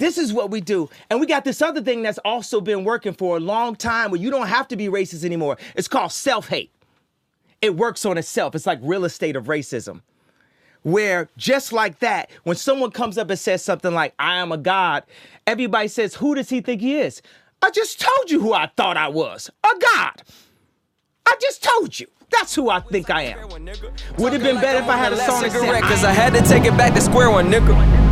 This is what we do. And we got this other thing that's also been working for a long time where you don't have to be racist anymore. It's called self hate. It works on itself. It's like real estate of racism. Where just like that, when someone comes up and says something like, I am a God, everybody says, Who does he think he is? I just told you who I thought I was a God. I just told you. That's who I think I am. Would have been better if I had a song that said, I had to take it back to square one, nigga.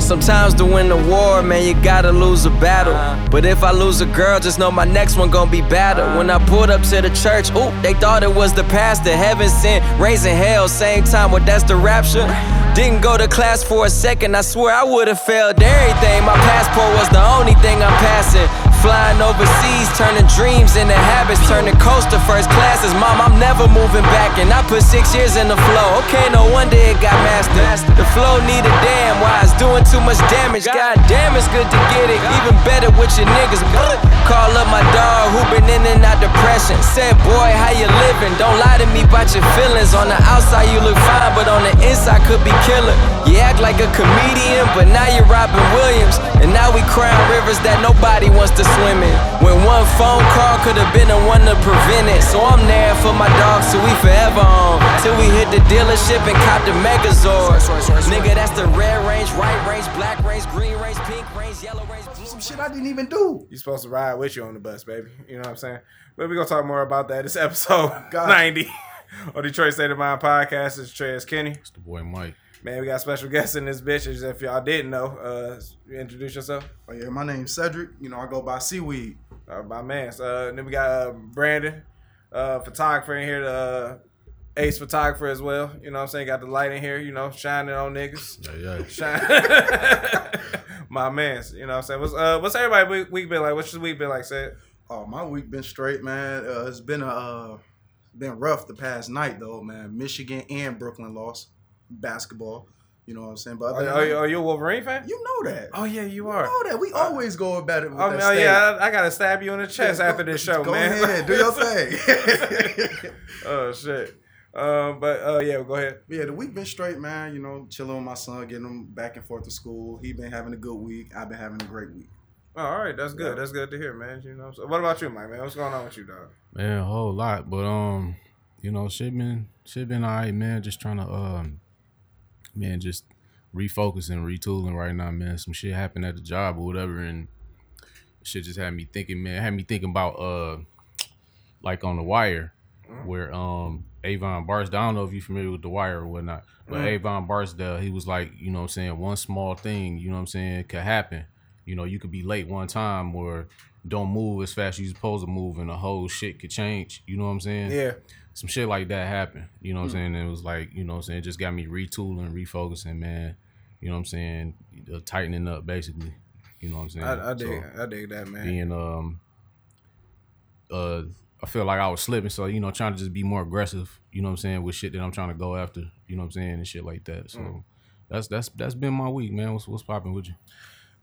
Sometimes to win the war, man, you gotta lose a battle. But if I lose a girl, just know my next one gon' be better. When I pulled up to the church, ooh, they thought it was the pastor. Heaven sent, raising hell, same time, well, that's the rapture. Didn't go to class for a second, I swear I would've failed everything. My passport was the only thing I'm passing. Flying overseas, turning dreams into habits, turning coast to first classes. Mom, I'm never moving back, and I put six years in the flow. Okay, no wonder it got mastered. The flow need a damn, why it's doing too much damage. God damn, it's good to get it, even better with your niggas. Call up my dog who been in and out depression. Said, boy, how you living? Don't lie to me about your feelings. On the outside you look fine, but on the inside could be killer. You act like a comedian, but now you're Robin Williams. And now we crying rivers that nobody wants to swim in. When one phone call could have been the one to prevent it. So I'm there for my dogs till we forever on. Till we hit the dealership and cop the Megazord. Nigga, that's the red range, white range, black range, green range, pink range, yellow range. Blue. Some shit I didn't even do. You supposed to ride with you on the bus, baby. You know what I'm saying? But we're gonna talk more about that. It's episode 90 of Detroit State of Mind podcast. It's Trez Kenny. It's the boy Mike. Man, we got special guests in this bitch. As If y'all didn't know, uh, introduce yourself. Oh yeah, my name's Cedric. You know, I go by Seaweed. Uh, my man. Uh, then we got uh, Brandon, uh, photographer in here, the uh, ace photographer as well. You know what I'm saying? Got the light in here, you know, shining on niggas. Yeah, yeah. Shine. my man. You know what I'm saying? What's, uh, what's everybody week, week been like? What's your week been like, said? Oh, my week been straight, man. Uh, it's been a uh, been rough the past night though, man. Michigan and Brooklyn lost basketball. You know what I'm saying? But Are, are, you, are you a Wolverine fan? You know that. Oh yeah, you are. You know that. We always go about it. With Oh, that oh yeah, I, I gotta stab you in the chest Yeah, after go- this show, go man. ahead, do your thing. oh shit. Um, but uh, yeah, go ahead. Yeah, the week been straight, man. You know, chilling with my son, getting him back and forth to school. He been having a good week. I've been having a great week. Oh, all right, that's good. Yeah. That's good to hear, man. You know, so what about you, Mike? Man, what's going on with you, dog? Man, a whole lot. But um, you know, shit been shit been alright, man. Just trying to um man, just refocusing, retooling right now, man. Some shit happened at the job or whatever, and shit just had me thinking, man, had me thinking about uh like on the wire where um Avon Barksdale, I don't know if you're familiar with the wire or whatnot, but Mm. Avon Barksdale, he was like, you know what I'm saying, one small thing, you know what I'm saying, could happen. You know, you could be late one time or don't move as fast as you're supposed to move and the whole shit could change. You know what I'm saying? Yeah. Some shit like that happened. You know what Mm. I'm saying? And it was like, you know what I'm saying, it just got me retooling, refocusing, man. You know what I'm saying? Uh, tightening up basically. You know what I'm saying? I, I dig, So, I dig that, man. being um uh I feel like I was slipping, so you know, trying to just be more aggressive, you know what I'm saying, with shit that I'm trying to go after, you know what I'm saying, and shit like that. So Mm. that's that's that's been my week, man. What's what's popping with you?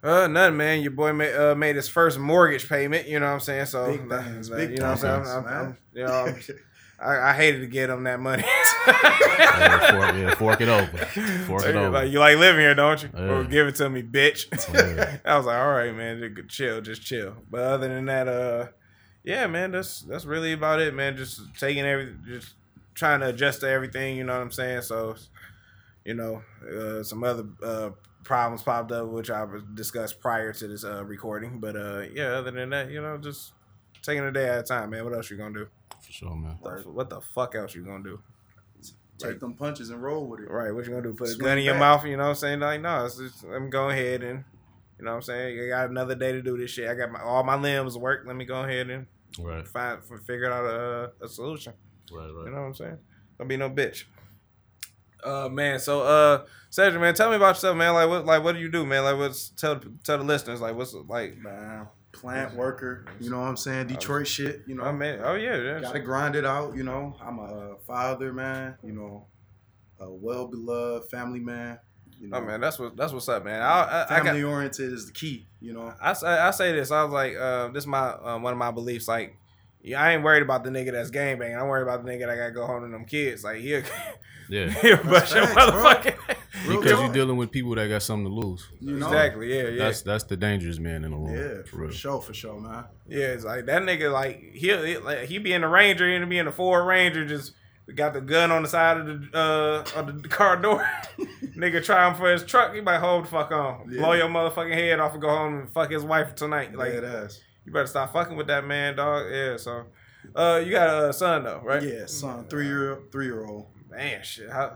Uh, nothing, man. Your boy made uh, made his first mortgage payment. You know what I'm saying? So, Big things, that- big you know what I'm saying? things, I'm, man. I'm- you know, I'm- I, I hated to get him that money. Yeah, fork, yeah, fork it over. Fork it over. Like you like living here, don't you? Yeah. Or give it to me, bitch. Yeah. I was like, all right, man, just chill, just chill. But other than that, uh, yeah, man, that's that's really about it, man. Just taking every, just trying to adjust to everything. You know what I'm saying? So, you know, uh, some other uh, problems popped up, which I discussed prior to this uh, recording. But uh, yeah, other than that, you know, just taking a day at a time, man. What else you gonna do? For sure, man. What the- What the fuck else you gonna do? Take them punches and roll with it. Right, what you gonna do? Put a gun in your back. mouth? You know what I'm saying? Like, no, it's just, I'm going ahead and, you know what I'm saying? I got another day to do this shit. I got my all my limbs work. Let me go ahead and Right. find figure out a, a solution. Right, right. You know what I'm saying? Don't be no bitch. Uh man, so uh Cedric, man, tell me about yourself, man. Like what like what do you do, man? Like what's tell tell the listeners like what's like Man, plant worker. You know what I'm saying? Detroit shit. You know. Oh man, oh yeah, yeah. Gotta grind it out, you know. I'm a uh, father, man. You know, a well beloved family man. You know, Oh man, that's what that's what's up, man. I I, I got family oriented is the key. You know, I say, I say this. I was like, uh, this is my uh, one of my beliefs. Like, yeah, I ain't worried about the nigga that's gangbanging. I'm worried about the nigga that gotta go home to them kids. Like, he'll, Yeah. he'll bust your motherfucking, Real because you're dealing with people that got something to lose. You know? Exactly. Yeah. Yeah. That's that's the dangerous man in the room. Yeah, for for sure, for sure, man. Yeah, it's like that nigga. Like he'll like, he be in the Ranger, and be in the Ford Ranger, just got the gun on the side of the uh of the car door. nigga trying for his truck. He might hold the fuck on, Yeah. blow your motherfucking head off, and go home and fuck his wife tonight. Like Like ass. you better stop fucking with that man, dog. Yeah. So, uh, you got a son though, right? Yeah, son, three year three year old. Man, shit. How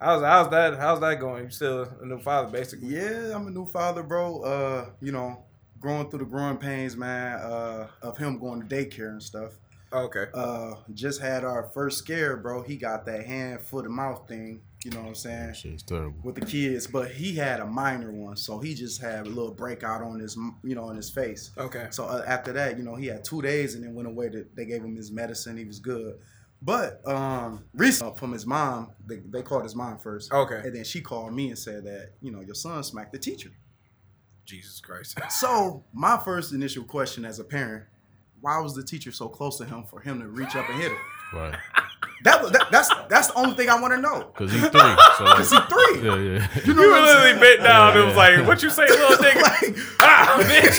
how's how's that how's that going? You still a new father, basically. Yeah, I'm a new father, bro. Uh, you know, growing through the growing pains, man, uh, of him going to daycare and stuff. Okay. Uh, just had our first scare, bro. He got that hand, foot, and mouth thing. You know what I'm saying? That shit's terrible. With the kids, but he had a minor one, so he just had a little breakout on his, you know, on his face. Okay. So uh, after that, you know, he had two days and then went away. To, they gave him his medicine. He was good. But um, recently from his mom, they, they called his mom first. Okay. And then she called me and said that, you know, your son smacked the teacher. Jesus Christ. So my first initial question as a parent, why was the teacher so close to him for him to reach up and hit him? Right. That, was- that that's that's the only thing I want to know. Cause he's three. So like, Cause he three. yeah, yeah. You know You what literally saying? bit down and was like, "What you say, little nigga?" Like, ah, bitch.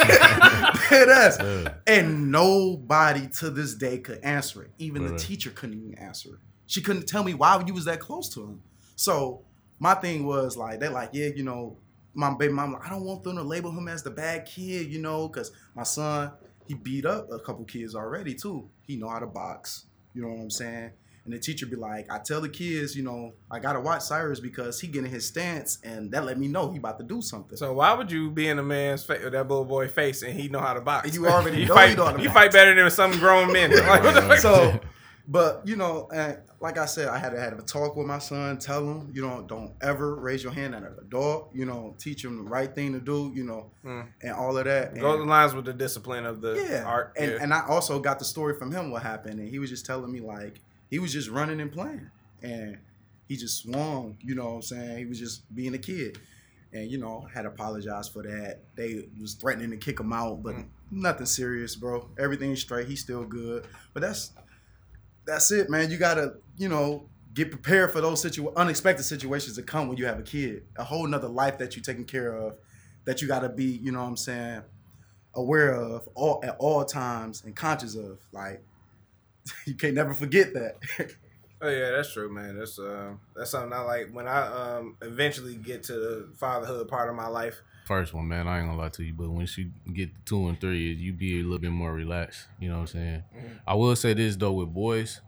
dead ass. Yeah. And nobody to this day could answer it. Even the teacher couldn't even answer it. She couldn't tell me why you was that close to him. So my thing was like, they're like, yeah, you know, my baby mom, I don't want them to label him as the bad kid, you know, because my son, he beat up a couple kids already too. He know how to box. You know what I'm saying? And the teacher be like, I tell the kids, you know, I gotta watch Cyrus because he getting his stance, and that let me know he about to do something. So why would you be in a man's face, with that little boy face, and he know how to box? You already you know fight, he know how to You box. fight better than some grown men. Like, what the fuck? so but you know and like i said i had to have a talk with my son tell him you know don't ever raise your hand at an adult you know teach him the right thing to do you know Mm. and all of that Goes and, in lines with the discipline of the yeah art. and, yeah. and i also got the story from him what happened and he was just telling me like he was just running and playing. And he just swung you know what i'm saying? He was just being a kid. And you know had apologized for that. They was threatening to kick him out but Mm. nothing serious bro. Everything's straight. He's still good. But that's that's it man. You gotta you know get prepared for those situ- unexpected situations that come when you have a kid. A whole nother life that you're taking care of that you gotta be you know what i'm saying aware of all at all times and conscious of. Like you can't never forget that Oh yeah, that's true, man. That's uh, that's something I like. When I um eventually get to the fatherhood part of my life, First one, man, I ain't gonna lie to you, but once you get to two and three, you be a little bit more relaxed. You know what I'm saying? I will say this though, with boys,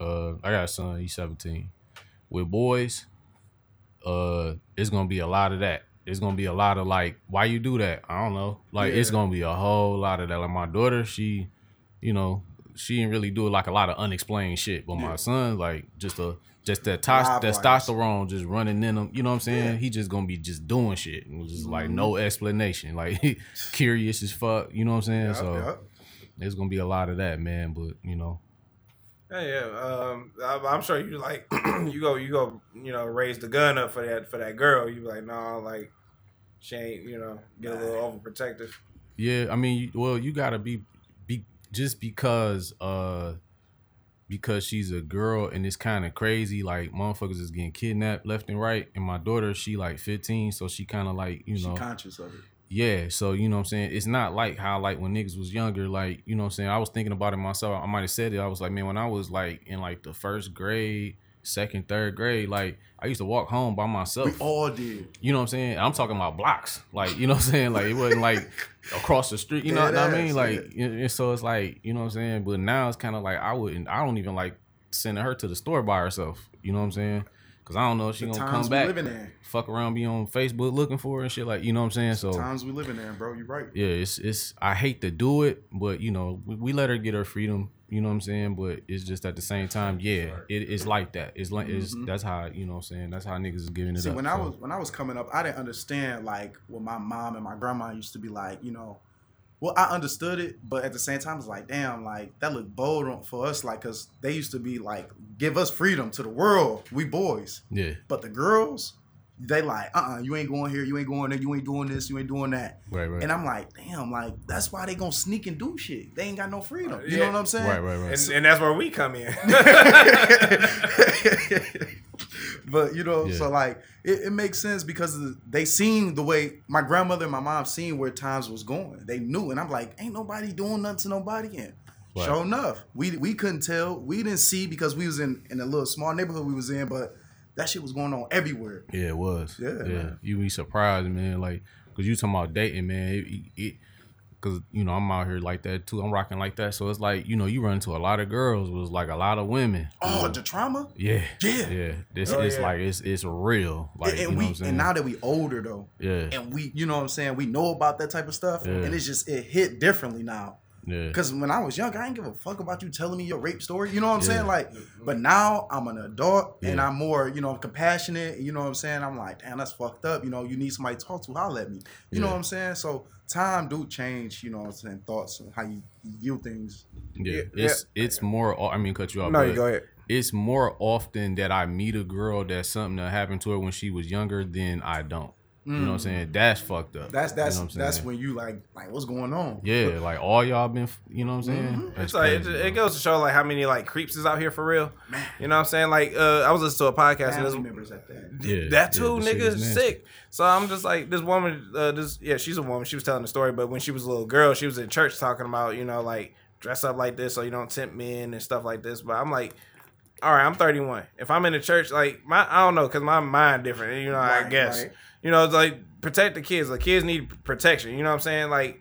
uh, I got a son, he's 17. With boys, uh, it's gonna be a lot of that. It's gonna be a lot of like, why you do that? I don't know. Like, it's gonna be a whole lot of that. Like my daughter, she, you know, she didn't really do like a lot of unexplained shit. But my son, like, just a just that tos- testosterone just running in him. You know what I'm saying? He just gonna be just doing shit and just like Mm-hmm. no explanation. Like curious as fuck. You know what I'm saying? so Yup, yup. there's gonna be a lot of that, man. But you know, yeah, yeah. Um, I, I'm sure you like you go, you go, you know, raise the gun up for that for that girl. You be like, no, like she ain't, you know, get a little overprotective. Yeah, I mean, well, you gotta be, be just because, uh, because she's a girl and it's kind of crazy. Like motherfuckers is getting kidnapped left and right, and my daughter, she like 15, so she kind of like you she know, conscious of it yeah. So you know what I'm saying. It's not like how like when niggas was younger, like you know what I'm saying. I was thinking about it myself. I might have said it. I was like, man, when I was like in like the first grade, second, third grade, like I used to walk home by myself. we all did You know what I'm saying? I'm talking about blocks. Like, you know what I'm saying? Like it wasn't like across the street. You know Dead what I mean? Like and- and so it's like, you know what I'm saying? But now it's kind of like I wouldn't I don't even like sending her to the store by herself. You know what I'm saying? Cause I don't know if she the gonna come back. living in Fuck around, be on Facebook looking for her and shit. Like, you know what I'm saying? So times we living in bro you right yeah, it's it's I hate to do it, but you know, we, we let her get her freedom. You know what I'm saying? But it's just at the same time, yeah, it, it's like that. It's like it's mm-hmm. that's how you know what I'm saying. That's how niggas is giving it See, up. when I was when I was coming up, I didn't understand like what my mom and my grandma used to be like. You know, well, I understood it, but at the same time, it's like, damn, like that looked bold for us, like, cause they used to be like, give us freedom to the world, we boys. yeah, But the girls, they like, uh, uh you ain't going here, you ain't going there, you ain't doing this, you ain't doing that. right, right, And I'm like, damn, like that's why they gonna sneak and do shit. They ain't got no freedom. You Yeah. know what I'm saying? right, right, right. And, and that's where we come in. but you know, Yeah. so like it, it makes sense because they seen the way my grandmother and my mom seen where times was going. They knew, and I'm like, ain't nobody doing nothing to nobody. And Right. sure enough, we we couldn't tell. We didn't see because we was in in a little small neighborhood we was in, but that shit was going on everywhere. Yeah, it was. Yeah, yeah. man. You be surprised, man. Like, cause you talking about dating, man. It, it, cause you know I'm out here like that too. I'm rocking like that, so it's like you know you run into a lot of girls with like a lot of women. Oh, the trauma. Yeah, Yeah. yeah. This Oh, it's yeah. like it's it's real. Like and you know we what I'm saying. and now that we older though, yeah, and we you know what I'm saying, we know about that type of stuff, Yeah. and it's just it hit differently now. yeah. Because when I was young, I didn't give a fuck about you telling me your rape story. You know what I'm Yeah. saying? Like, mm-hmm. but now I'm an adult and I'm more, you know, compassionate. You know what I'm saying? I'm like, damn, that's fucked up. You know, you need somebody to talk to. Holler at me. You know what I'm saying? So time do change. You know what I'm saying? Thoughts and how you view things. Yeah, Yeah, it's it's more. I mean, cut you off. No, you go ahead. It's more often that I meet a girl that something that happened to her when she was younger than I don't. You know what I'm saying? That's fucked up. Mm. That's that's you know that's when you like like what's going on? Yeah, like all y'all been. You know what I'm saying? Mm-hmm. That's It's like it, crazy, it goes to show like how many like creeps is out here for real. Man. You know what I'm saying? Like uh, I was listening to a podcast and Family this members at that. Yeah, that yeah, too, this shit nigga, is is sick. So I'm just like this woman. Uh, this yeah, she's a woman. She was telling the story, but when she was a little girl, she was in church talking about you know like dress up like this so you don't tempt men and stuff like this. But I'm like, all right, I'm 31. If I'm in the church, like my I don't know, cause my mind different. You know, I guess right. you know it's like protect the kids. Like kids need protection. You know what I'm saying? Like.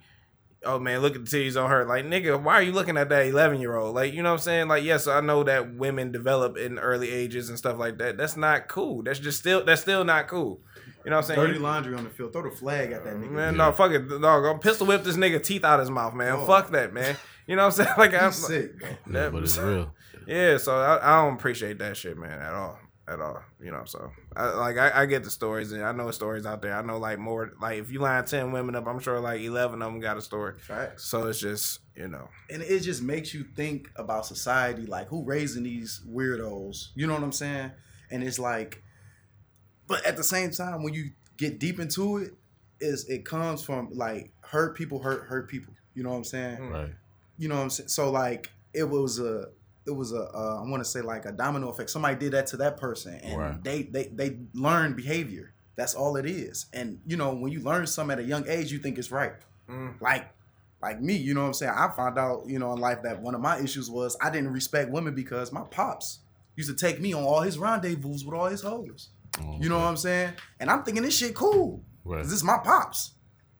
Oh man, look at the titties on her. Like, nigga, why are you looking at that 11 year old? Like, you know what I'm saying? Like, yes, I know that women develop in early ages and stuff like that. That's not cool. That's just still, that's still not cool. You know what I'm saying? Dirty You- laundry on the field. Throw the flag at that nigga. Man, no, fuck it, dog. I'll pistol whip this nigga teeth out his mouth, man. Oh. Fuck that, man. You know what I'm saying? Like, I'm He's sick, bro. Yeah, but it's real. Yeah, so I, I don't appreciate that shit, man, at all, at all. You know, so I, like I, I get the stories and I know stories out there. I know like more like if you line ten women up, I'm sure like eleven of them got a story. Facts. So it's just you know, and it just makes you think about society like who raising these weirdos you know what i'm saying and it's like but at the same time when you get deep into it is it comes from like hurt people hurt hurt people you know what i'm saying mm. Right. you know what i'm saying so like it was a it was a uh, i want to say like a domino effect somebody did that to that person and Right. they they they learn behavior that's all it is and you know when you learn something at a young age you think it's right Mm. like like me, you know what I'm saying? I found out, you know, in life that one of my issues was I didn't respect women because my pops used to take me on all his rendezvous with all his hoes. Oh, You know what I'm saying? And I'm thinking this shit cool. Right. Cause this is my pops.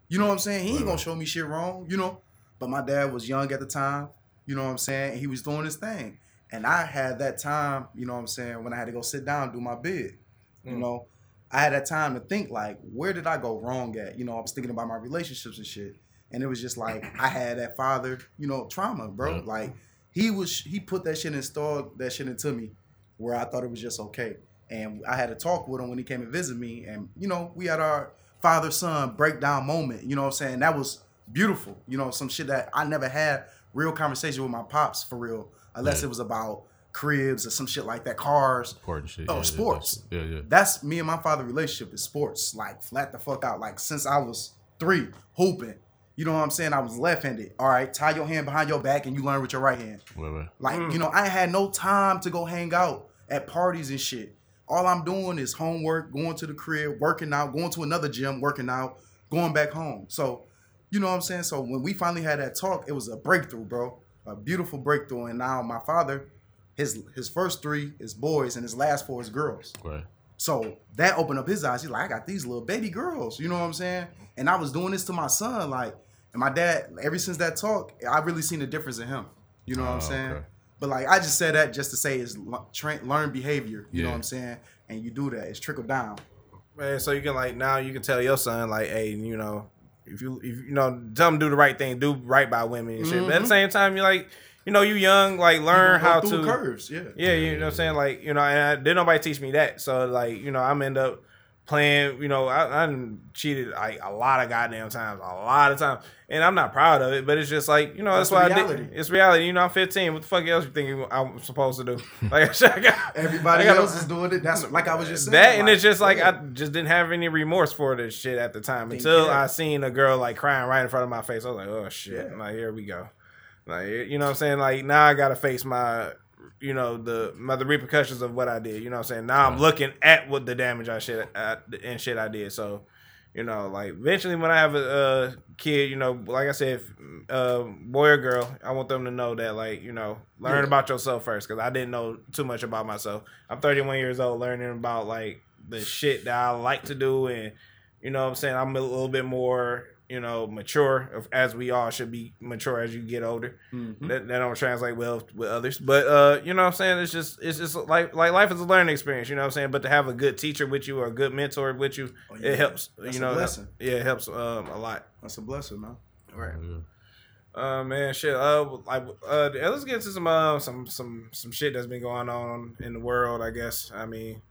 You know what I'm saying? He ain't Right, gonna show me shit wrong, you know. But my dad was young at the time, you know what I'm saying? He was doing his thing. And I had that time, you know what I'm saying, when I had to go sit down and do my bid. You Mm. know, I had that time to think like, where did I go wrong at? You know, I was thinking about my relationships and shit. And it was just like I had that father, you know, trauma, bro. Yeah. Like he was he put that shit installed that shit into me where I thought it was just okay. And I had a talk with him when he came and visit me. And, you know, we had our father son breakdown moment. You know what I'm saying? That was beautiful. You know, some shit that I never had real conversation with my pops for real, unless Yeah. it was about cribs or some shit like that, cars. Important shit. Oh, yeah, yeah, sports. Yeah, yeah. That's me and my father relationship is sports. Like flat the fuck out. Like since I was three, hooping. You know what I'm saying? I was left-handed. All right, tie your hand behind your back and you learn with your right hand. Right, right. Like, Mm. you know, I had no time to go hang out at parties and shit. All I'm doing is homework, going to the crib, working out, going to another gym, working out, going back home. So, you know what I'm saying? So when we finally had that talk, it was a breakthrough, bro. A beautiful breakthrough. And now my father, his his first three is boys and his last four is girls. Right. So that opened up his eyes. He's like, I got these little baby girls. You know what I'm saying? And I was doing this to my son, like, and my dad. Ever since that talk, I've really seen a difference in him. You know what I'm Oh, saying? okay. But like, I just said that just to say is learn behavior. You know what I'm saying? And you do that. It's trickle down. man. So you can like now you can tell your son like, hey, you know, if you if you know tell him do the right thing, do right by women and shit. But at the Mhm. same time, you're like, you know, you young, like learn You how to curves. Yeah. Yeah, you know what I'm saying? Like, you know, and I, didn't nobody teach me that. So, like, you know, I'm end up playing, you know, I, I cheated like a lot of goddamn times, a lot of times. And I'm not proud of it, but it's just like, you know, that's, That's why I did. It's reality. You know, I'm 15. What the fuck else you think I'm supposed to do? Like, I got, Everybody I got- else is doing it. That's like I was just saying. that, and like, it's just like yeah. I just didn't have any remorse for this shit at the time Didn't until. I seen a girl like crying right in front of my face. I was like, oh shit, Yeah. like here we go. Like you know what I'm saying? Like now I gotta face my you know the my, the repercussions of what I did. You know what I'm saying? Now I'm looking at what the damage I shit uh, and shit I did. So you know, like eventually when I have a, uh kid, you know, like I said, if, uh, boy or girl, I want them to know that, like, you know, learn Yeah. about yourself first, because I didn't know too much about myself. I'm 31 years old, learning about like the shit that I like to do, and you know, what I'm saying I'm a little bit more, you know, mature, as we all should be mature as you get older. Mhm. That, that don't translate well with others, but uh, you know what I'm saying. It's just it's just like like life is a learning experience. You know what I'm saying. But to have a good teacher with you or a good mentor with you, Oh, yeah. it helps. That's you a know, blessing. yeah, it helps um a lot. That's a blessing, man. Right. Uh man, shit. Uh, like uh, yeah, let's get into some uh some some some shit that's been going on in the world. I guess. I mean,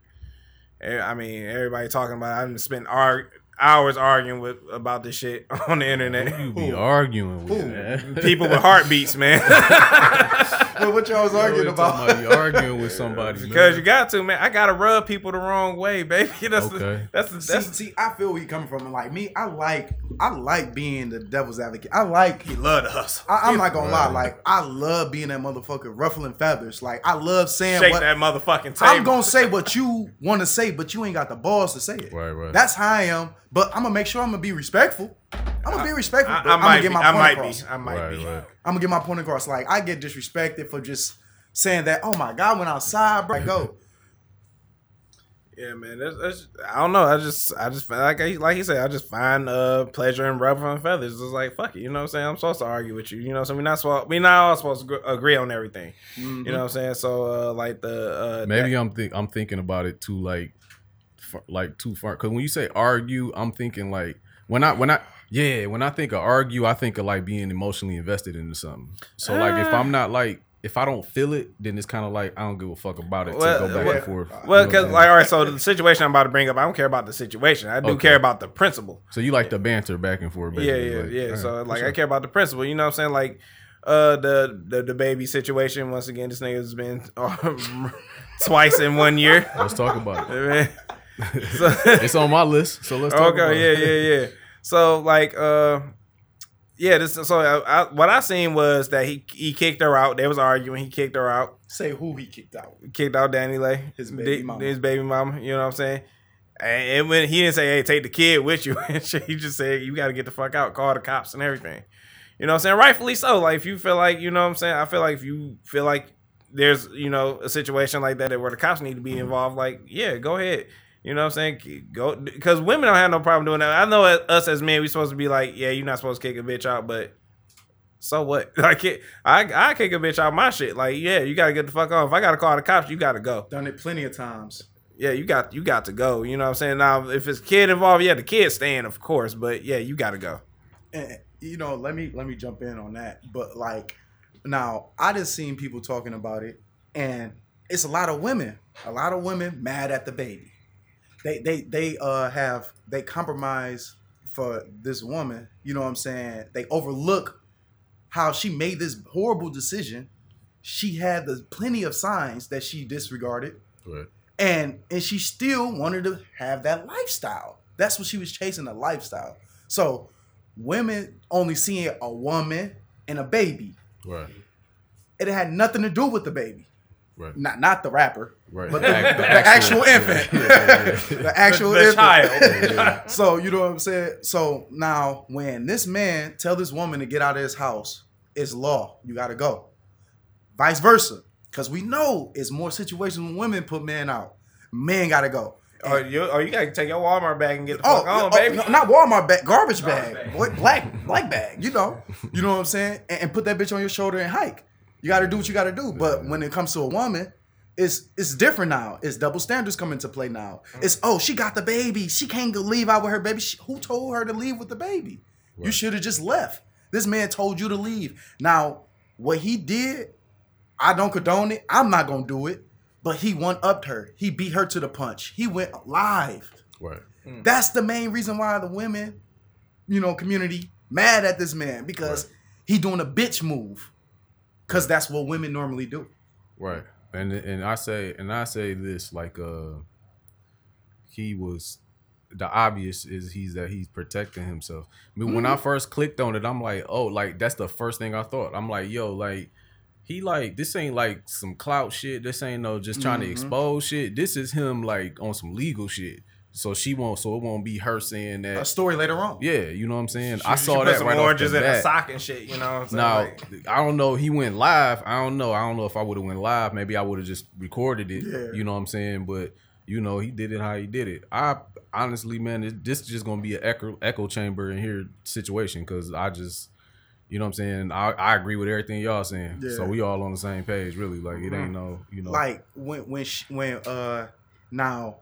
I mean, everybody talking about. I didn't spend ar- hours arguing with about this shit on the internet. You be arguing with Who? man. People with heartbeats, man. Well, what y'all was arguing Always talking about? You arguing with somebody because man. you got to, man. I gotta rub people the wrong way, baby. That's the, Okay. that's the, See, that's see, I feel where you coming from. Like me, I like, I like being the devil's advocate. I like. he love to hustle. I, I'm not gonna lie. Like I love being that motherfucker ruffling feathers. Like I love saying Shake what that motherfucking table. I'm gonna say what you want to say, but you ain't got the balls to say it. Right, right. That's how I am. But I'm gonna make sure I'm gonna be respectful. I'm gonna be respectful. I, I, I'm might gonna be. get my I point might across. be. I might Right, be. right. I'm gonna get my point across. Like I get disrespected for just saying that. Oh my god, I went outside, bro. Go. Yeah, man. That's, that's, I don't know. I just, I just like, I, like he said, I just find uh pleasure in ruffling feathers. It's like fuck it. You know what I'm saying? I'm supposed to argue with you. You know, so we're not supposed, we're not all supposed to gr- agree on everything. Mm-hmm. You know what I'm saying? So uh like the uh Maybe that- I'm think I'm thinking about it too like, far, like too far. Because when you say argue, I'm thinking like when I when I yeah when I think of argue, I think of like being emotionally invested into something. So like if Ah. I'm not like if I don't feel it, then it's kind of like I don't give a fuck about it Well, to go back well, and forth. well, You know because like, all right, so the situation I'm about to bring up, I don't care about the situation. I do Okay. care about the principle. so you like the banter back and forth. Yeah, basically, yeah, like, yeah. all So like, for I care about the principle. You know what I'm saying? Like, uh, the the, the baby situation. Once again, this nigga's been twice in one year. Let's talk about it. Man. So- It's on my list, so let's talk about okay, it. yeah, yeah, yeah. So like, uh, yeah. This so I, I, what I seen was that he he kicked her out. They was arguing. He kicked her out. Say who he kicked out. Kicked out DaniLeigh, His baby Di- mama. His baby mama. You know what I'm saying? And, and when he didn't say, "Hey, take the kid with you," and shit, he just said, "You got to get the fuck out. Call the cops and everything." You know what I'm saying? Rightfully so. Like if you feel like, you know what I'm saying? I feel like if you feel like there's, you know, a situation like that where the cops need to be involved, like, yeah, go ahead. You know what I'm saying? Go because women don't have no problem doing that. I know us as men, we supposed to be like, yeah, you're not supposed to kick a bitch out, but so what? Like, it, I I kick a bitch out my shit. Like, yeah, you gotta get the fuck off. If I gotta call the cops, you gotta go. Done it plenty of times. Yeah, you got you got to go. You know what I'm saying? Now, if it's kid involved, yeah, the kid staying, of course, but yeah, you gotta go. and you know, let me let me jump in on that. But like now, I just seen people talking about it, and it's a lot of women, a lot of women mad at the baby. They they they uh have they compromise for this woman. You know what I'm saying? They overlook how she made this horrible decision. She had the plenty of signs that she disregarded Right. and and she still wanted to have that lifestyle. That's what she was chasing a lifestyle. So women only seeing a woman and a baby. Right. It had nothing to do with the baby. Right. Not not the rapper, Right. but the, the actual infant. Yeah, yeah, yeah. the actual The infant. child. so you know what I'm saying? So now when this man tell this woman to get out of his house, it's law. You gotta go. Vice versa. Because we know it's more situations when women put men out. Men gotta go. Oh, or you, or you gotta take your Walmart bag and get the Oh, fuck on, oh, baby. no, not Walmart bag, garbage bag, bag. Boy, black black bag. You know, you know what I'm saying, and, and put that bitch on your shoulder and hike. You got to do what you got to do. But when it comes to a woman, it's it's different now. It's double standards come into play now. Mm. It's oh she got the baby, she can't go leave out with her baby. She, who told her to leave with the baby? You should have just left. This man told you to leave. Now what he did, I don't condone it. I'm not gonna do it. But he one upped her. He beat her to the punch. He went live. Right. Hmm. That's the main reason why the women, you know, community mad at this man because he doing a bitch move. Cause that's what women normally do. Right. And and I say and I say this like uh he was the obvious is he's that he's protecting himself. I mean, when I first clicked on it, I'm like, oh, like that's the first thing I thought. I'm like, yo, like he like this ain't like some clout shit. This ain't no just trying to Mm-hmm. expose shit. This is him like on some legal shit. So she won't. So it won't be her saying that A story later on. Yeah, you know what I'm saying. She- I saw put that some right off oranges in a sock and shit. You know what I'm saying? Now Like, I don't know. He went live. I don't know. I don't know if I would have went live. Maybe I would have just recorded it. Yeah. You know what I'm saying? But you know, he did it how he did it. I honestly, man, it, this is just gonna be an echo echo chamber in here situation because I just. You know what I'm saying? I, I agree with everything y'all saying. Yeah. So we all on the same page, really. Like it ain't no, you know. Like when when she, when uh now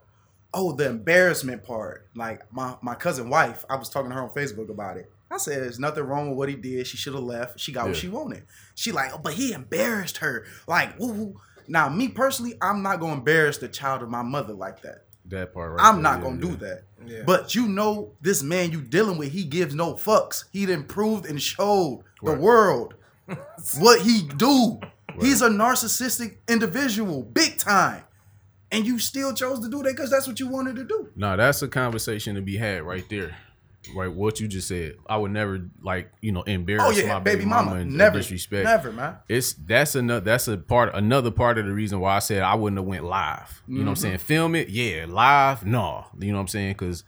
oh the embarrassment part. Like my my cousin wife, I was talking to her on Facebook about it. I said there's nothing wrong with what he did. She should have left. She got what she wanted. She like, oh, but he embarrassed her. Like, woo, woo. Now, me personally, I'm not gonna embarrass the child of my mother like that. that part right I'm there, not yeah, gonna yeah. do that. Yeah. But you know, this man you dealing with, he gives no fucks. He done proved and showed the world what he do. He's a narcissistic individual, big time. And you still chose to do that because that's what you wanted to do. No, that's a conversation to be had right there. Right, what you just said. I would never like, you know, embarrass Oh yeah, my baby mama, and never disrespect. never, man. It's that's another that's a part another part of the reason why I said I wouldn't have went live. You know what I'm Mm-hmm. saying? Film it, yeah. Live, no. You know what I'm saying? Because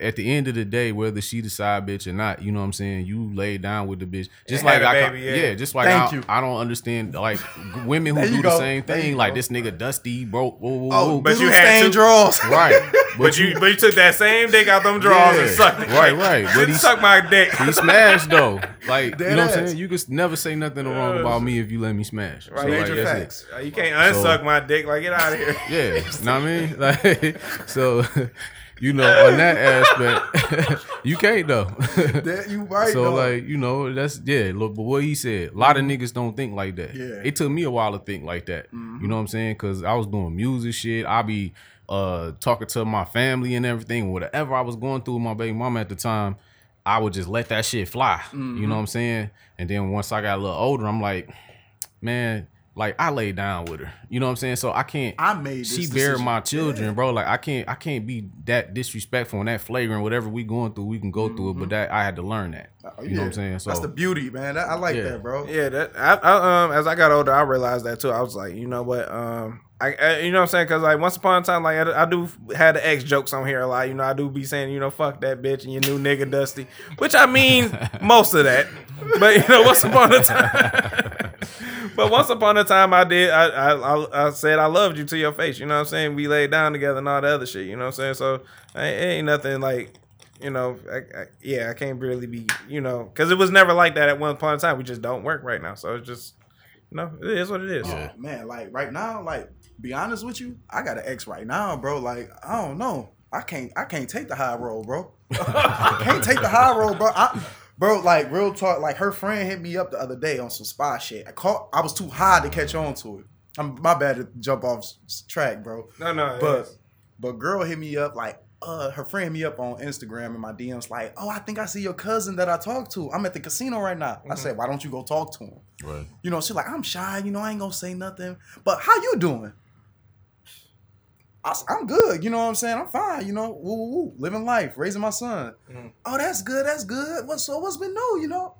at the end of the day, whether she the side bitch or not, you know what I'm saying? You lay down with the bitch, just And like had a I, ca- baby, yeah. yeah. just like Thank I, you. I don't understand like women who There you do the same There thing. Like go. this nigga Dusty broke. Whoa, whoa, Oh, whoa. but but you you had stain to- draws. right, but you but you took that same dick out them drawers and sucked it. Right, right. But But he- suck my dick. He smashed though. Like you Dead know what I'm saying? You could never say nothing wrong about me if you let me smash. Right. So, like, Major that's it. facts. You can't unsuck So- my dick. Like get out of here. Yeah, You know what I mean? Like so you know, on that aspect, you can't though. That you right. so though. like, you know, that's yeah, look, but what he said, a lot of mm-hmm. niggas don't think like that. Yeah. It took me a while to think like that. Mm-hmm. You know what I'm saying? Cause I was doing music shit. I be uh talking to my family and everything. Whatever I was going through with my baby mama at the time, I would just let that shit fly. You know mm-hmm. what I'm saying? And then once I got a little older, I'm like, man, like I lay down with her. You know what I'm saying? So I can't I made this she buried my children, bro. Like I can't I can't be that disrespectful and that flagrant. Whatever we going through, we can go through it. But that I had to learn that. You know what I'm saying? So Mm-hmm. That's the beauty, man. That- I like Yeah. that, bro. Yeah, that I, I um as I got older, I realized that too. I was like, you know what, um, I, I you know what I'm saying? Because like once upon a time, like I, I do had the ex jokes on here a lot. You know, I do be saying, you know, fuck that bitch and your new nigga Dusty, which I mean most of that. But you know, once upon a time. But once upon a time, I did. I, I I I said I loved you to your face. You know what I'm saying? We laid down together and all the other shit. You know what I'm saying? So it ain't nothing like you know, I, I, yeah, I can't really be, you know, because it was never like that at one point in time. We just don't work right now, so it's just, you know, it is what it is. Yeah. man, like right now, like be honest with you, I got an ex right now, bro. Like I don't know, I can't, I can't take the high road, bro. I can't take the high road, bro. I, bro, like real talk, like her friend hit me up the other day on some spy shit. I caught, I was too high to catch on to it. I'm my bad to jump off track, bro. No, no, But is. but girl hit me up like uh her friend hit me up on Instagram and my DMs like, oh, I think I see your cousin that I talked to. I'm at the casino right now. I said, why don't you go talk to him? right. You know, she's like, I'm shy, you know, I ain't gonna say nothing. But how you doing? I, am good, you know what I'm saying? I'm fine, you know, woo, woo, woo. living life, raising my son. Oh, that's good, that's good. What so what's been new, you know?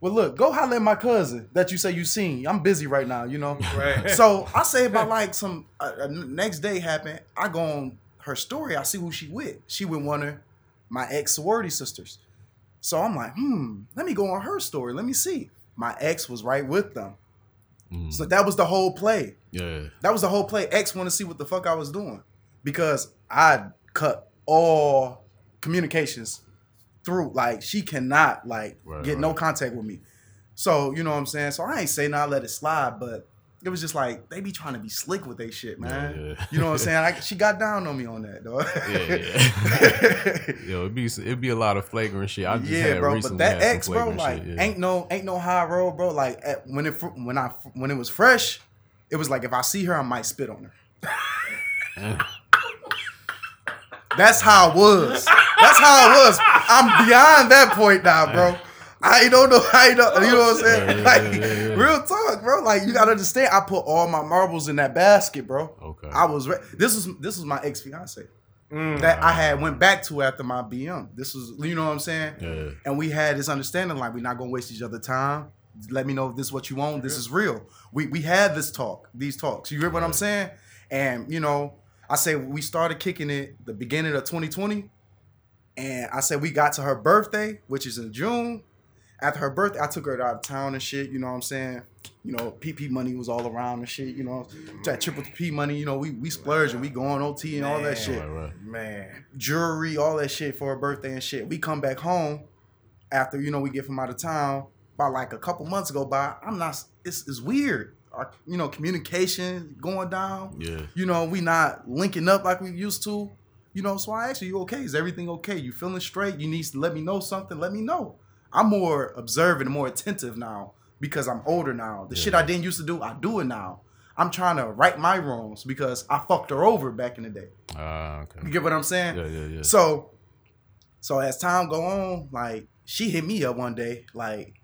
Well, look, go holler at my cousin that you say you seen. I'm busy right now, you know. Right. so I say about like some uh, uh, next day happened. I go on her story. I see who she with. She with one of my ex sorority sisters. So I'm like, hmm, let me go on her story. Let me see. My ex was right with them. Mm. So that was the whole play. Yeah. That was the whole play. X want to see what the fuck I was doing because I cut all communications through. Like she cannot like Right, get no contact with me. So you know what I'm saying. So I ain't say nah, let it slide, but it was just like they be trying to be slick with they shit, man. Yeah, yeah. You know what I'm saying? I, she got down on me on that, though. Yeah, yeah. Yo, it'd be it'd be a lot of flagrant shit. I just yeah, had bro. But that had some X, bro, like shit, yeah. ain't no ain't no high road, bro. Like at, when it when I when it was fresh, it was like if I see her, I might spit on her. That's how it was. That's how it was. I'm beyond that point now, bro. I don't know. I don't. You know what I'm saying? Yeah, yeah, like yeah, yeah, yeah. real talk, bro. Like you gotta understand. I put all my marbles in that basket, bro. Okay. I was. Re- this was this was my ex fiance Mm. that I had went back to after my BM. This was, you know what I'm saying? Yeah. And we had this understanding like we're not gonna waste each other time. let me know if this is what you want. This is real. We we had this talk, these talks. You hear what I'm saying? And you know, I say we started kicking it the beginning of 2020, and I said we got to her birthday, which is in June. After her birthday, I took her out of town and shit. You know what I'm saying? You know, PP money was all around and shit. You know, that triple P money. You know, we we splurge and we go on OT and all that shit Right, right. Man. jewelry, all that shit for her birthday and shit. We come back home after you know we get from out of town. About like a couple months go by, I'm not. It's, it's weird. Our you know communication going down. Yeah. You know we not linking up like we used to. You know, so I asked you, you okay? Is everything okay? You feeling straight? You need to let me know something. Let me know. I'm more observant, more attentive now because I'm older now. The shit I didn't used to do, I do it now. I'm trying to right my wrongs because I fucked her over back in the day. Ah, okay. You get what I'm saying? Yeah, yeah, yeah. So, so as time go on, like she hit me up one day, like,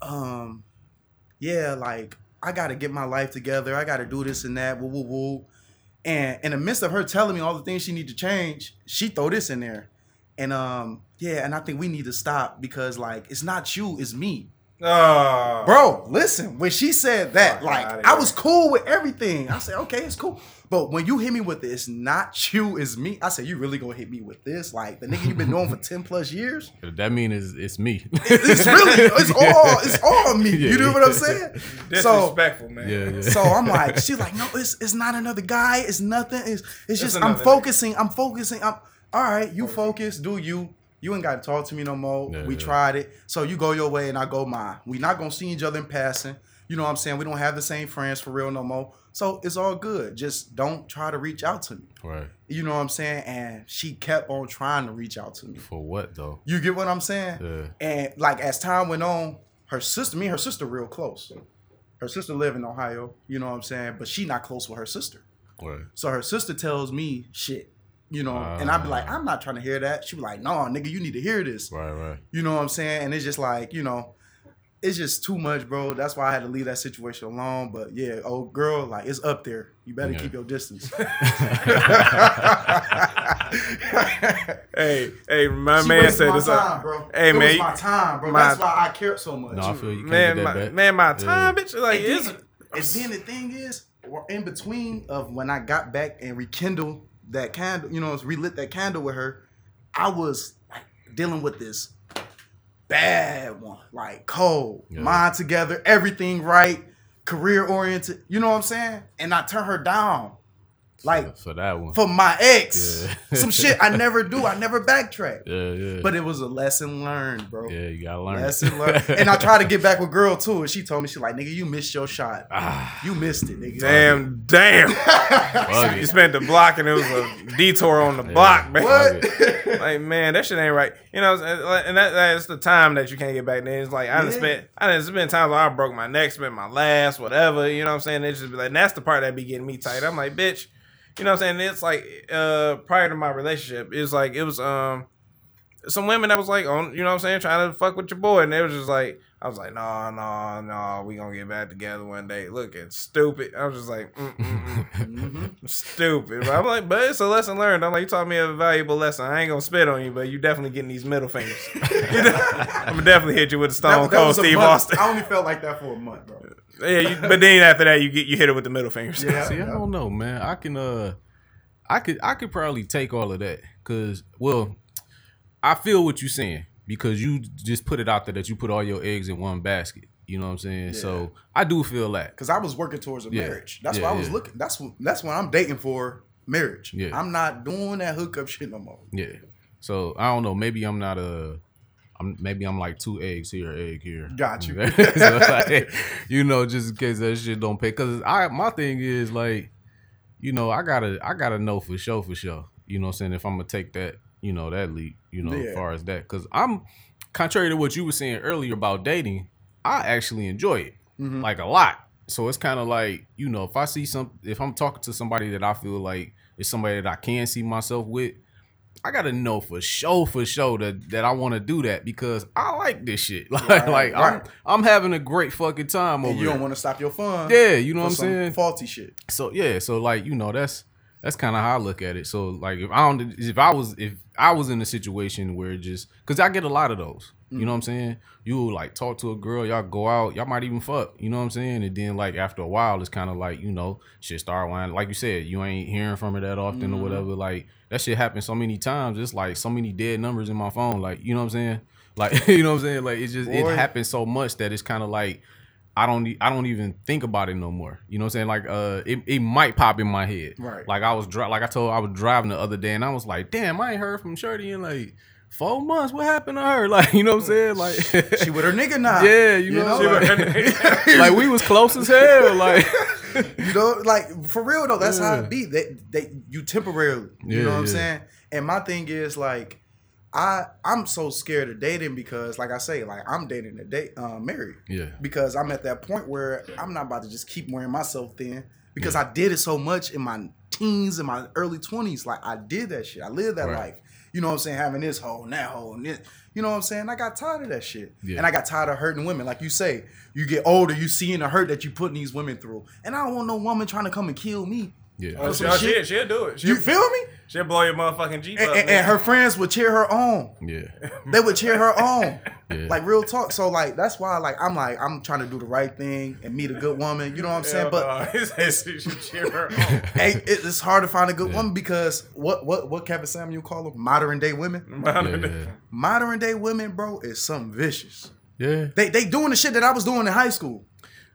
um, yeah, like I gotta get my life together. I gotta do this and that. Woo woo woo. And in the midst of her telling me all the things she need to change, she throw this in there, and um, yeah, and I think we need to stop because like it's not you, it's me. Oh. Bro, listen, when she said that, Fuck like I was cool with everything. I said, okay, it's cool. But when you hit me with it's not you, it's me. I said, you really gonna hit me with this? Like the nigga you've been knowing for 10 plus years? That mean is it's me. It's really, it's all, it's all me. Yeah, you know what I'm saying? So Disrespectful, man. yeah, yeah. so I'm like, she's like, no, it's it's not another guy. It's nothing. It's it's just I'm another nigga. focusing. I'm focusing. I'm all right. You focus. Do you? You ain't got to talk to me no more. Yeah, we yeah. tried it. So you go your way and I go mine. We not gonna see each other in passing. You know what I'm saying? We don't have the same friends for real no more. So it's all good. Just don't try to reach out to me. right. You know what I'm saying? And she kept on trying to reach out to me. For what though? You get what I'm saying? Yeah. And like as time went on, her sister, me and her sister real close. Her sister live in Ohio, you know what I'm saying? But she not close with her sister. Right. So her sister tells me shit, you know, and I'd be like, I'm not trying to hear that. She'd be like, no, nigga, you need to hear this. Right, right. You know what I'm saying? And it's just like, you know, it's just too much, bro. That's why I had to leave that situation alone. But yeah, old girl, like it's up there. You better Yeah. keep your distance. Hey, hey, my She man said this. time, uh, bro. Hey, it man, was my time, bro. my- That's why I cared so much. No, I feel you man, get my, that back. man, my Yeah. time, bitch. Like, And it's, then, and then the thing is, in between of when I got back and rekindled that candle, you know, relit that candle with her, I was like dealing with this bad one, like cold, Yeah. mind together, everything right, career oriented. You know what I'm saying? And I turn her down, like for that one. for my ex, Yeah. some shit I never do. I never backtrack. yeah, yeah. But it was a lesson learned, bro. yeah, you gotta learn. Lesson learned. and I tried to get back with girl too, and she told me she like, nigga, you missed your shot. Ah. You missed it, nigga. damn, damn. You spent the block and it was a detour on the Yeah. block, man. What? like man, that shit ain't right. You know, and that, that's the time that you can't get back. Then it's like I done Yeah. spent, I done spent times where I broke my neck, spent my last, whatever. You know what I'm saying? It's just be like, and that's the part that be getting me tight. I'm like, bitch. You know what I'm saying? It's like uh prior to my relationship, it's like it was um some women that was like on, you know what I'm saying, trying to fuck with your boy, and they was just like, I was like, no, no, no, we gonna get back together one day. Looking stupid. I was just like, mm mm mm. stupid. But I'm like, but it's a lesson learned. I'm like, you taught me a valuable lesson. I ain't gonna spit on you, but you definitely getting these middle fingers. I'm gonna definitely hit you with a Stone That- that Cold was a Steve month. Austin. I only felt like that for a month, bro. Yeah, you, but then after that, you get you hit it with the middle fingers. Yeah. See, I don't know, man. I can uh I could I could probably take all of that cuz well, I feel what you're saying because you just put it out there that you put all your eggs in one basket. You know what I'm saying? So, I do feel that. Because I was working towards a Yeah. marriage. That's Yeah, why I was yeah. looking. That's what. That's when I'm dating for marriage. Yeah. I'm not doing that hookup shit no more. Yeah. So, I don't know, maybe I'm not a I'm maybe I'm like two eggs here, egg here. Got you. so like, you know, just in case that shit don't pay. Cause I my thing is like, you know, I gotta I gotta know for sure, for sure. You know what I'm saying? If I'm gonna take that, you know, that leap, you know, Yeah. as far as that. Cause I'm contrary to what you were saying earlier about dating, I actually enjoy it. Mm-hmm. Like a lot. So it's kind of like, you know, if I see some if I'm talking to somebody that I feel like is somebody that I can see myself with, I gotta know for sure, for sure that that I want to do that because I like this shit. Like, Right, like I'm. I'm having a great fucking time over And you don't want to stop your fun. Yeah, you know what I'm some saying. Faulty shit. So yeah, so like you know that's that's kind of how I look at it. So like if I don't if I was if I was in a situation where it just because I get a lot of those, You know mm. what I'm saying? You like talk to a girl, y'all go out, y'all might even fuck. You know what I'm saying? And then like after a while, it's kind of like you know shit start winding. Like you said, you ain't hearing from her that often or mm-hmm. whatever. Like that shit happened so many times. It's like so many dead numbers in my phone. Like you know what I'm saying? Like you know what I'm saying? Like it just Boy. it happens so much that it's kind of like. I don't I don't even think about it no more. You know what I'm saying? Like uh it, it might pop in my head. Right. Like I was dri- like I told I was driving the other day and I was like, damn, I ain't heard from Shirley in like four months. What happened to her? Like, you know what I'm saying? Like She with her nigga now. Yeah, you know, like, like we was close as hell. Like you know, like for real though, that's how it be. They, they, you temporarily. You Yeah, know what I'm saying? And my thing is like, I, I'm so scared of dating because, like I say, like I'm dating a date, uh, married. Yeah. Because I'm at that point where I'm not about to just keep wearing myself thin because I did it so much in my teens and my early 20s. Like I did that shit. I lived that Right. life. You know what I'm saying? Having this hole and that hole and this. You know what I'm saying? I got tired of that shit. Yeah. And I got tired of hurting women. Like you say, you get older, you seeing the hurt that you putting these women through. And I don't want no woman trying to come and kill me. Yeah. Oh, some she'll, she'll, she'll do it. She'll, You feel me? she'll blow your motherfucking Jeep And, up. and, and her friends would cheer her on. Yeah. They would cheer her on. Yeah. Like real talk. So like that's why like I'm like I'm trying to do the right thing and meet a good woman. You know what I'm saying? Hell But no. He says she should cheer her on. hey, it's hard to find a good woman because what what what Kevin Samuel call them? Modern day women. Yeah. Modern day women, bro, is something vicious. Yeah. They they doing the shit that I was doing in high school.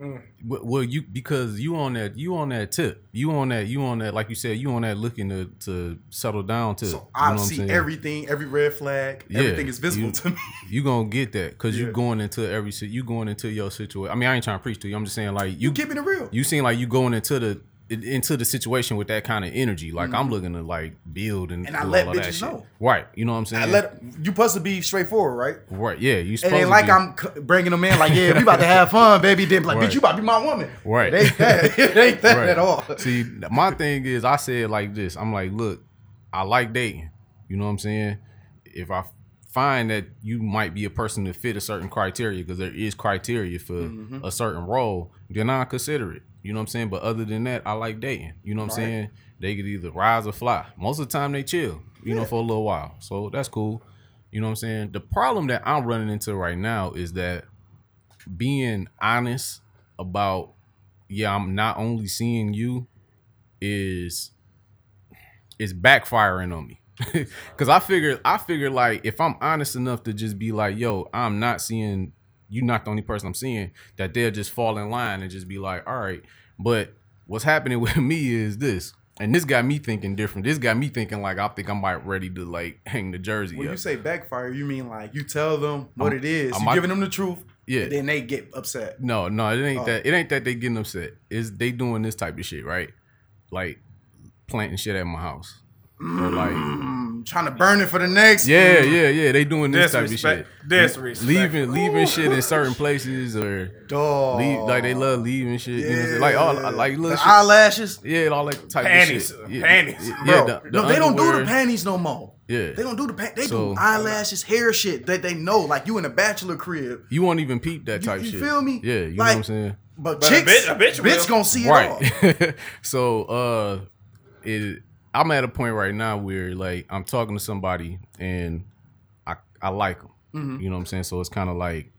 Mm. Well, well, you because you on that you on that tip. You on that you on that like you said you on that looking to to settle down to. So you know I what I'm see everything, every red flag, Yeah, everything is visible you- to me. You gonna get that because you going into every you going into your situation. I mean, I ain't trying to preach to you. I'm just saying like you You keeping it real. you seem like you going into the into the situation with that kind of energy. Like I'm looking to like build and Mm-hmm. And I let all of that bitches know. Right. You know what I'm saying? I let you supposed to be straightforward, right? right. Yeah. You supposed to like be- I'm bringing them in like, yeah, we about to have fun, baby. Then like, Right. bitch, you about to be my woman. Right. It ain't that. It ain't that Right. at all. See, my thing is, I said like this. I'm like, look, I like dating. You know what I'm saying? If I find that you might be a person to fit a certain criteria, because there is criteria for Mm-hmm. a certain role, then I consider it. You know what I'm saying? But other than that, I like dating. You know what I'm saying? They could either rise or fly. Most of the time, they chill. You know, for a little while. So that's cool. You know what I'm saying? The problem that I'm running into right now is that being honest about yeah, I'm not only seeing you is is backfiring on me. Cause I figured I figured like if I'm honest enough to just be like, yo, I'm not seeing you're not the only person I'm seeing, that they'll just fall in line and just be like, all right. But what's happening with me is this. And this got me thinking different. This got me thinking like I think I'm about ready to like hang the jersey. When up. you say backfire, you mean like you tell them what I'm- it is, you not- giving them the truth, Yeah. then they get upset. No, no, it ain't Oh. that. It ain't that they getting upset. Is they doing this type of shit, right? Like planting shit at my house, or like I'm trying to burn it for the next. yeah, yeah, yeah. They doing this type of shit. Disrespect. Disrespect. Leaving, leaving shit in certain places, or dog. leave, like they love leaving shit. You know, what I'm saying? like all like little the shit. eyelashes. yeah, all that type Panties. of shit. Yeah, Panties. yeah, Bro, the- the no, they don't do the panties no more. Yeah. They don't do the pan. They So- do eyelashes, hair shit that they know. Like you in a bachelor crib. You won't even peep that type you shit. feel me? Yeah, you know Like, what I'm saying. But, But a chicks, bitch- a bitch will. gonna see it all. right so uh it i'm at a point right now where like i'm talking to somebody and i i like them Mm-hmm. you know what i'm saying so it's kind of like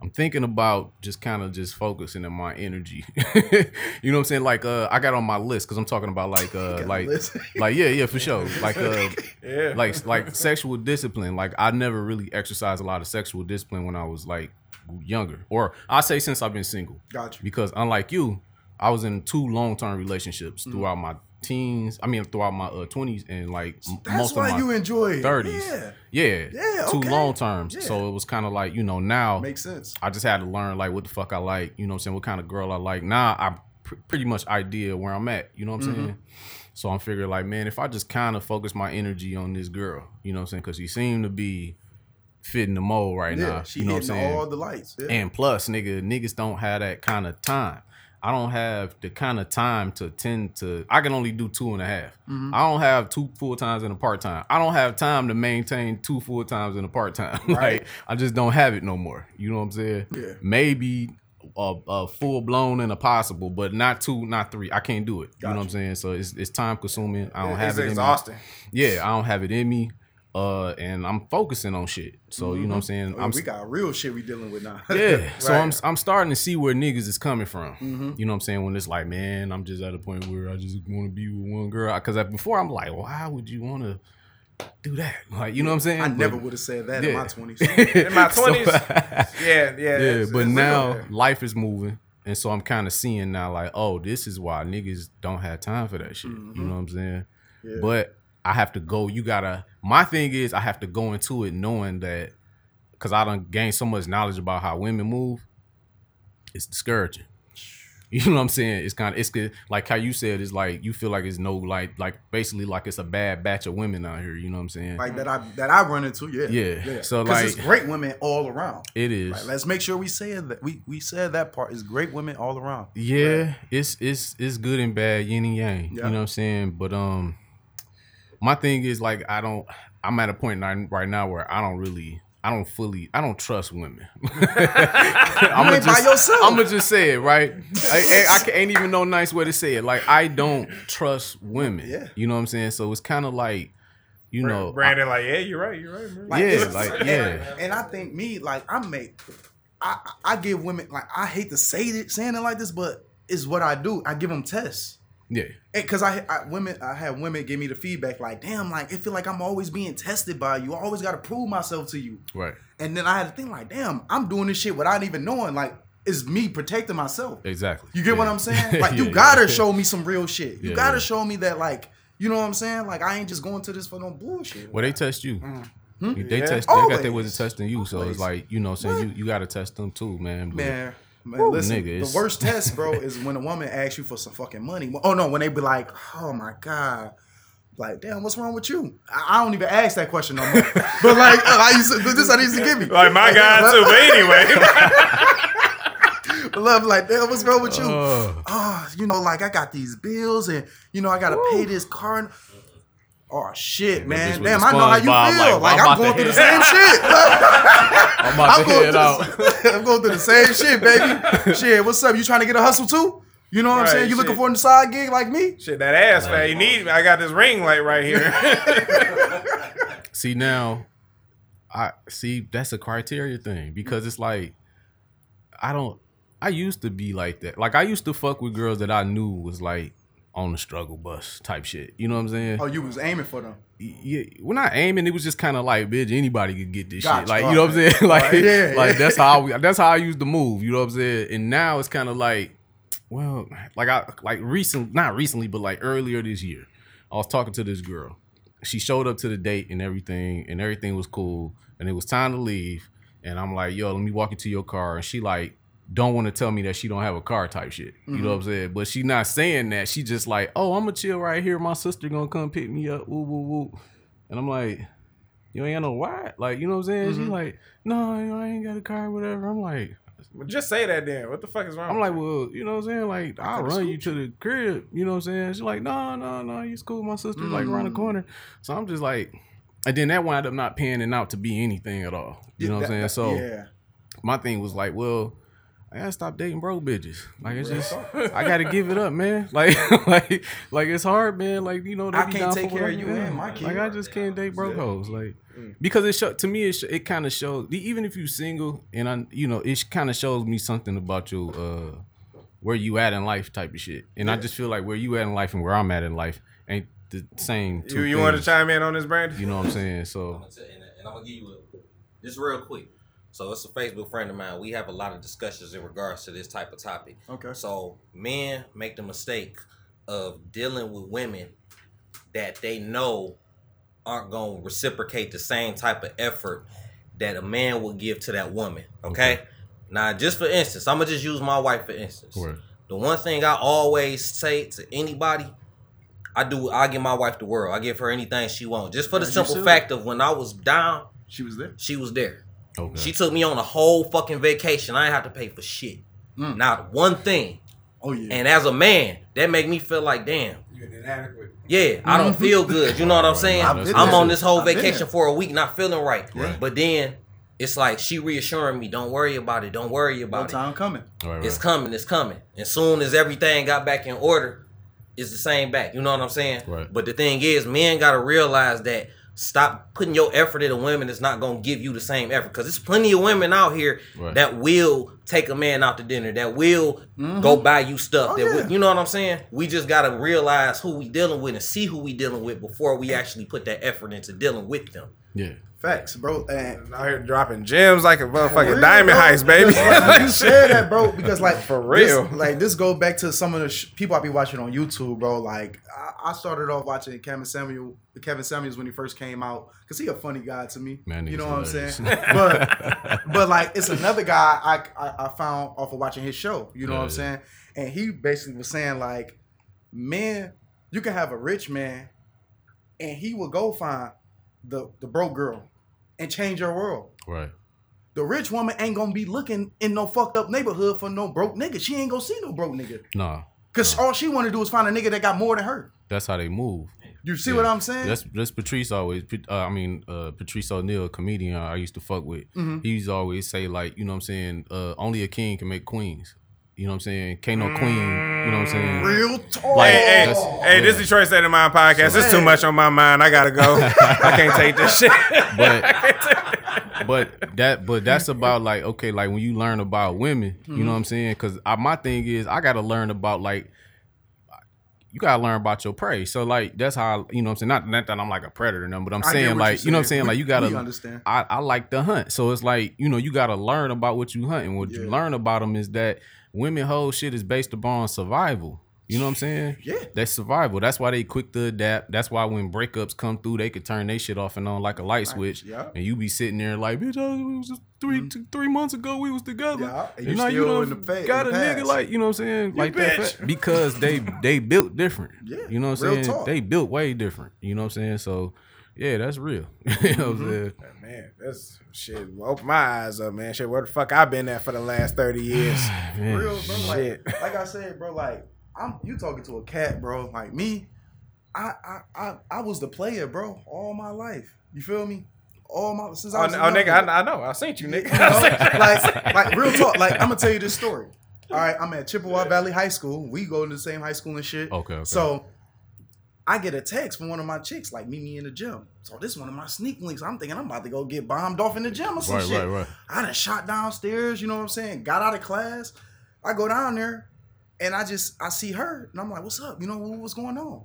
i'm thinking about just kind of just focusing on my energy you know what i'm saying like uh i got on my list because i'm talking about like uh like like yeah yeah for sure like uh Yeah. like like sexual discipline. Like I never really exercised a lot of sexual discipline when I was like younger, or I say since I've been single. Got you. Because unlike you, I was in two long term relationships Mm. throughout my teens. I mean, throughout my uh, twenties and like That's most why of my you enjoy thirties. Yeah, Yeah, Yeah, two okay. long terms. Yeah. So it was kind of like you know now makes sense. I just had to learn like what the fuck I like, you know what I'm saying, what kind of girl I like. Now I pr- pretty much idea where I'm at, you know what I'm Mm-hmm. saying? So I'm figuring like, man, if I just kind of focus my energy on this girl, you know what I'm saying, because she seemed to be fitting the mold right Yeah, now, she you know what I'm saying? all the lights. Yeah. And plus, nigga, niggas don't have that kind of time. I don't have the kind of time to tend to. I can only do two and a half. Mm-hmm. I don't have two full times and a part time. I don't have time to maintain two full times and a part time. Right. like I just don't have it no more. You know what I'm saying? Yeah. Maybe a, a full blown and a possible, but not two, not three. I can't do it. You know what I'm saying? So it's it's time consuming. I don't have it. in me. exhausting. Yeah, I don't have it in me. Uh, and I'm focusing on shit. So you know what I'm saying. Oh, I'm we got real shit we dealing with now. yeah. So I'm I'm starting to see where niggas is coming from. Mm-hmm. You know what I'm saying? When it's like, man, I'm just at a point where I just want to be with one girl. Because before I'm like, why would you want to do that? Like, you know what I'm saying? I But- never would have said that in my twenties. In my So- 20s, yeah, yeah. yeah, it's- but now life is moving, and so I'm kind of seeing now, like, oh, this is why niggas don't have time for that shit. You know what I'm saying? Yeah. But I have to go. You gotta. My thing is, I have to go into it knowing that because I don't gain so much knowledge about how women move. It's discouraging. You know what I'm saying? It's kind of it's good. Like how you said, it's like you feel like it's no like like basically like it's a bad batch of women out here. You know what I'm saying? like that I that I run into, yeah. Yeah. So, 'Cause it's like- it's great women all around. it is. Like, let's make sure we said that we we said that part is great women all around. Yeah, it's it's it's good and bad, yin and yang. Yeah. You know what I'm saying? But um, my thing is like I don't. I'm at a point right now where I don't really. I don't fully. I don't trust women. I'm ain't by yourself. I'm gonna just say it right. I, I, I ain't even no nice way to say it. Like I don't trust women. Yeah. You know what I'm saying? So it's kind of like, you know, Brandon, like, yeah, you're right, you're right, man. Like, Yeah, it's- like, and- yeah. And, I think me, like, I make, I I give women like I hate to say it, saying it like this, but it's what I do. I give them tests. Yeah, because I, I women I have women give me the feedback like damn like it feel like I'm always being tested by you I always got to prove myself to you right, and then I had to think like damn I'm doing this shit without even knowing like it's me protecting myself exactly. you get what I'm saying like Yeah, you gotta show me some real shit you Yeah, gotta yeah. show me that like you know what I'm saying like I ain't just going to this for no bullshit Well, they test you. You- They Yeah. test. They got their Mm. Always. ways of testing you. So Always. it's like you know, saying you you got to test them too, man. But- man Man, Woo, listen, nigga, the worst test, bro, is when a woman asks you for some fucking money. Oh no, when they be like, "Oh my god," like, "Damn, what's wrong with you?" I, I don't even ask that question no more. but like, I used to, this I used to give me. Like my guy too, but anyway. Love, like, damn, what's wrong with you? Ugh. oh, you know, like I got these bills and you know I gotta pay this car. Oh shit, bitch man! Damn, I know how you feel. like, Like, I'm I'm going through the head- same shit. I'm about I'm to going, head through out. the, I'm going through the same shit, baby. shit, what's up? You trying to get a hustle too? You know what I'm saying? You looking for a side gig like me? Shit, that ass fat. You oh. need. I got this ring light right here. See now, I see that's a criteria thing because it's like I don't. I used to be like that. Like I used to fuck with girls that I knew was like on the struggle bus type shit. You know what I'm saying? Oh, you was aiming for them. yeah, we're not aiming. It was just kind of like, bitch, anybody could get this Gotcha. shit. Like, you know what I'm saying? Like, Alright, yeah, like yeah. that's how we, that's how I used to move. You know what I'm saying? And now it's kind of like, well, like I like recent, not recently, but like earlier this year, I was talking to this girl. She showed up to the date and everything, and everything was cool, and it was time to leave. And I'm like, yo, let me walk you to your car. And she like, don't want to tell me that she don't have a car type shit. You know mm-hmm. what I'm saying? But she not saying that. She just like, oh, I'm gonna chill right here. My sister gonna come pick me up. Woo woo woo. And I'm like, you ain't got no ride? Like, you know what I'm saying? She's mm-hmm. like, no, you know, I ain't got a car, whatever. I'm like, Just say that then. What the fuck is wrong? I'm like, well, you know what I'm saying? Like, I'll run you to the crib. You know what I'm saying? She's like, no, no, no, you cool. My sister's like around the mm. corner. So I'm just like, and then that wound up not panning out to be anything at all. You know what I'm saying? So yeah, my thing was like, well, I gotta stop dating broke bitches. Like it's just, I gotta give it up, man. Like, like, like it's hard, man. Like you know, I be can't take care of you yeah. and my kid. Like I just can't date broke hoes. Like because it show, to me, it sh- it kind of shows. Even if you're single, and I, you know, it kind of shows me something about your uh where you at in life type of shit. And I just feel like where you at in life and where I'm at in life ain't the same. You, two you want to chime in on this, Brandon? You know what I'm saying? So I'm gonna tell- and, and I'm gonna give you a, just real quick. So it's a Facebook friend of mine. We have a lot of discussions in regards to this type of topic. Okay. So men make the mistake of dealing with women that they know aren't gonna reciprocate the same type of effort that a man would give to that woman. Okay. Now, just for instance, I'm gonna just use my wife for instance. Word. The one thing I always say to anybody, I do. I give my wife the world. I give her anything she wants, just for the As simple fact of when I was down, she was there. she was there. Okay. She took me on a whole fucking vacation. I ain't have to pay for shit. Mm. Not one thing. Oh yeah. And as a man, that make me feel like, damn, You're inadequate. yeah, I don't feel good. You know what I'm saying? I've I'm on this whole vacation for a week, not feeling right. Right. But then it's like she reassuring me, don't worry about it, don't worry no about it. time coming. All right, It's right. coming, it's coming. And soon as everything got back in order, it's the same back. You know what I'm saying? Right. But the thing is, men gotta realize that Stop putting your effort into women that's not gonna give you the same effort. Cause there's plenty of women out here Right. that will take a man out to dinner, that will mm-hmm. go buy you stuff. Oh, that will- you know what I'm saying? We just gotta realize who we dealing with and see who we dealing with before we actually put that effort into dealing with them. Yeah. Facts, bro. And Out here dropping gems like a motherfucking real, diamond bro. heist, baby. Like, you said that, bro, because like For this- real. like this go back to some of the sh- people I be watching on YouTube, bro. Like I, I started off watching Kevin Samuel, Kevin Samuels when he first came out, cause he a funny guy to me. Man, you he's know what I'm saying? but but like it's another guy I, I I found off of watching his show. You know what I'm Yeah, saying? And he basically was saying like, man, you can have a rich man, and he will go find the the broke girl and change your world. Right. The rich woman ain't gonna be looking in no fucked up neighborhood for no broke nigga. She ain't gonna see no broke nigga. Nah. Cause all she wanna do is find a nigga that got more than her. That's how they move. You see Yeah. what I'm saying? That's that's Patrice always. Uh, I mean, uh, Patrice O'Neal, a comedian I used to fuck with. Mm-hmm. He used to always say like, you know what I'm saying. Uh, only a king can make queens. You know what I'm saying. Can't no queen. You know what I'm saying. Mm, real talk. Like, Hey, hey, That's- hey, this Detroit State of Mind podcast. It's too much on my mind. I gotta go. I can't take this shit. but but that but that's about like okay like when you learn about women you know mm-hmm. what i'm saying because my thing is i gotta learn about like you gotta learn about your prey so like that's how you know what i'm saying not, not that i'm like a predator or nothing, but i'm saying like you're you know what i'm saying. saying like you gotta we understand. I, I like to hunt so it's like you know you gotta learn about what you hunt and what you learn about them is that women whole shit is based upon survival you know what I'm saying? Yeah. That's survival. That's why they quick to adapt. That's why when breakups come through, they could turn their shit off and on like a light switch. yeah. Mm-hmm. And you be sitting there like, bitch, I was just 3 two, three months ago we was together. Yeah, and and you now you still done in the fa- got a nigga like, you know what I'm saying? like that bitch. fa- because they they built different. Yeah, You know what I'm real saying? talk. They built way different. You know what I'm saying? So yeah, that's real. you know what I'm mm-hmm. saying? Man, that's shit. Open my eyes up, man. Shit, where the fuck I been at for the last thirty years? Man. Real, bro. Like, Shit. like I said, bro. Like I'm, you talking to a cat, bro. Like me, I, I, I, I was the player, bro, all my life. You feel me? All my since I Oh, was oh young nigga, nigga. I, I know. I seen you, nigga. You know? like, like real talk. Like I'm gonna tell you this story. All right, I'm at Chippewa Valley High School. We go to the same high school and shit. Okay, okay. So I get a text from one of my chicks, like meet me in the gym. So this one of my sneak links. I'm thinking I'm about to go get bombed off in the gym or some Right, shit. right, right. I done shot downstairs. You know what I'm saying? Got out of class. I go down there, and I just I see her, and I'm like, "What's up? You know what's going on?"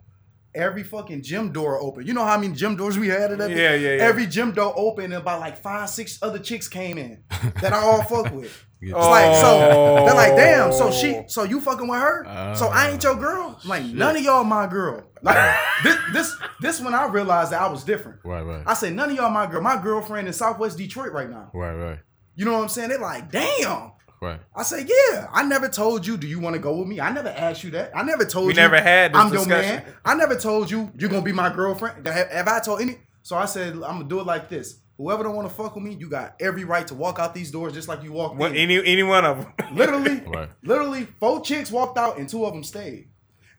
Every fucking gym door open. You know how many gym doors we had at that? Yeah, yeah, yeah. Every gym door open, and about like five, six other chicks came in that I all fuck with. Yeah. It's like so they're like, oh. damn. So Oh. she, so you fucking with her? so I ain't your girl. I'm like shit. none of y'all my girl. Like this, this, this when I realized that I was different. Right, right. I said none of y'all my girl. My girlfriend in Southwest Detroit right now. Right, right. You know what I'm saying? They're like, damn. Right. I say, yeah. I never told you, do you want to go with me? I never asked you that. I never told We you. never had this I'm your man. I never told you you're gonna be my girlfriend. Have, have I told any? So I said, I'm gonna do it like this. Whoever don't want to fuck with me, you got every right to walk out these doors just like you walked What, in. any any one of them? Literally, Right. literally, four chicks walked out and two of them stayed.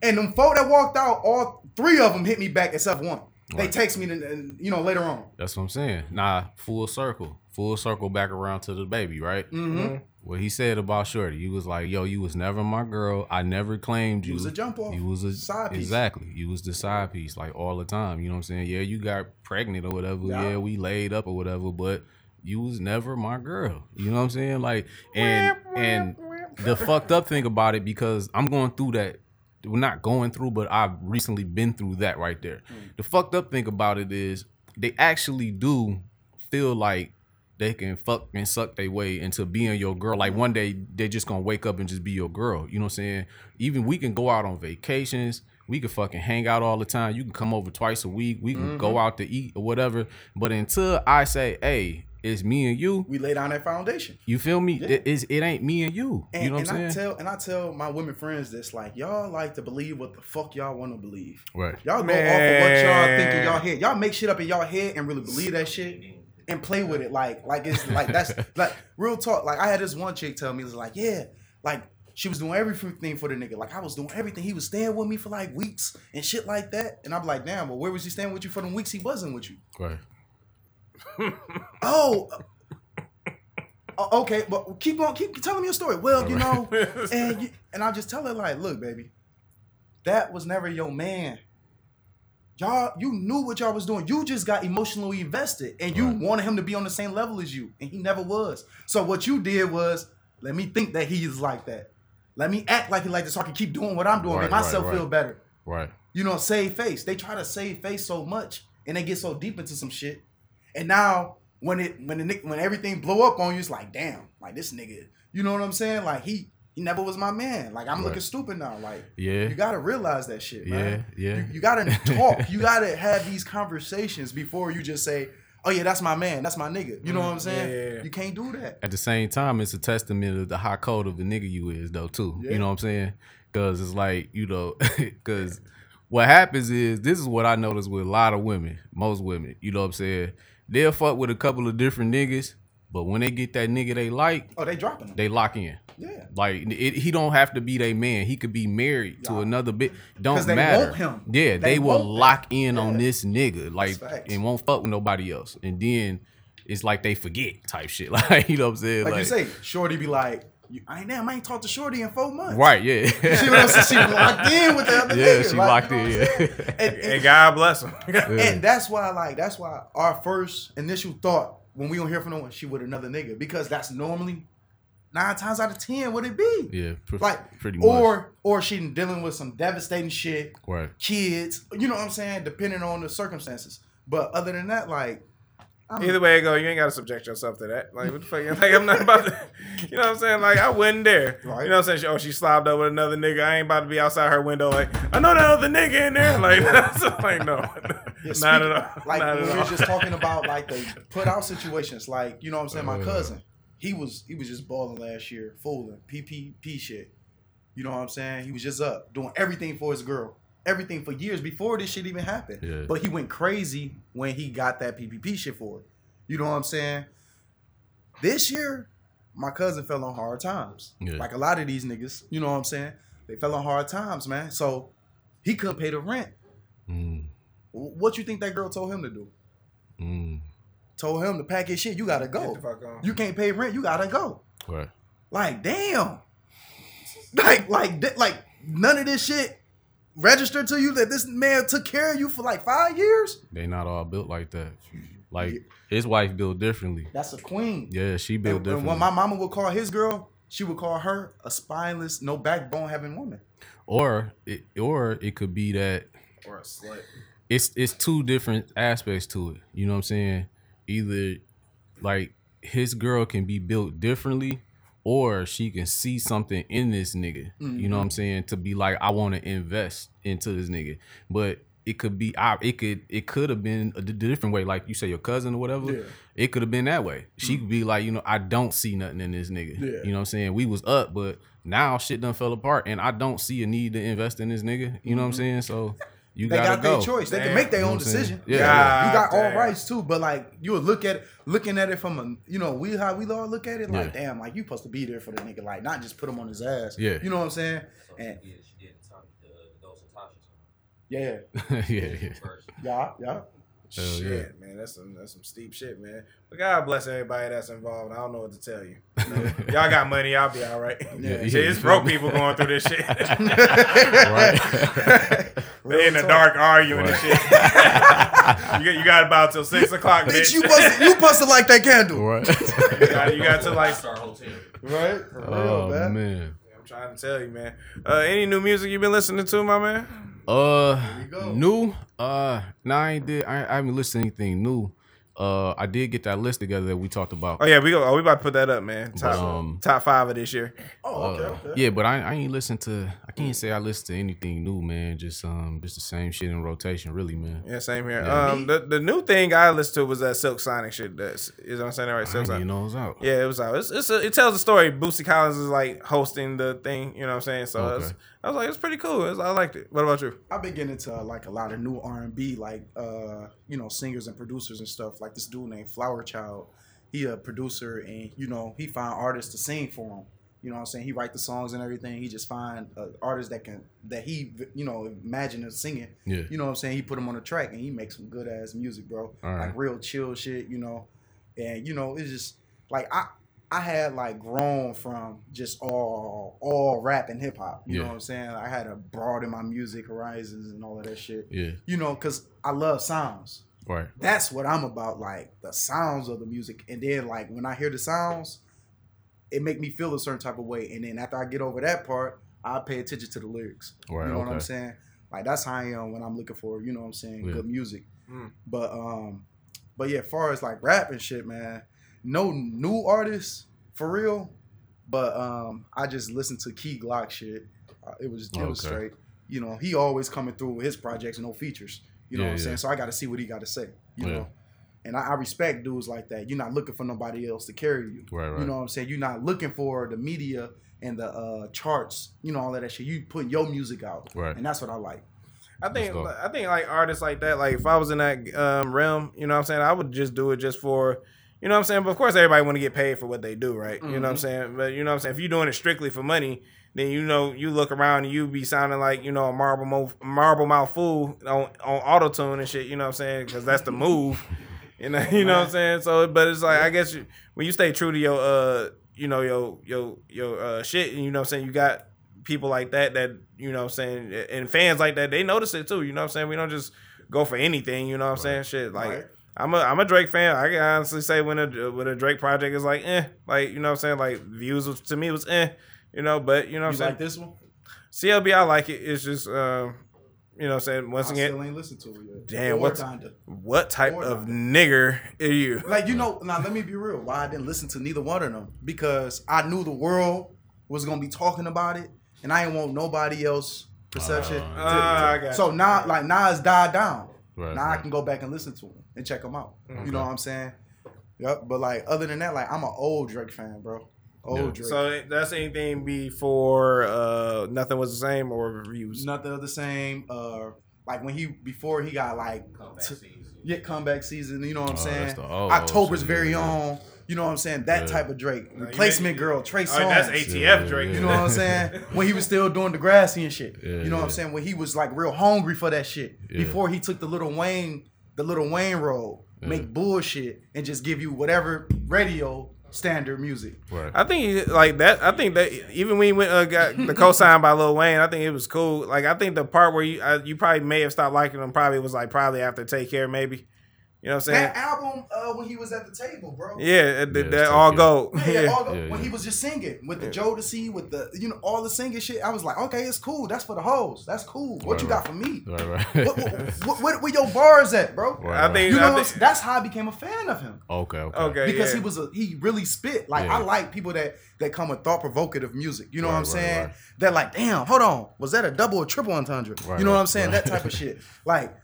And them four that walked out, all three of them hit me back except one. They text me, to, you know, later on. That's what I'm saying. Nah, full circle. Full circle back around to the baby, right? Mm-hmm. What he said about Shorty, he was like, "Yo, you was never my girl. I never claimed you. was a jump off. You was a Side piece. Exactly. You was the side piece, like all the time. You know what I'm saying? Yeah, you got pregnant or whatever. Yeah. Yeah, we laid up or whatever, but you was never my girl. You know what I'm saying? Like, and and the fucked up thing about it because I'm going through that. We're not going through, but I've recently been through that right there. Mm. The fucked up thing about it is they actually do feel like they can fuck and suck their way into being your girl. Like one day they just gonna wake up and just be your girl. You know what I'm saying? Even we can go out on vacations. We can fucking hang out all the time. You can come over twice a week. We can go mm-hmm. out to eat or whatever. But until I say, hey, it's me and you, We lay down that foundation. you feel me? It, it's, it ain't me and you. And, you know what and I'm saying? I tell and I tell my women friends this, like, y'all like to believe what the fuck y'all want to believe. right. Y'all go off of what y'all think in Man. y'all head. Y'all make shit up in y'all head and really believe that shit and play with it. Like, like it's like that's like real talk. Like I had this one chick tell me, it was like, yeah, like she was doing everything for the nigga. Like I was doing everything. He was staying with me for like weeks and shit like that. And I'm like, damn, well, where was he staying with you for the weeks he wasn't with you? Right. Oh. uh, okay, but keep on, keep telling me your story. Well, you know, and you, and I'll just tell her like, look, baby, that was never your man. Y'all, you knew what y'all was doing. You just got emotionally invested, and you Right. wanted him to be on the same level as you, and he never was. So what you did was let me think that he is like that. Let me act like he like this, so I can keep doing what I'm doing, Right, make myself right. feel better. Right. You know, save face. They try to save face so much, and they get so deep into some shit. And now when it when the when everything blow up on you, it's like, damn, like this nigga. You know what I'm saying? Like he he never was my man. Like I'm Right. looking stupid now. Like Yeah. you gotta realize that shit, man. Yeah, yeah. You, you gotta talk. you gotta have these conversations before you just say, "Oh yeah, that's my man. That's my nigga." You know what I'm mm, saying? yeah, yeah. You can't do that. At the same time, it's a testament of the high code of the nigga you is though too. Yeah. You know what I'm saying? Because it's like you know, because what happens is this is what I notice with a lot of women, most women. You know what I'm saying? They'll fuck with a couple of different niggas, but when they get that nigga they like, Oh, they dropping them. they lock in. Yeah. Like it, he don't have to be their man. He could be married to another bit. 'Cause Don't they matter. want him. Yeah, They they, will want that. lock in on this nigga, like, and won't fuck with nobody else. And then it's like they forget type shit. Like you know what I'm saying? Like, you say, Shorty be like, I ain't damn, I ain't talked to Shorty in four months. right? Yeah, See what I'm? She locked in with the other yeah. nigga. She like, locked you know in. what I'm saying? Yeah, And, And and, God bless him. and that's why, like, that's why our first initial thought when we don't hear from no one, she with another nigga because that's normally nine times out of ten would it be. yeah. pr- Like, pretty much. or or she dealing with some devastating shit, right. kids. You know what I'm saying? Depending on the circumstances. But other than that, like, I'm, Either way it go, you ain't gotta subject yourself to that. Like what the fuck? Like I'm not about to. You know what I'm saying? Like I wasn't there. Right. You know what I'm saying? She, oh, she slobbed up with another nigga. I ain't about to be outside her window. Like I know that other nigga in there. Like that's like no, Yeah, not speaking- at all. Like not we at were just talking about like the put out situations, like you know what I'm saying. My Uh. cousin, he was he was just balling last year, fooling PPP shit. You know what I'm saying? He was just up doing everything for his girl, everything for years before this shit even happened. Yeah. But he went crazy when he got that PPP shit for it. You know what I'm saying? This year, my cousin fell on hard times. Yeah. Like a lot of these niggas, you know what I'm saying? They fell on hard times, man. So he couldn't pay the rent. Mm, What you think that girl told him to do? mm, Told him to pack his shit. You gotta Get go. the fuck on. You can't pay rent. You gotta go. right. Like damn. Like like like none of this shit registered to you that this man took care of you for like five years. They not all built like that. Like his wife built differently. That's a queen. Yeah, she built And, and when my mama would call his girl, she would call her a spineless, no backbone having woman. or it, or it could be that or a slut. it's it's two different aspects to it. You know what I'm saying? Either like his girl can be built differently, or she can see something in this nigga. You know what I'm mm-hmm. saying? To be like, I want to invest into this nigga, but it could be I it could it could have been a d- different way. Like you say, your cousin or whatever. Yeah. It could have been that way. She mm-hmm. could be like, you know, I don't see nothing in this nigga. Yeah. You know what I'm saying? We was up, but now shit done fell apart, and I don't see a need to invest in this nigga. You know what I'm mm-hmm. saying? So you They gotta got go. their choice. They can make their You own what I'm saying? decision. Yeah. you got God all damn. rights too. But like you would look at it, looking at it from a, you know, we how we all look at it. Like, Yeah. damn, like you supposed to be there for the nigga, like not just put him on his ass. Yeah. you know what I'm saying? So And she did, she did Tom, the, the Ghost yeah, yeah, yeah. yeah, yeah. Hell shit, man, that's some that's some steep shit, man. But God bless everybody that's involved. I don't know what to tell you. y'all got money, y'all be all right. Yeah. shit, it's broke people going through this shit. right. they in the dark arguing and shit. you, got, you got about till six o'clock, bitch. Bitch, you busted, you busted like that candle, right. you, got, you got to like. Star Hotel. right? For real, oh man. man. I'm trying to tell you, man. Uh, any new music you've been listening to, my man? Uh, new. Uh, nah, I ain't did. I, I haven't listened to anything new. Uh, I did get that list together that we talked about. Oh yeah, we go. Oh, we about to put that up, man. Top, um, top five of this year. Oh, okay, Uh, okay. Yeah, but I, I ain't listen to. I can't say I listen to anything new, man. Just um, just the same shit in rotation, really, man. Yeah, same here. Yeah. Um, the, the new thing I listened to was that Silk Sonic shit. That's is what I'm saying that right? I Silk ain't Sonic. know it was out. Yeah, it was out. It's, it's a, it tells a story. Bootsy Collins is like hosting the thing. You know what I'm saying? So Okay. It's, I was like, it's pretty cool. It's, I liked it. What about you? I've been getting into uh, like a lot of new R and B, like uh, you know, singers and producers and stuff. Like this dude named Flower Child. He a producer and you know he find artists to sing for him. You know what I'm saying? He write the songs and everything. He just find uh, artists that can that he you know imagine as singing. Yeah. You know what I'm saying? He put them on the track and he makes some good ass music, bro. All right. Like real chill shit, you know. And you know it's just like I I had like grown from just all all rap and hip hop. You know what I'm saying? I had to broaden my music horizons and all of that shit. Yeah. You know, cause I love sounds. Right. That's what I'm about, like the sounds of the music. And then like when I hear the sounds, it make me feel a certain type of way. And then after I get over that part, I pay attention to the lyrics. Right, you know what I'm saying? Like that's how I am when I'm looking for, you know what I'm saying, Yeah. good music. Mm. But um, but yeah, as far as like rap and shit, man, no new artists for real. But um, I just listened to Key Glock shit. Uh, it was it was Okay. straight. You know, he always coming through with his projects, no features. You know Yeah, what I'm yeah. saying? So I got to see what he got to say. You Yeah. know, and I, I respect dudes like that. You're not looking for nobody else to carry you. Right, right. You know what I'm saying? You're not looking for the media and the uh, charts. You know all of that shit. You putting your music out, Right. and that's what I like. I think I think like artists like that, like if I was in that um, realm, you know what I'm saying, I would just do it just for you know what I'm saying? But of course everybody want to get paid for what they do, right? You know what I'm saying? But you know what I'm saying? If you're doing it strictly for money, then you know you look around and you be sounding like, you know, a marble mouth marble mouth fool on on auto tune and shit, you know what I'm saying? Cuz that's the move. You know, you know what I'm saying? So but it's like I guess you, when you stay true to your uh you know your your your uh shit and you know what I'm saying, you got people like that that you know what I'm saying and fans like that they notice it too you know what I'm saying we don't just go for anything you know what I'm saying shit like Right. I'm a I'm a Drake fan I can honestly say when a when a Drake project is like eh like you know what I'm saying like views was, to me was eh you know but you know what I'm You saying like this one? CLB I like it it's just um you know what I'm saying once I again still ain't listened to it yet. Damn, Or what's- Donda. what type Or of not. nigger are you Like you know, now let me be real. Why I didn't listen to neither one of them because I knew the world was gonna be talking about it, and I didn't want nobody else perception. Ah. to- I to- got so you. now, like now it's died down. Right. now I can go back and listen to him and check them out. You know what I'm saying? Yep. But like other than that, like I'm an old Drake fan, bro. Old Yeah. Drake. so that's anything before uh nothing was the same or reviews Nothing of the same. Uh, like when he before he got like Comeback t- season. yeah comeback season. You know what I'm Oh, saying? that's the old- October's old very yeah. own. You know what I'm saying? That Yeah. type of Drake. Replacement mean- girl, Trey oh, Songz. that's ATF Drake yeah, You know what I'm saying? When he was still doing the grassy and shit. Yeah, you know what I'm saying? When he was like real hungry for that shit. Yeah. Before he took the Lil Wayne, the Lil Wayne role, make bullshit and just give you whatever radio standard music. Right. I think like that. I think that even when he went uh, got the co-sign by Lil Wayne, I think it was cool. Like I think the part where you uh, you probably may have stopped liking him probably was like probably after Take Care, maybe. You know what I'm saying? That album, uh, when he was at the table, bro. Yeah, that, Yeah, that it's all go. Yeah, yeah, Yeah. all the, Yeah, when he was just singing with the Jodeci, with the you know all the singing shit, I was like, okay, it's cool. That's for the hoes. That's cool. What Right, you got for me? Right. Right. what, what, what, what, where your bars at, bro? Right, I think You know, I think- that's how I became a fan of him. okay. Okay. okay because yeah. he was a he really spit. Like Yeah. I like people that that come with thought provocative music. You know what I'm Right, right, saying? right. They're like, damn, hold on, was that a double or triple entendre? Right, you know what I'm saying? right. That type of shit. Like.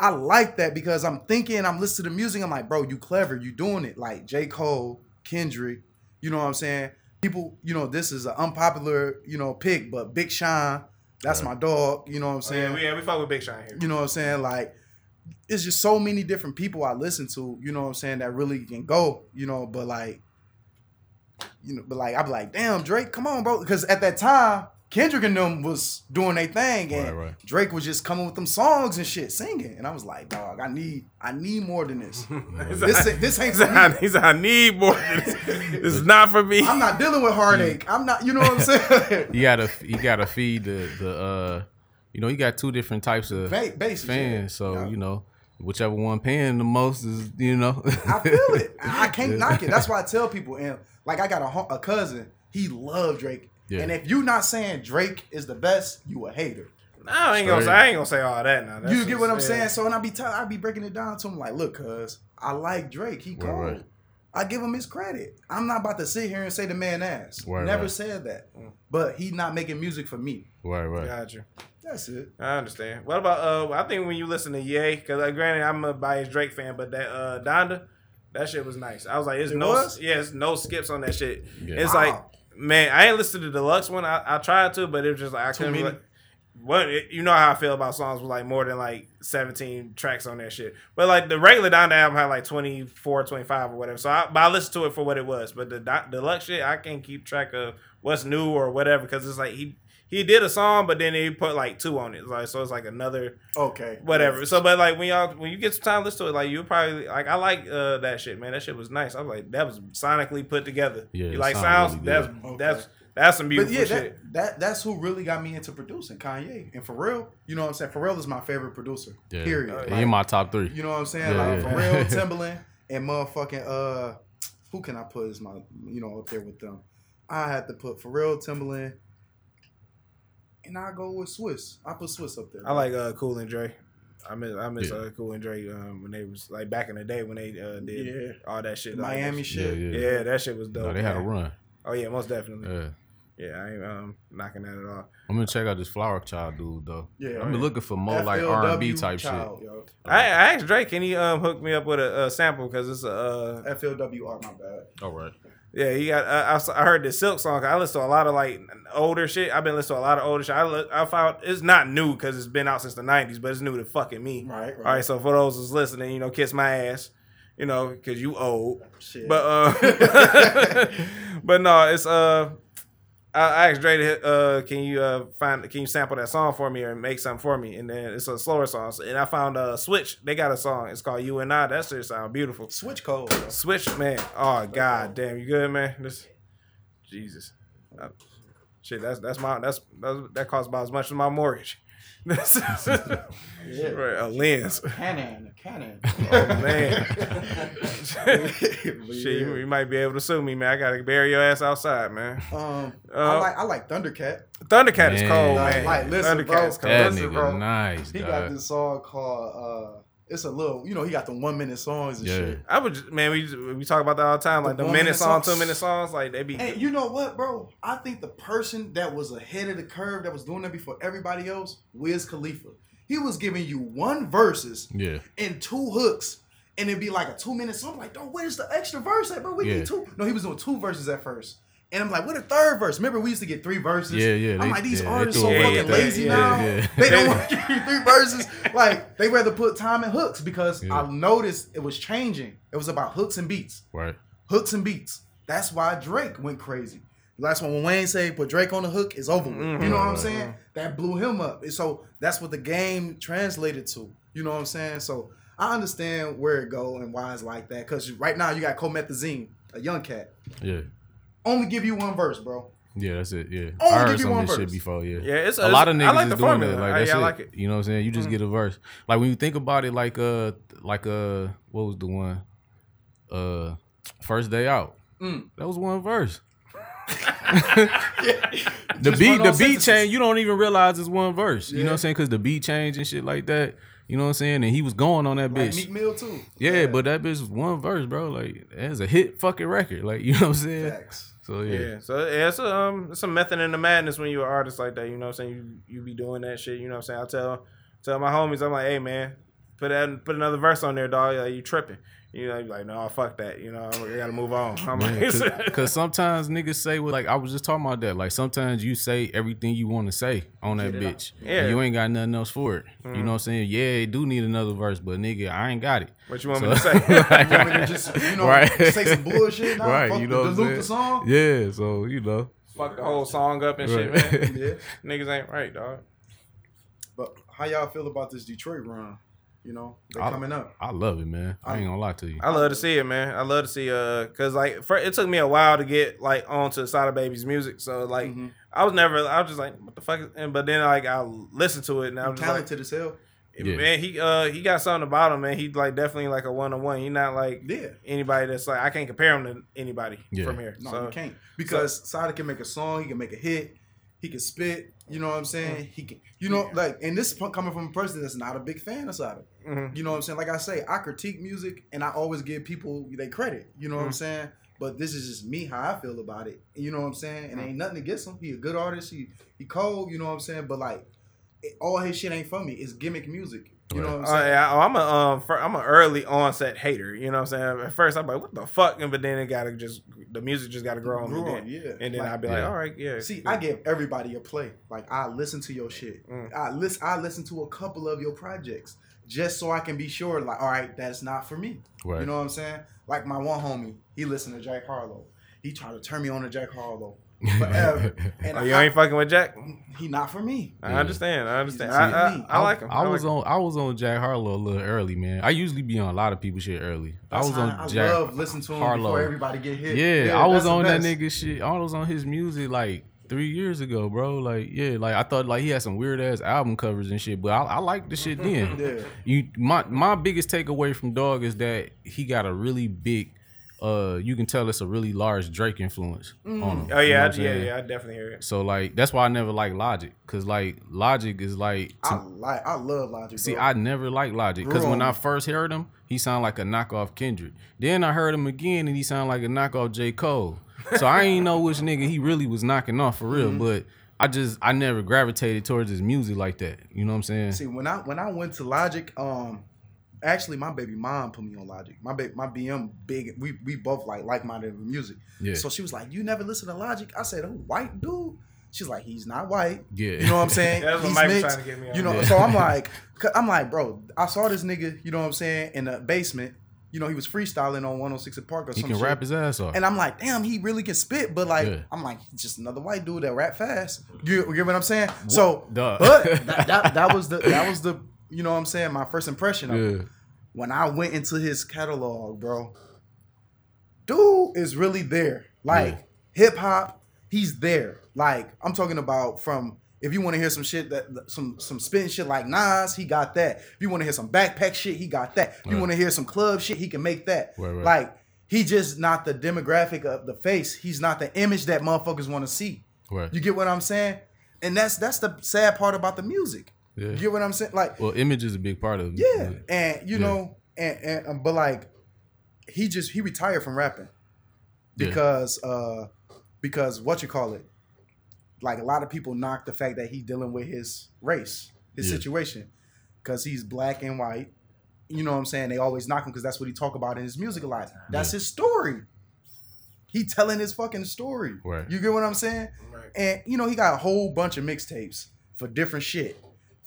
I like that because I'm thinking, I'm listening to music. I'm like, bro, you clever, you doing it. Like J. Cole, Kendrick, you know what I'm saying? People, you know, this is an unpopular, you know, pick, but Big Sean, that's Right. my dog. You know what I'm Oh, saying? yeah, we, yeah, we fuck with Big Sean here. You know what I'm saying? Like, it's just so many different people I listen to, you know what I'm saying, that really can go, you know, but like, you know, but like, I'm like, damn, Drake, come on, bro. Because at that time, Kendrick and them was doing their thing, and Right, right. Drake was just coming with them songs and shit, singing. And I was like, dog, I need, I need more than this. this, ain't- this ain't He for said, I, me. he said, I need more. than this. this is not for me. I'm not dealing with heartache. I'm not, you know what I'm saying? You gotta you gotta feed the the uh you know you got two different types of Ba- basis, yeah. fans so Yeah. you know whichever one paying the most is you know I feel it. I I can't knock it. That's why I tell people. And like, I got a, a cousin. He loved Drake. Yeah. And if you not saying Drake is the best, you a hater. No, I ain't gonna say. I ain't gonna say all that now. That's you get what I'm just- yeah. saying? So when I be tell, I be breaking it down to him like, look, cuz I like Drake. He cold. right. I give him his credit. I'm not about to sit here and say the man ass. Right, Never right. said that. But he not making music for me. right right Got you. That's it. I understand. What about uh? I think when you listen to Ye, because uh, granted I'm a biased Drake fan, but that uh Donda, that shit was nice. I was like, it's It no, was? yeah, it's no skips on that shit. Yeah. It's Wow. like, man, I ain't listened to the deluxe one. I, I tried to, but it was just like I Too couldn't. Like, what it- you know how I feel about songs with like more than like 17 tracks on that shit. But like the regular Donda album had like 24, 25 or whatever. So I, but I listened to it for what it was. But the deluxe shit, I can't keep track of what's new or whatever because it's like he he did a song, but then he put like two on it. Like so, it's like another Okay. whatever. So, but like when y'all when you get some time, listen to it. Like you probably like I like uh, that shit, man. That shit was nice. I was like that was sonically put together. Yeah, you like sound sounds? really that's. Okay. that's that's some But beautiful yeah, shit. that, that that's who really got me into producing, Kanye. And Pharrell, you know what I'm saying? Pharrell is my favorite producer. Yeah. Period. He Like, in my top three. you know what I'm saying? Yeah, like yeah. Pharrell, Timbaland, and motherfucking uh who can I put as my you know up there with them? I had to put Pharrell, Timbaland, and I go with Swizz. I put Swizz up there. I like uh, Cool and Dre. I miss I miss Yeah. uh, Cool and Dre um, when they was like back in the day when they uh, did Yeah. all that shit. the like, Miami that Yeah, shit. yeah. Yeah, that shit was dope. No, they had a run. Oh yeah, most definitely. Yeah. Yeah, I ain't um, knocking that at all. I'm gonna check out this Flower Child dude though. Yeah, I've been yeah. looking for more like R and B type child, shit. Yo. I, I asked Drake, can he um hook me up with a, a sample because it's a uh, FLWR, my bad. All right. Yeah he got I heard the Silk song. I listen to a lot of like older shit. I've been listening to a lot of older shit. I look, I found it's not new because it's been out since the '90s, but it's new to fucking me. Right, right. All right, so for those who's listening, you know, kiss my ass, you know, because you old. Shit. But uh, but no, it's uh, I, I asked Dre, to, uh, can you uh find can you sample that song for me or make something for me? And then it's a slower song, So- and I found uh Switch. They got a song. It's called You and I. That shit sound beautiful. Switch code. yo. Switch, man. Oh god damn, you good, man? This Jesus. Uh, shit, that's that's my that's, that's that costs about as much as my mortgage. Yeah. right, a lens. Canon, Canon. Oh man. Shit, you, yeah. you might be able to sue me, man. I gotta bury your ass outside, man. Um, I Uh, like I like Thundercat. Thundercat is Man. cold, man. like, listen, bro. Thundercat's cold. That Listen, nigga bro. nice. He got this song called uh it's a little you know, he got the one minute songs and Yeah. shit. I would, just- man. We we talk about that all the time, like The the, minute minute song, songs. two minute songs, like they be. And you know what, bro? I think the person that was ahead of the curve that was doing that before everybody else, Wiz Khalifa. He was giving you one verses Yeah. and two hooks, and it'd be like a two minute song. I'm like, dog, where's the extra verse at, bro? We Yeah. need two. No, he was doing two verses at first. And I'm like, what a third verse? Remember, we used to get three verses. Yeah, yeah, I'm like, these yeah, artists so fucking lazy Yeah, now. yeah. They don't want to give you three verses. Like, they rather put time and hooks because. I noticed it was changing. It was about hooks and beats Right. hooks and beats. That's why Drake went crazy. That's when Wayne said put Drake on the hook is over with. You know what I'm saying? That blew him up. And so that's what the game translated to. You know what I'm saying? So I understand where it go and why it's like that. Cause right now you got Comethazine, a young cat. Yeah. Only give you one verse, bro. Yeah, that's it. Yeah, Only I heard give you some one of this shit verse. before. Yeah, Yeah, it's- a it's- lot of I niggas like is the doing formula. that. Like I- that's yeah, I like it. You know what I'm saying? You just get a verse. Like when you think about it, like uh, like uh, what was the one? Uh, first day out. Mm. That was one verse. the Just beat, the beat change. You don't even realize it's one verse. You know what I'm saying? Because the beat change and shit like that. You know what I'm saying? And he was going on that Like bitch. Meek Mill too. yeah, but that bitch was one verse, bro. Like that's a hit fucking record. Like you know what I'm saying? Facts. So Yeah. yeah. So yeah, it's a, um it's a method in the madness when you're an artist like that, you know what I'm saying? You you be doing that shit, you know what I'm saying? I tell tell my homies, I'm like, hey man, put that put another verse on there, dog. Like, you tripping. You know, like, no, fuck that. You know, I gotta move on. I'm like, Because sometimes niggas say, well, like I was just talking about that. Like sometimes you say everything you want to say on that bitch. Yeah. Mm-hmm. And you ain't got nothing else for it. You know what I'm saying? Yeah, it do need another verse, but nigga, I ain't got it. what you want So- me to say? You want me to just, you know, Right. say some bullshit now? right, Fuck you know what I'm dilute the song? Yeah, so you know. Fuck the whole song up and shit, man. Yeah. Niggas ain't right, dog. But how y'all feel about this Detroit run? You know, they I- coming up. I love it, man. I ain't gonna lie to you. I love to see it, man. I love to see uh, cause like for, it took me a while to get like onto Sada Baby's music. So like Mhm. I was never, I was just like, what the fuck? is-" And but then like I listened to it and I I'm was just like, talented as hell. Yeah. man, he uh he got something about him, man. He like definitely like a one on one. He not like Yeah. anybody that's like I can't compare him to anybody Yeah. from here. No, so you can't. Because Sada can make a song, he can make a hit, he can spit, you know what I'm saying? Mm. He can you know, like and this is coming from a person that's not a big fan of Sada. Mhm. You know what I'm saying? Like I say, I critique music and I always give people they credit. You know what I'm mm-hmm. saying? But this is just me how I feel about it. You know what I'm saying? And mm. ain't nothing against him. He a good artist. He he cold. You know what I'm saying? But like, it, all his shit ain't for me. It's gimmick music. You know what I'm Oh, saying? yeah, oh, I'm a um, fir- I'm an early onset hater. You know what I'm saying? At first, I'm like, what the fuck? And but then it gotta just the music just gotta grow on me. Then. yeah. And then Like- I'd be like, Yeah. all right, yeah. See, yeah. I give everybody a play. Like I listen to your shit. Mm. I listen. I listen to a couple of your projects just so I can be sure. Like, all right, that's not for me. Right. You know what I'm saying? Like my one homie, he listened to Jack Harlow. He tried to turn me on to Jack Harlow forever, and Oh, you I- ain't fucking with Jack? he not for me. I understand. I understand. He's I, I. I like him. I was like him. on I was on Jack Harlow a little early, man. I usually be on a lot of people shit early. I was how on I Jack love listening to him Harlow. before everybody get hit. Yeah, I was on that nigga shit. I was on his music like three years ago, bro. Like, yeah, like I thought like he had some weird ass album covers and shit, but I, I like the shit then. Yeah. You my my biggest takeaway from Dog is that he got a really big uh you can tell it's a really large Drake influence on him. Oh You know yeah, I, yeah, saying? yeah. I definitely hear it. So like that's why I never like Logic. Cause like Logic is like to- I like. I love Logic. See, bro. I never liked Logic because Grew when I first heard him, he sounded like a knockoff Kendrick. Then I heard him again and he sounded like a knockoff J. Cole. So I ain't know which nigga he really was knocking off for real. Mm-hmm. But I just I never gravitated towards his music like that. You know what I'm saying? See, when I when I went to Logic, um, actually my baby mom put me on Logic. My baby, my BM big. We we both like like minded with music. Yeah. So she was like, "You never listen to Logic?" I said, "A white dude." She's like, "He's not white." Yeah. You know what I'm saying? That's what He's Mike mixed. trying to get me on. You know. Yeah. So I'm like, I'm like, bro. I saw this nigga. You know what I'm saying? In the basement. You know, he was freestyling on 106 at Park or something. he some can shit. rap his ass off. And I'm like, damn, he really can spit. But like, Yeah. I'm like, he's just another white dude that rap fast. You, you get what I'm saying? So, Duh. but that, that that was the that was the you know what I'm saying my first impression of yeah. him. When I went into his catalog, bro, dude is really there. Like Yeah. hip hop, he's there. Like I'm talking about from. If you want to hear some shit that some some spitting shit like Nas, he got that. If you want to hear some backpack shit, he got that. If you Right. want to hear some club shit, he can make that. Right, right. Like he just not the demographic of the face. He's not the image that motherfuckers want to see. Right. You get what I'm saying? And that's that's the sad part about the music. Yeah. You get what I'm saying? Like, Well, image is a big part of it. yeah, and you Yeah. know, and, and um, but like, he just he retired from rapping Yeah. because uh because what you call it, like a lot of people knock the fact that he dealing with his race, his Yeah. situation, because he's black and white. You know what I'm saying? They always knock him because that's what he talk about in his music a lot. That's his story. He telling his fucking story. Right. You get what I'm saying? Right. And you know, he got a whole bunch of mixtapes for different shit.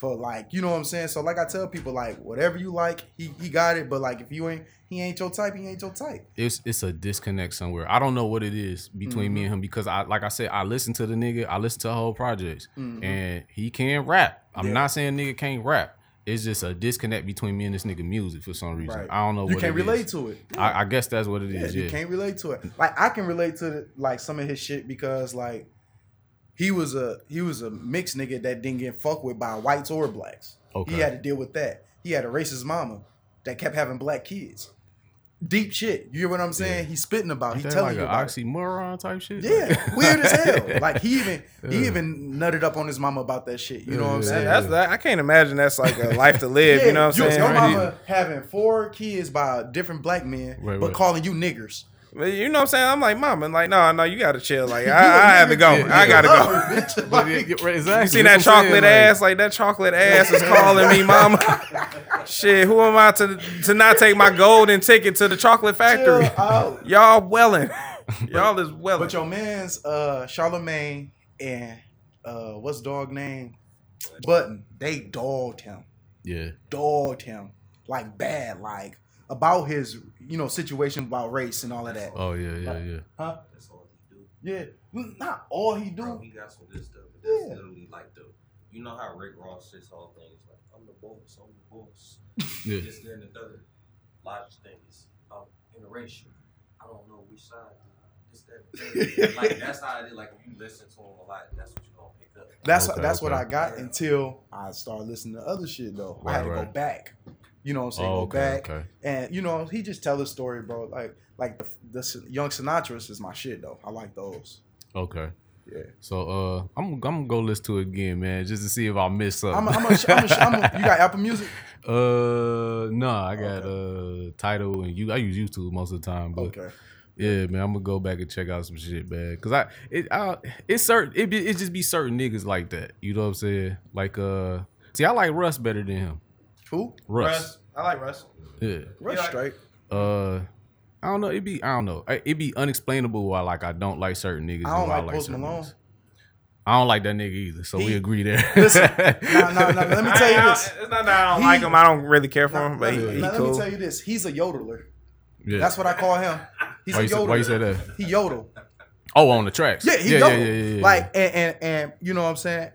For like, you know what I'm saying? So like I tell people, like, whatever you like, he, he got it. But like if you ain't he ain't your type, he ain't your type. it's it's a disconnect somewhere. I don't know what it is between Mm-hmm. me and him because I like I said I listen to the nigga, I listen to whole projects, Mhm. and he can rap. I'm Yeah. not saying nigga can't rap. It's just a disconnect between me and this nigga music for some reason. Right. I don't know what You can't it is. relate to it. I, I guess that's what it Yeah, is. you Yeah, can't relate to it. Like I can relate to the, like some of his shit because like he was a he was a mixed nigga that didn't get fucked with by whites or blacks. Okay. He had to deal with that. He had a racist mama that kept having black kids. Deep shit. You hear what I'm saying? Yeah. He's spitting about. He Is that telling like you an about it. oxymoron type shit. Yeah, weird as hell. Like he even he even nutted up on his mama about that shit. You know what I'm saying? That's that. I can't imagine that's like a life to live. yeah, you know what I'm your- saying? Your mama having four kids by different black men, Right, but right. calling you niggers. But you know what I'm saying? I'm like, mama, like, no, no, you gotta chill. Like, I, I have to go. Yeah, I gotta go. But Like, exactly. You see that what I'm saying, chocolate like- ass? Like that chocolate ass is calling me, mama. Shit, who am I to to not take my golden ticket to the chocolate factory? Y'all welling. Y'all is welling. But your man's uh Charlamagne and uh what's dog name? Budden. They dogged him. Yeah, Dogged him. Like bad, like about his, you know, situation about race and all of that. Oh yeah, yeah, yeah. Huh? That's all he do. Yeah. Not all he Bro, do. he got some good stuff. But that's Yeah. literally like the, you know how Rick Ross his whole thing is like, I'm the boss, I'm the boss. Yeah. This, there, and the third. Logic's thing is about interracial. I don't know which side. Uh, this, that, and the third. like that's how it is. Like if you listen to him a lot, that's what you're gonna pick up. That's Okay, that's what. I got until I started listening to other shit though. I had Right, to go back. You know what I'm saying? Oh, go okay, back. okay. And you know, he just tell his story, bro. Like like the, the young Sinatra's is my shit though. I like those. Okay. Yeah. So uh, I'm I'm gonna go listen to it again, man, just to see if I miss something. I'm a, I'm a, I'm a, I'm a, you got Apple Music? uh, no, I got uh Tidal and you. I use YouTube most of the time, but Okay. yeah, man, I'm gonna go back and check out some shit, man. Cause I it I, it's certain it be, it just be certain niggas like that. You know what I'm saying? Like uh, see, I like Russ better than him. Who? Russ, Russ, I like Russ. yeah. Rush Yeah, I- straight. Uh, I don't know. It be I don't know. I- It be unexplainable why like I don't like certain niggas. I don't and why like Post Malone. niggas. I don't like that nigga either. So we agree there. Listen, now, now, now, let me tell I- you I- this. It's not that I don't He- like him. I don't really care for Now, him, but he, now, he now, let me tell you this. He's a yodeler. yeah. That's what I call him. He's Why a you, say, yodeler. why you say that? He yodel. Oh, on the tracks. Yeah, he yeah, yodel. yeah, yeah, yeah, yeah. Like and, and and you know what I'm saying.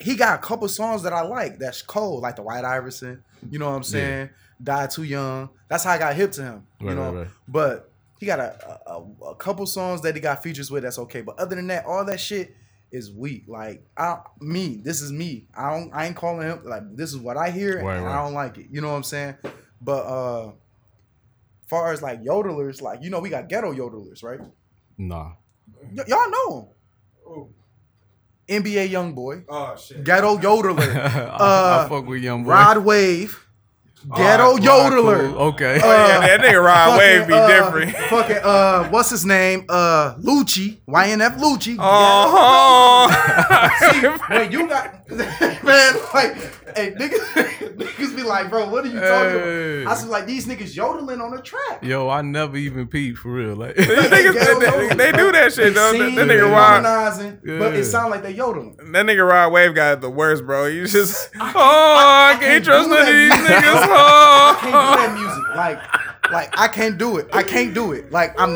He got a couple songs that I like. That's cold, like the White Iverson. You know what I'm saying? Die Too Young. That's how I got hip to him. You know, right, right. but he got a, a a couple songs that he got features with. That's okay. But other than that, all that shit is weak. Like I, me, this is me. I don't. I ain't calling him. Like this is what I hear, Right, and right. I don't like it. You know what I'm saying? But uh, far as like yodelers, like you know, we got ghetto yodelers, right? nah. Y- y'all know him. NBA young boy, Oh shit. ghetto yodeler, I, Uh, I fuck with young boy. Rod Wave, ghetto Rod yodeler. cool. Okay. Uh, yeah, that nigga Rod Wave be uh, different. Fucking uh, what's his name? Uh, Lucci, YFN Lucci. Oh, Wait, you got man, like, hey, niggas, niggas be like, bro, what are you talking Hey. about? I was like, these niggas yodeling on the track. Yo, I never even peeped for real. Like, These niggas, they, they do that shit though. That, Sing, that nigga Rod, harmonizing, but it sound like they yodeling. that nigga Rod Wave got the worst, bro. You just, oh, I- I, I can't can't trust none of these music. niggas. I can't do Oh. that music. Like, like I can't do it. I can't do it. Like I'm,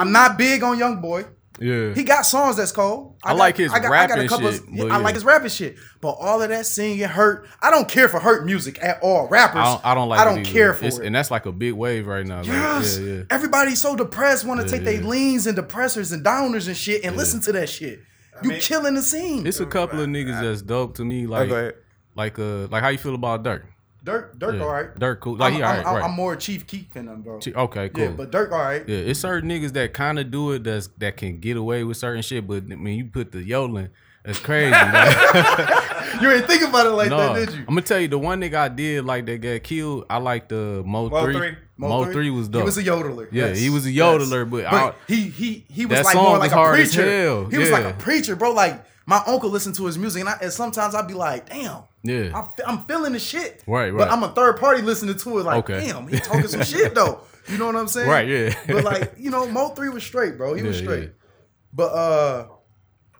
I'm not big on Young Boy. Yeah. He got songs that's cold. I like his I got, rapping couple. shit, yeah, but I like his rapping shit, but all of that singing hurt. I don't care for hurt music at all. Rappers, I don't, I don't like I don't either. care for It's- it. And that's like a big wave right now. Like, Yes. Yeah, yeah. Everybody's so depressed, want to take their yeah. leans and depressors and downers and shit and listen to that shit. You mean- killing the scene. It's a couple of niggas that's dope to me. Oh, Like, go like, uh, like how you feel about Dirk? Dirk, Dirk, Yeah. all right. Dirk cool. Like, I'm, he alright, I'm, right. I'm more Chief Keef than them, bro. Ch- Okay, cool. Yeah, but Dirk, all right. Yeah, it's certain niggas that kind of do it that's that can get away with certain shit, but when you put the yodeling, that's crazy. man. You ain't think about it like no, that, did you? I'm gonna tell you the one nigga I did like that got killed. I like the Mo, Mo three. three. Mo, three was dope. He was a yodeler. Yeah, yes, he was a yes. yodeler, but I- he he he was like more like a preacher. He was like a preacher, bro. Like my uncle listened to his music, and, I, and sometimes I'd be like, damn. Yeah. I'm, I'm feeling the shit. Right, right. But. I'm a third party listening to it, like, Okay. damn, he talking some shit though. You know what I'm saying? Right, yeah. But like, you know, Mo three was straight, bro. He was straight. yeah. But uh,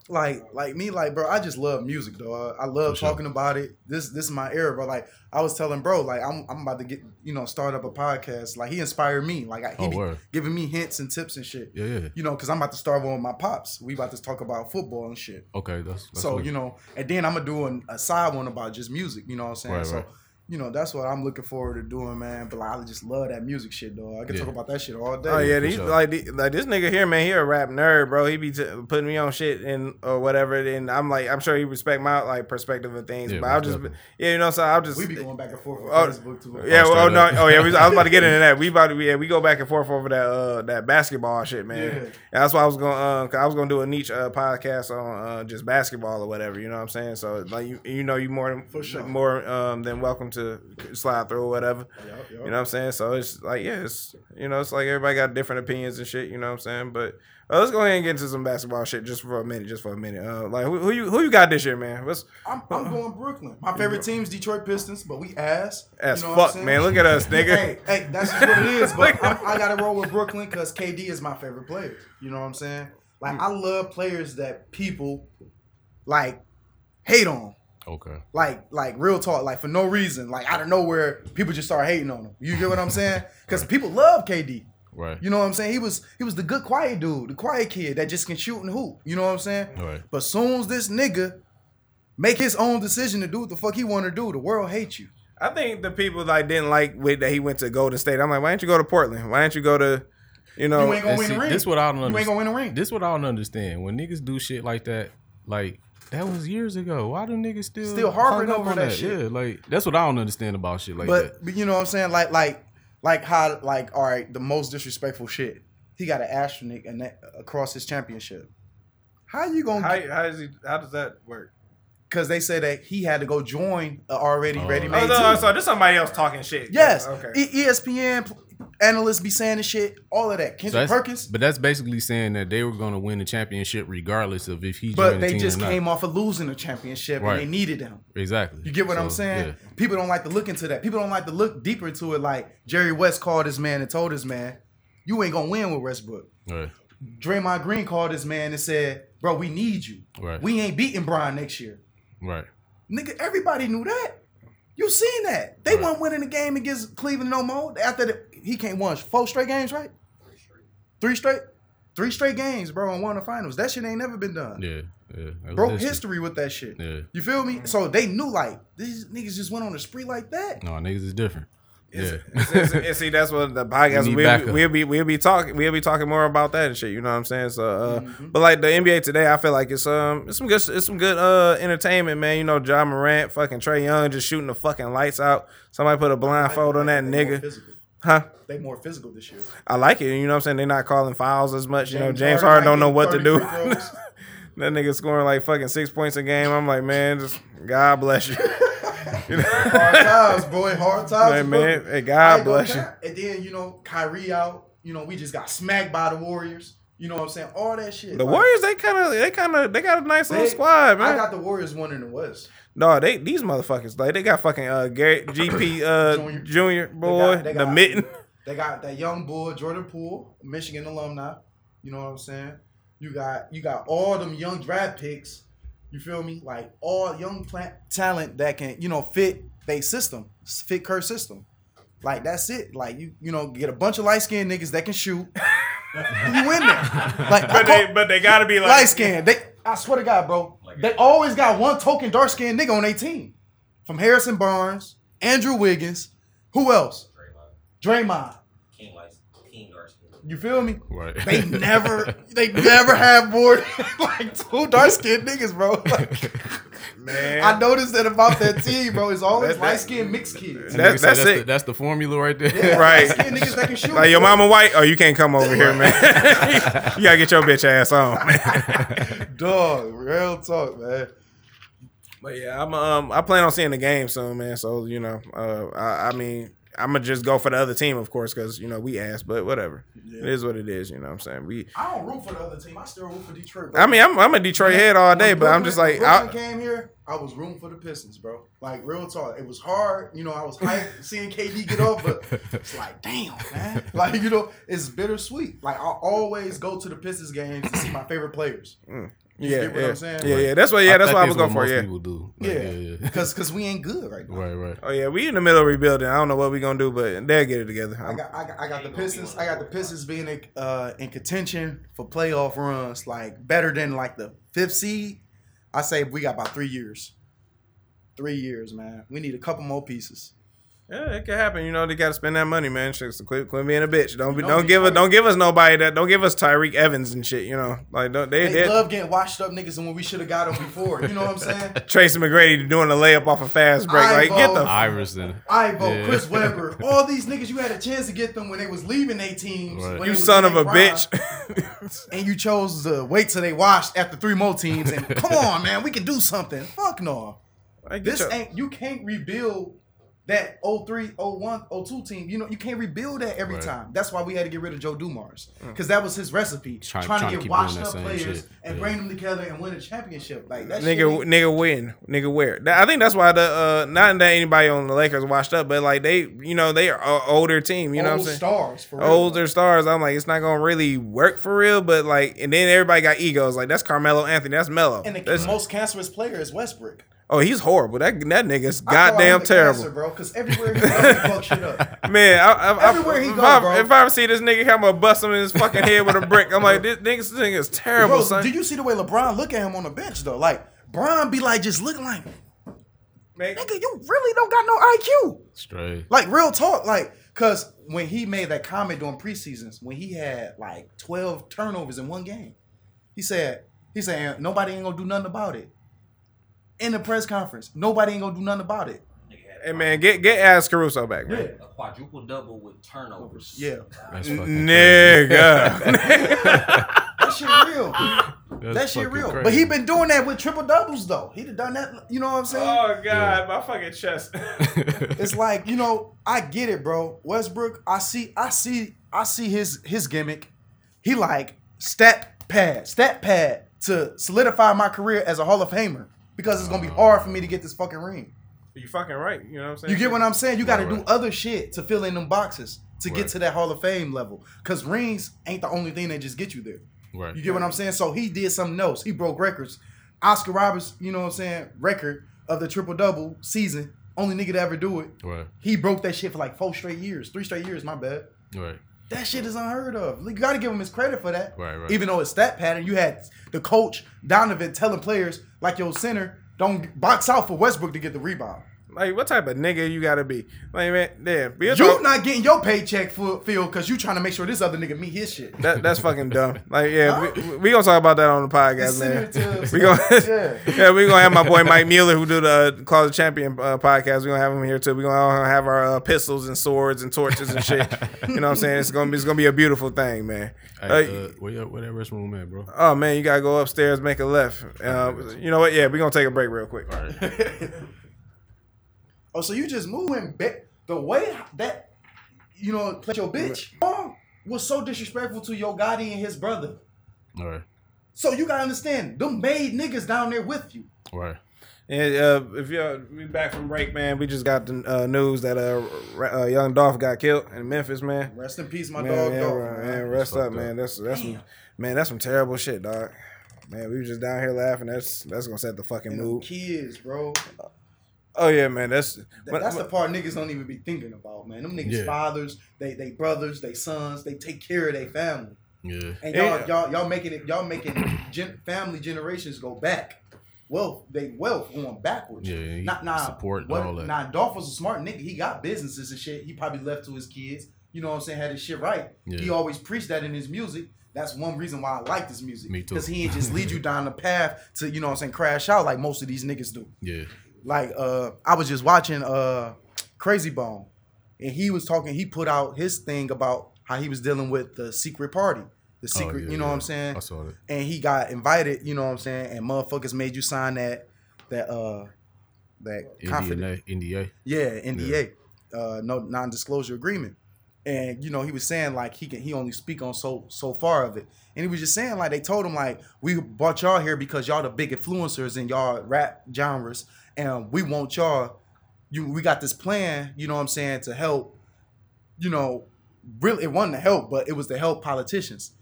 like, like me, like, bro, I just love music, dog. I love sure. talking about it. This, this is my era, bro. Like, I was telling bro, like, I'm, I'm about to get, you know, start up a podcast. Like, he inspired me. Like, I, he Oh, be giving me hints and tips and shit. Yeah, yeah. You know, because I'm about to start one with my pops. We about to talk about football and shit. Okay, that's, that's so lit. you know, and then I'm gonna do an, a side one about just music. You know what I'm saying? Right, so right. You know, that's what I'm looking forward to doing, man. But like, I just love that music shit, though. I can Yeah. talk about that shit all day. Oh yeah, these, sure. like the- like this nigga here, man. He a rap nerd, bro. He be t- putting me on shit and or whatever. And I'm like, I'm sure he respect my like perspective of things. Yeah, but I'll just, definitely. yeah, you know, so I'll just. we be going back and forth on Oh, Facebook too. Yeah, well, oh, no, oh yeah, we, I was about to get into that. We about to, yeah, we go back and forth over that uh that basketball shit, man. Yeah. And that's why I was going, uh, 'cause I was gonna do a niche uh, podcast on uh, just basketball or whatever. You know what I'm saying? So like you, you know, you more than For sure. more um than welcome to slide through or whatever. Yup, yup. You know what I'm saying? So it's like, yeah, it's you know, it's like everybody got different opinions and shit. You know what I'm saying? But uh, let's go ahead and get into some basketball shit just for a minute, just for a minute. Uh, like who, who you who you got this year, man? What's I'm, I'm going Brooklyn. My favorite team's Detroit Pistons, but we ass. as you know fuck, man? Look at us, nigga. Hey, hey, that's just what it is. But I'm, I gotta roll with Brooklyn because KD is my favorite player. You know what I'm saying? Like I love players that people like hate on. Okay. Like, like real talk, like for no reason, like out of nowhere, people just start hating on him. You get what I'm saying? Because people love KD. Right. You know what I'm saying? He was he was the good quiet dude, the quiet kid that just can shoot and hoop. You know what I'm saying? Right. But soon as this nigga make his own decision to do what the fuck he want to do, the world hates you. I think the people like didn't like with that he went to Golden State. I'm like, why didn't you go to Portland? Why didn't you go to, you know? You ain't gonna win see, the ring. this what I don't understand. You ain't gonna win the ring. This is what I don't understand. When niggas do shit like that, like that was years ago. Why do niggas still Still harping over on that shit. Yeah, like that's what I don't understand about shit like but, that. but you know what I'm saying? Like like like how like all right, the most disrespectful shit. He got an asterisk and that across his championship. How you gonna? how, how does he? How does that work? Because they say that he had to go join a already Oh. ready Oh, made no, team. so this somebody else talking shit. Yes. Okay. E- ESPN p- analysts be saying the shit, all of that. So Kendrick that's- Perkins. But that's basically saying that they were gonna win the championship regardless of if he But joined the they team just came off of losing the championship Right. and they needed him. Exactly. You get what I'm saying? yeah. People don't like to look into that. People don't like to look deeper into it. Like Jerry West called his man and told his man, "You ain't gonna win with Westbrook." Right. Draymond Green called his man and said, "Bro, we need you. Right. We ain't beating Brian next year." Right. Nigga, everybody knew that. You seen that? They Right. weren't winning the game against Cleveland no more. After the, he can't won four straight games, right? Three straight, three straight games, bro, and won the finals. That shit ain't never been done. Yeah, yeah. Broke history with that shit. Yeah. You feel me? So they knew like these niggas just went on a spree like that. No, niggas is different. Yeah. It's- it's- and see, that's what the podcast need we'll, backup. we'll be we'll be talking we'll be talking more about that and shit. You know what I'm saying? So, uh, Mm-hmm. but like the NBA today, I feel like it's um it's some good it's some good uh entertainment, man. You know, Ja Morant, fucking Trae Young, just shooting the fucking lights out. Somebody put a blindfold on that nigga, physical. Huh? They more physical this year. I like it. You know what I'm saying? They're not calling fouls as much. You know, James James Harden Harden don't know what to do. 30 free throws. that nigga scoring like fucking six points a game. I'm like, man, just God bless you. you know? Hard times, boy. Hard times. Like, man, hey, God bless you. And then, you know, Kyrie out. You know, we just got smacked by the Warriors. You know what I'm saying? All that shit. The Like, Warriors, they kind of, they kind of, they got a nice little squad, man. I got the Warriors one in the West. No, they these motherfuckers like they got fucking uh Gary GP uh Junior. Junior, They boy got- they the mitten. They got that young boy, Jordan Poole, Michigan alumni. You know what I'm saying? You got you got all them young draft picks. You feel me? Like all young plant talent that can, you know, fit they system, fit Kerr system. Like that's it. Like you, you know, get a bunch of light skinned niggas that can shoot. you win there. Like I But they but they gotta be like light skinned. They I swear to God, bro. They always got one token dark skinned nigga on their team. From Harrison Barnes, Andrew Wiggins, who else? Draymond, Draymond. King Lights, King Darcy. You feel me? Right. They never, they never have more like two dark skinned niggas, bro. Like, man. I noticed that about that team, bro. It's always That- that- light skinned mixed kids. That- Nigga that's that's it. The, that's the formula right there. Yeah, Right. light skinned niggas that can shoot. like your bro. mama white, oh you can't come over here, man. you gotta get your bitch ass on. Man. Dog, real talk, man. But yeah, I'm um I plan on seeing the game soon, man. So you know, uh, I, I mean, I'm gonna just go for the other team, of course, because you know we asked. But whatever, it is what it is. You know what I'm saying? We, I don't root for the other team. I still root for Detroit. Bro. I mean, I'm I'm a Detroit head all day, When but I'm just like, when I, came here. I was rooting for the Pistons, bro. Like real talk. It was hard. You know, I was hyped seeing KD get off, but it's like, damn, man. Like you know, it's bittersweet. Like I always go to the Pistons games to see my favorite players. yeah, get what yeah, I'm saying? yeah, yeah. That's what, yeah, that's I what I was going for. most Yeah. people do. Like, Yeah, yeah, yeah. because because we ain't good right now. Right, right. Oh yeah, we in the middle of rebuilding. I don't know what we gonna do, but they'll get it together. I got, I got, I got the Pistons. I got the Pistons being in, uh, in contention for playoff runs, like better than like the fifth seed. I say we got about three years. Three years, man. We need a couple more pieces. Yeah, it can happen. You know, they got to spend that money, man. Shit, so quit, quit being a bitch. Don't be, You know, don't give us, don't give us nobody that. Don't give us Tyreke Evans and shit. You know, like don't, they, They they, love getting washed up niggas and when we should have got them before. You know what I'm saying? Tracy McGrady doing a layup off a fast break. Like get the. Ivo. Iverson. Ivo, Yeah. Chris Webber, all these niggas you had a chance to get them when they was leaving their teams. Right. when You son of a their bitch. And you chose to wait till they washed after three more teams and come on, man, we can do something. Fuck no. Like, This your- ain't you can't rebuild that 03, 01, 02 team. You know, you can't rebuild that every Right. time. That's why we had to get rid of Joe Dumars. Mm. Because that was his recipe. Try- trying, trying to to get keep washed up players shit. and Yeah. bring them together and win a championship. Like that Nigga, ain't- nigga win, nigga where? That- I think that's why the uh, not that anybody on the Lakers washed up, but like they, you know, they are a older team. You know what I'm old saying? stars for real. older stars. I'm like, it's not gonna really work for real. But like, and then everybody got egos. Like that's Carmelo Anthony. That's Melo. And the That's- most cancerous player is Westbrook. Oh, he's horrible. That that nigga's I goddamn the terrible. cancer, bro. Because everywhere he goes, he fuck shit up. Man, I, I, I, Everywhere he if, go, I, bro. if I ever see this nigga, I'm gonna bust him in his fucking head with a brick. I'm like, this nigga's thing is terrible, Bro, son. do you see the way LeBron look at him on the bench though? Like Bron be like just looking like, Man, nigga, you really don't got no IQ. Straight. Like real talk, like cause when he made that comment during preseasons, when he had like 12 turnovers in one game, he said, he said nobody ain't gonna do nothing about it. In the press conference, nobody ain't gonna do nothing about it. Hey man, get get ass Caruso back, man. a quadruple double with turnovers. Yeah. That's Nigga. That shit real. crazy. that shit real. crazy. But he been doing that with triple doubles though. He done done that, you know what I'm saying? oh god, my fucking chest. It's like you know, I get it, bro. Westbrook, I see, I see, I see his his gimmick. He like stat pad, stat pad to solidify my career as a Hall of Famer because it's gonna be hard for me to get this fucking ring. you fucking right. You know what I'm saying? You get what I'm saying? You got to Right, do right. other shit to fill in them boxes to get to that Hall of Fame level. Cause rings ain't the only thing that just get you there. right. You get what I'm saying? So he did something else. He broke records. Oscar Roberts, you know what I'm saying, record of the triple double season. Only nigga to ever do it. Right. He broke that shit for like four straight years, three straight years. My bad. Right. That shit is unheard of. You got to give him his credit for that. Right, right. Even though it's stat pattern, you had the coach Donovan telling players like your center don't box out for Westbrook to get the rebound. Like, what type of nigga you gotta be? Like, man, damn. Be a You talk- not getting your paycheck full feel because you trying to make sure this other nigga meet his shit. That, that's fucking dumb. Like, yeah, we, we gonna talk about that on the podcast, man. We gonna, Yeah. yeah, we gonna have my boy Mike Mueller who do the uh, Call Champion uh, podcast. We gonna have him here too. We gonna all have our uh, pistols and swords and torches and shit. you know what I'm saying? It's gonna be it's gonna be a beautiful thing, man. Hey, Uh, uh, where, your- where that restroom at, bro? oh man, you gotta go upstairs, make a left. Uh, you know what? Yeah, we gonna take a break real quick. All right. Oh, so you just moving back the way that you know play your bitch mom was so disrespectful to your Gotti and his brother. All right. So you gotta understand, them made niggas down there with you. All right. And uh, if you're we back from break, man, we just got the uh, news that uh, uh, young Dolph got killed in Memphis, man. Rest in peace, my man, dog. yeah, Dolph, man, man. rest That's up, man. up. That's that's some, man, that's some terrible shit, dog. Man, we was just down here laughing. That's that's gonna set the fucking And mood. kids, bro. Oh yeah, man. That's Th- but- that's the part niggas don't even be thinking about, man. Them niggas Yeah. fathers, they they brothers, they sons, they take care of their family. Yeah. And y'all Yeah. y'all y'all making it y'all making gen- family generations go back. Wealth, they wealth going backwards. Yeah, he Not nah, support and what, all that. Nah, Dolph was a smart nigga. He got businesses and shit. He probably left to his kids. You know what I'm saying? Had his shit right. Yeah. He always preached that in his music. That's one reason why I like this music. Me too. Because he ain't just lead you down the path to, you know what I'm saying, crash out like most of these niggas do. Yeah. Like uh I was just watching uh Krayzie Bone and he was talking, he put out his thing about how he was dealing with the secret party. The Oh, secret, yeah, you know yeah. what I'm saying? I saw that. and he got invited, you know what I'm saying, and motherfuckers made you sign that that uh that confident NDA. NDA. yeah NDA uh no non-disclosure agreement. And you know, he was saying like he can he only speak on so so far of it. And he was just saying like they told him like we brought y'all here because y'all the big influencers in y'all rap genres and we want y'all you we got this plan, you know what I'm saying, to help you know, really it wasn't to help, but it was to help politicians.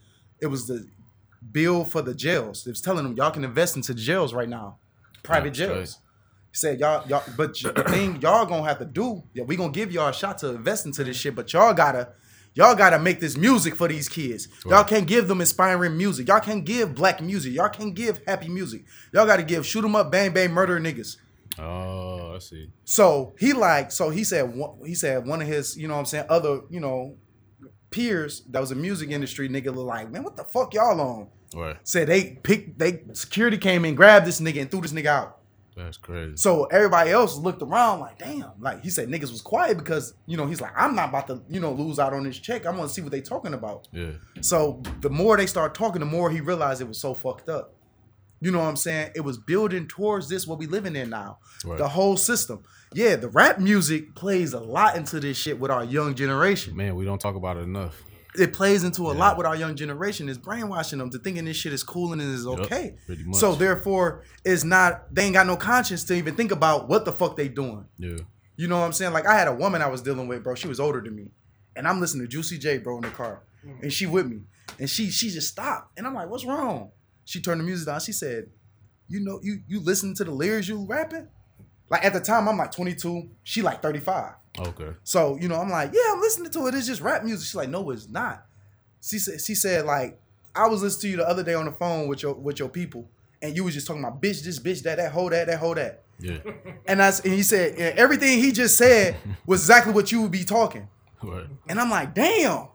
It was the bill for the jails. It was telling them y'all can invest into jails right now, private That's jails. He said y'all y'all, but the thing y'all gonna have to do, yeah, we gonna give y'all a shot to invest into this shit, but y'all gotta. Y'all gotta make this music for these kids. Y'all can't give them inspiring music. Y'all can't give black music. Y'all can't give happy music. Y'all gotta give shoot 'em up, bang bang, murder niggas. Oh, I see. So he like, so he said, one- he said one of his, you know what I'm saying, other, you know, peers that was a music industry nigga was like, man, what the fuck y'all on? Right. Said they picked, they security came in, grabbed this nigga and threw this nigga out. That's crazy. So everybody else looked around like, damn. Like he said, niggas was quiet because you know he's like, I'm not about to, you know, lose out on this check. I'm gonna see what they talking about. Yeah. So the more they start talking, the more he realized it was so fucked up. You know what I'm saying? It was building towards this what we living in now. Right. The whole system. Yeah, the rap music plays a lot into this shit with our young generation. Man, we don't talk about it enough. It plays into a Yeah. lot with our young generation. Is brainwashing them to thinking this shit is cool and is Yup, okay. pretty much. So therefore, it's not. They ain't got no conscience to even think about what the fuck they doing. Yeah. You know what I'm saying? Like I had a woman I was dealing with, bro. She was older than me, and I'm listening to Juicy J, bro, in the car, mm. and she with me, and she she just stopped, and I'm like, "What's wrong?" She turned the music down. She said, "You know, you you listen to the lyrics you rapping." Like at the time, I'm like 22. She like 35. Okay. So you know, I'm like, "Yeah, I'm listening to it. It's just rap music." She's like, "No, it's not." She said, "She said like I was listening to you the other day on the phone with your with your people, and you was just talking about bitch this, bitch that, that, hoe that, that, hoe that." Yeah. And that's and he said and everything he just said was exactly what you would be talking. Right. And I'm like, damn,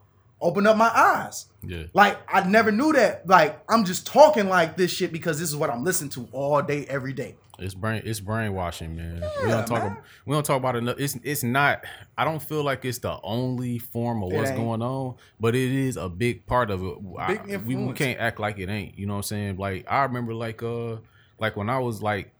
open up my eyes. Yeah. Like I never knew that. Like I'm just talking like this shit because this is what I'm listening to all day, every day. It's brain it's brainwashing, man. we don't talk man. we don't talk about it enough. It's it's not I don't feel like it's the only form of It what's ain't. going on, but it is a big part of it. I- Big we, we can't act like it ain't. You know what I'm saying? Like I remember like uh like when I was like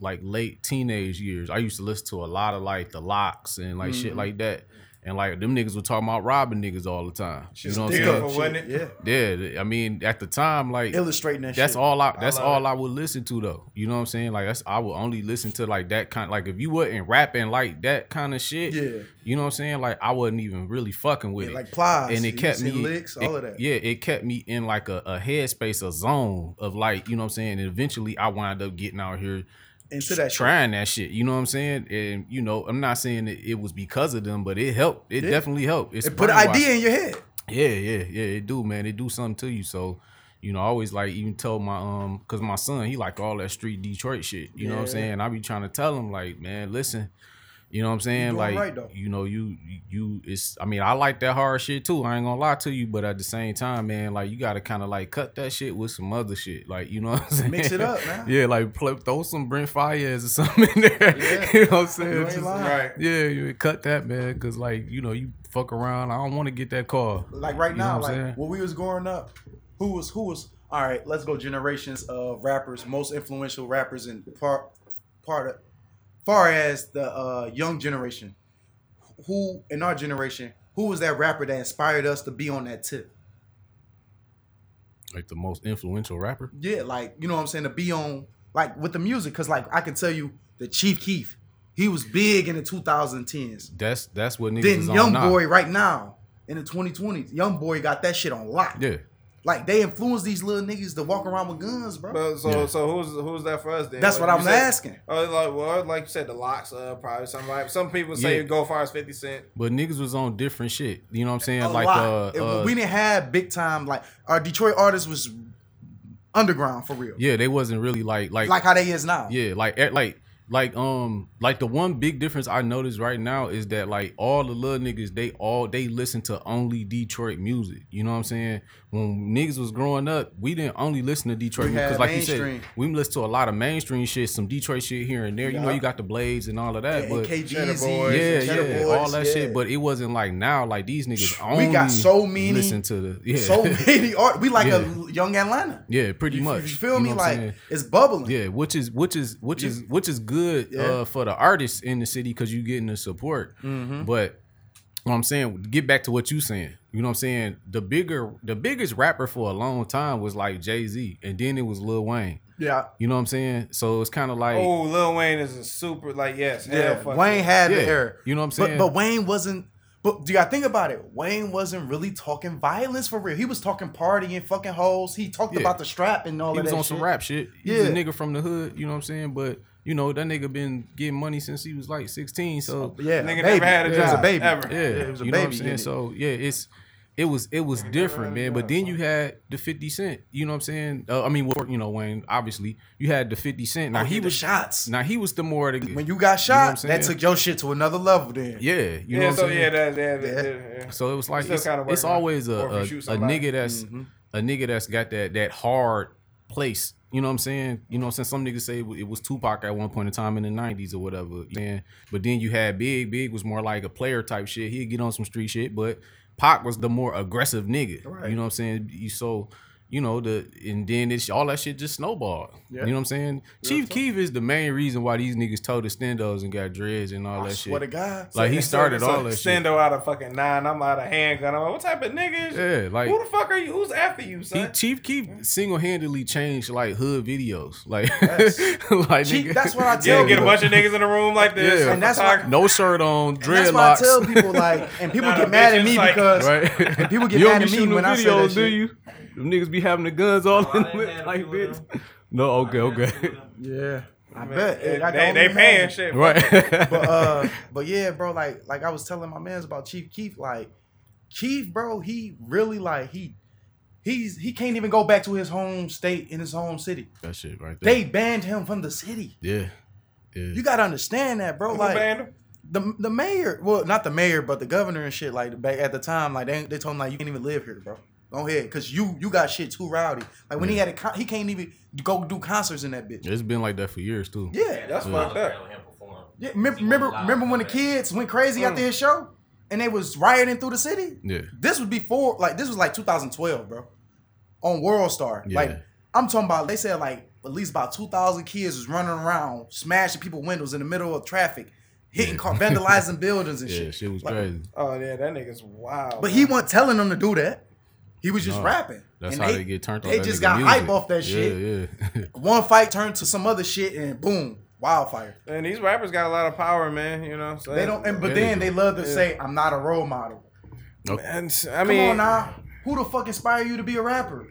like late teenage years, I used to listen to a lot of like the LOX and like Mm-hmm. shit like that. And like them niggas were talking about robbing niggas all the time. You know what I'm saying? up wasn't Yeah. Yeah, I mean, at the time, like Illustrating that that's shit. all I that's love all I would listen to though. You know what I'm saying? Like that's I would only listen to like that kind like if you wasn't rapping like that kind of shit, Yeah. you know what I'm saying? Like I wasn't even really fucking with Yeah, it. like Plies, and you it kept me licks, it- all of that. Yeah, it kept me in like a, a headspace, a zone of like, you know what I'm saying? And eventually I wound up getting out here Into that shit. trying that shit. You know what I'm saying? And you know, I'm not saying that it was because of them, but it helped. It Yeah. definitely helped. It's It put an idea in your head. Yeah, yeah, yeah. It do, man. It do something to you. So, you know, I always like even tell my um, cause my son he like all that street Detroit shit. You know what I'm saying? I be trying to tell him like, man, listen. You know what I'm saying? doing Like, right, though. you know, you you it's. I mean, I like that hard shit too. I ain't gonna lie to you, but at the same time, man, like you gotta kind of like cut that shit with some other shit. Like, you know what I'm saying? Mix it up, man. Yeah, like play, throw some Brent Faiyaz or something in there. Yeah. you know what I'm saying? You ain't Just- lying. Right. yeah, you cut that, man, cause like you know you fuck around. I don't want to get that car. Like right You know now, what like saying? when we was growing up, who was who was all right? Let's go generations of rappers, most influential rappers in part part of far as the uh, young generation. Who in our generation, who was that rapper that inspired us to be on that tip? Like the most influential rapper. Yeah, like you know what I'm saying to be on like with the music, cause like I can tell you the Chief Keef, he was big in the 2010s. That's that's what niggas Then is Young on now. Boy right now in the 2020s, Young Boy got that shit on lock. Yeah, Like they influence these little niggas to walk around with guns, bro. But so Yeah. so who's who's that for us then? That's what I'm said- asking. Oh, like well, like you said, the LOX uh probably some like some people say Yeah. go far as Fifty Cent. but niggas was on different shit. You know what I'm saying? A like lot. uh, It- uh we didn't have big time like our Detroit artists was underground for real. yeah, they wasn't really like like Like how they is now. yeah, like eh, like like um like the one big difference I noticed right now is that like all the little niggas they all they listen to only Detroit music. You know what I'm saying? When niggas was growing up, we didn't only listen to Detroit We music had like you said, we listened to a lot of mainstream shit, some Detroit shit here and there. You know, you got the Blades and all of that, Yeah, but AKGZ, Cheddar Boys, yeah, yeah, Boys, all that yeah. shit. But it wasn't like now. Like these niggas only We got so many- listen to the yeah, so many art. We like Yeah. a young Atlanta. yeah, pretty You, much. you feel You me? know what I'm Like saying? it's bubbling. Yeah, which is which is which is which is good Yeah. uh, for the artists in the city because you're getting the support. Mm-hmm. But what I'm saying, get back to what you're saying. You know what I'm saying? The bigger, the biggest rapper for a long time was like Jay Z, and then it was Lil Wayne. Yeah. You know what I'm saying? So it's kind of like, Oh, Lil Wayne is a super like yes, Yeah. fuck Wayne yeah. had yeah, the era. you know what I'm saying? but Wayne wasn't. But do you gotta think about it? Wayne wasn't really talking violence for real. He was talking partying, fucking hoes. He talked Yeah. about the strap and all he of was on shit. some rap shit. He's a nigga from the hood. You know what I'm saying? But you know that nigga been getting money since he was like 16. So Yeah, Nigga a never had a He was a baby. ever. Yeah, it was a you know what I'm baby saying. it. So yeah, it's it was it was different, man. But then you had the Fifty Cent. You know what I'm saying? Uh, I mean, well, you know, Wayne. Obviously, you had the Fifty Cent. Now Oh, he yeah, the was shots. Now he was the more the, When you got know what I'm shot, that took your shit to another level. Then yeah, you know yeah, what I'm so saying. yeah, that, that, Yeah. that, yeah. So it was like Still it's, kinda it's always a Or if you a, a nigga that's Mm-hmm. a nigga that's got that that hard place. You know what I'm saying? You know, since some niggas say it was Tupac at one point in time in the '90s or whatever. Man, but then you had Big. Big was more like a player type shit. He'd get on some street shit, but Pac was the more aggressive nigga. Right. You know what I'm saying? You so. You know the and then it's all that shit just snowballed. Yeah. You know what I'm saying? Chief Keef is the main reason why these niggas told the stendos and got dreads and all I that swear shit. to God, Like he started so all that shit. Stendo out of fucking nine. I'm out of handgun. I'm like, what type of nigga is Yeah, like Who the fuck are you? Who's after you, He, son? Chief Keef single handedly changed like hood videos. Like, Yes. like Chief- nigga- that's what I You tell don't get a bunch of niggas in a room like this. Yeah. And that's why- no shirt on, And that's why I tell people like, and people Not get mad at me because right? and people get mad at me when I say that videos, do shit. you? Them niggas be having the guns all No, in didn't the have like no bitch. No, okay, okay, Yeah, I Man, bet. They, I they, don't they paying know. shit. right. But uh, but yeah, bro. Like like I was telling my man's about Chief Keef. Like Chief, bro, he really like he. He's he can't even go back to his home state in his home city. that shit right there. They banned him from the city. yeah, yeah. You gotta understand that, bro. Who Like banned him? the the mayor, well, not the mayor, but the governor and shit. Like back at the time, like they, they told him like you can't even live here, bro. Go ahead, cause you you got shit too rowdy. Like when he had a con- he can't even go do concerts in that bitch. it's been like that for years too. Yeah, That's Yeah. fucked up. Him perform. yeah. Remember remember, remember when the kids went crazy after mm. his show and they was rioting through the city. Yeah. This was before, like this was like 2012, bro, on World Star. Yeah. Like I'm talking about, they said like at least about 2,000 kids was running around, smashing people windows in the middle of traffic, hitting car, vandalizing buildings and Yeah, shit. shit was Like, crazy. Oh yeah, that nigga's wild. But man. he wasn't telling them to do that. He was just No, rapping. That's And how they, get turned. off They just got music. hype off that yeah, shit. Yeah, One fight turned to some other shit, and boom, wildfire. And these rappers got a lot of power, man. You know. So They don't, and, but then they they love to say, "I'm not a role model." And I mean, Come on now, who the fuck inspired you to be a rapper?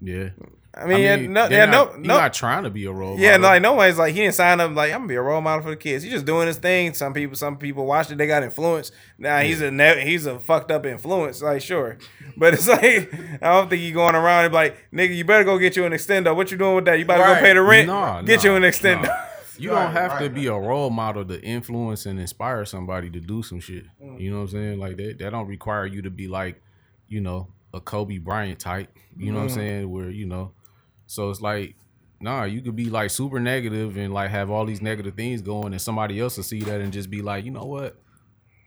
yeah. I mean, yeah, no, they're yeah, not, no, He's no. not trying to be a role Yeah, model. like no one's like he didn't sign up like I'm gonna be a role model for the kids. He's just doing his thing. Some people, some people watched it. They got influenced. Now he's a ne- he's a fucked up influence. Like sure, but it's like I don't think he going around and be like nigga, you better go get you an extendo. What you doing with that? You about to Right. go pay the rent? Nah, get nah, you an extendo. nah. You Right, don't have to right, be a role model to influence and inspire somebody to do some shit. Mm. You know what I'm saying? Like that that don't require you to be like, you know, a Kobe Bryant type. You know what I'm Mm. saying? Where, you know, so it's like, nah, you could be like super negative and like have all these negative things going and somebody else will see that and just be like, you know what?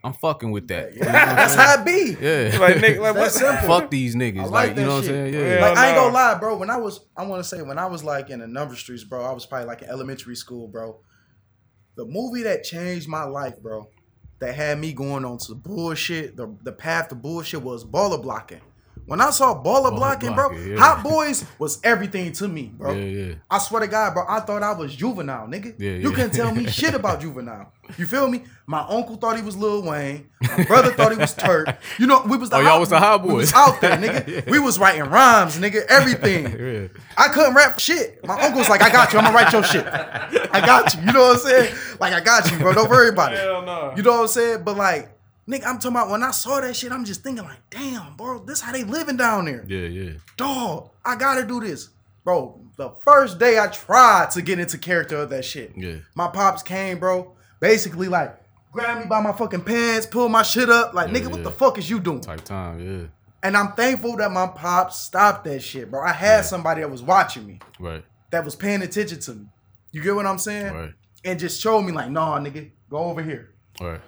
I'm fucking with that. You know That's how it be. Yeah. like nigga, like That's what? simple. Fuck these niggas. I like, like you that know what I'm shit. saying? Yeah. Yeah. Like I ain't gonna lie, bro. When I was, I want to say, when I was like in the number streets, bro, I was probably like in elementary school, bro. The movie that changed my life, bro, that had me going on to bullshit, the the path to bullshit was baller blocking. When I saw baller, Baller blocking, bro, yeah. Hot Boys was everything to me, bro. Yeah, yeah. I swear to God, bro, I thought I was juvenile, nigga. Yeah, you yeah. couldn't tell me shit about juvenile. You feel me? My uncle thought he was Lil Wayne. My brother thought he was Turk. You know, we was the Oh, y'all hot- was the hot We was boys. out there, nigga. We was writing rhymes, nigga. Everything. Yeah. I couldn't rap shit. My uncle was like, I got you. I'm gonna write your shit. I got you. You know what I'm saying? Like, I got you, bro. Don't worry about it. Hell no. You know what I'm saying? But like, nigga, I'm talking about when I saw that shit, I'm just thinking like, damn, bro, this how they living down there. Yeah, yeah. Dog, I gotta do this. Bro, the first day I tried to get into character of that shit. Yeah. My pops came, bro. Basically, like, grabbed me by my fucking pants, pulled my shit up. Like, Yeah, nigga, what the fuck is you doing? Type time, yeah. And I'm thankful that my pops stopped that shit, bro. I had somebody that was watching me, Right. that was paying attention to me. You get what I'm saying? Right. And just showed me, like, nah, nigga, go over here. Right.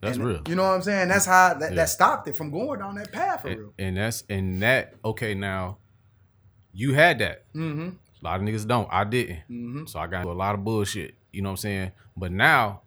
That's And real. You know what I'm saying? That's how that, Yeah. that stopped it from going down that path for and, real. and that's and that okay now you had that Mm-hmm. a lot of niggas don't i didn't Mm-hmm. so i got a lot of bullshit you know what i'm saying but now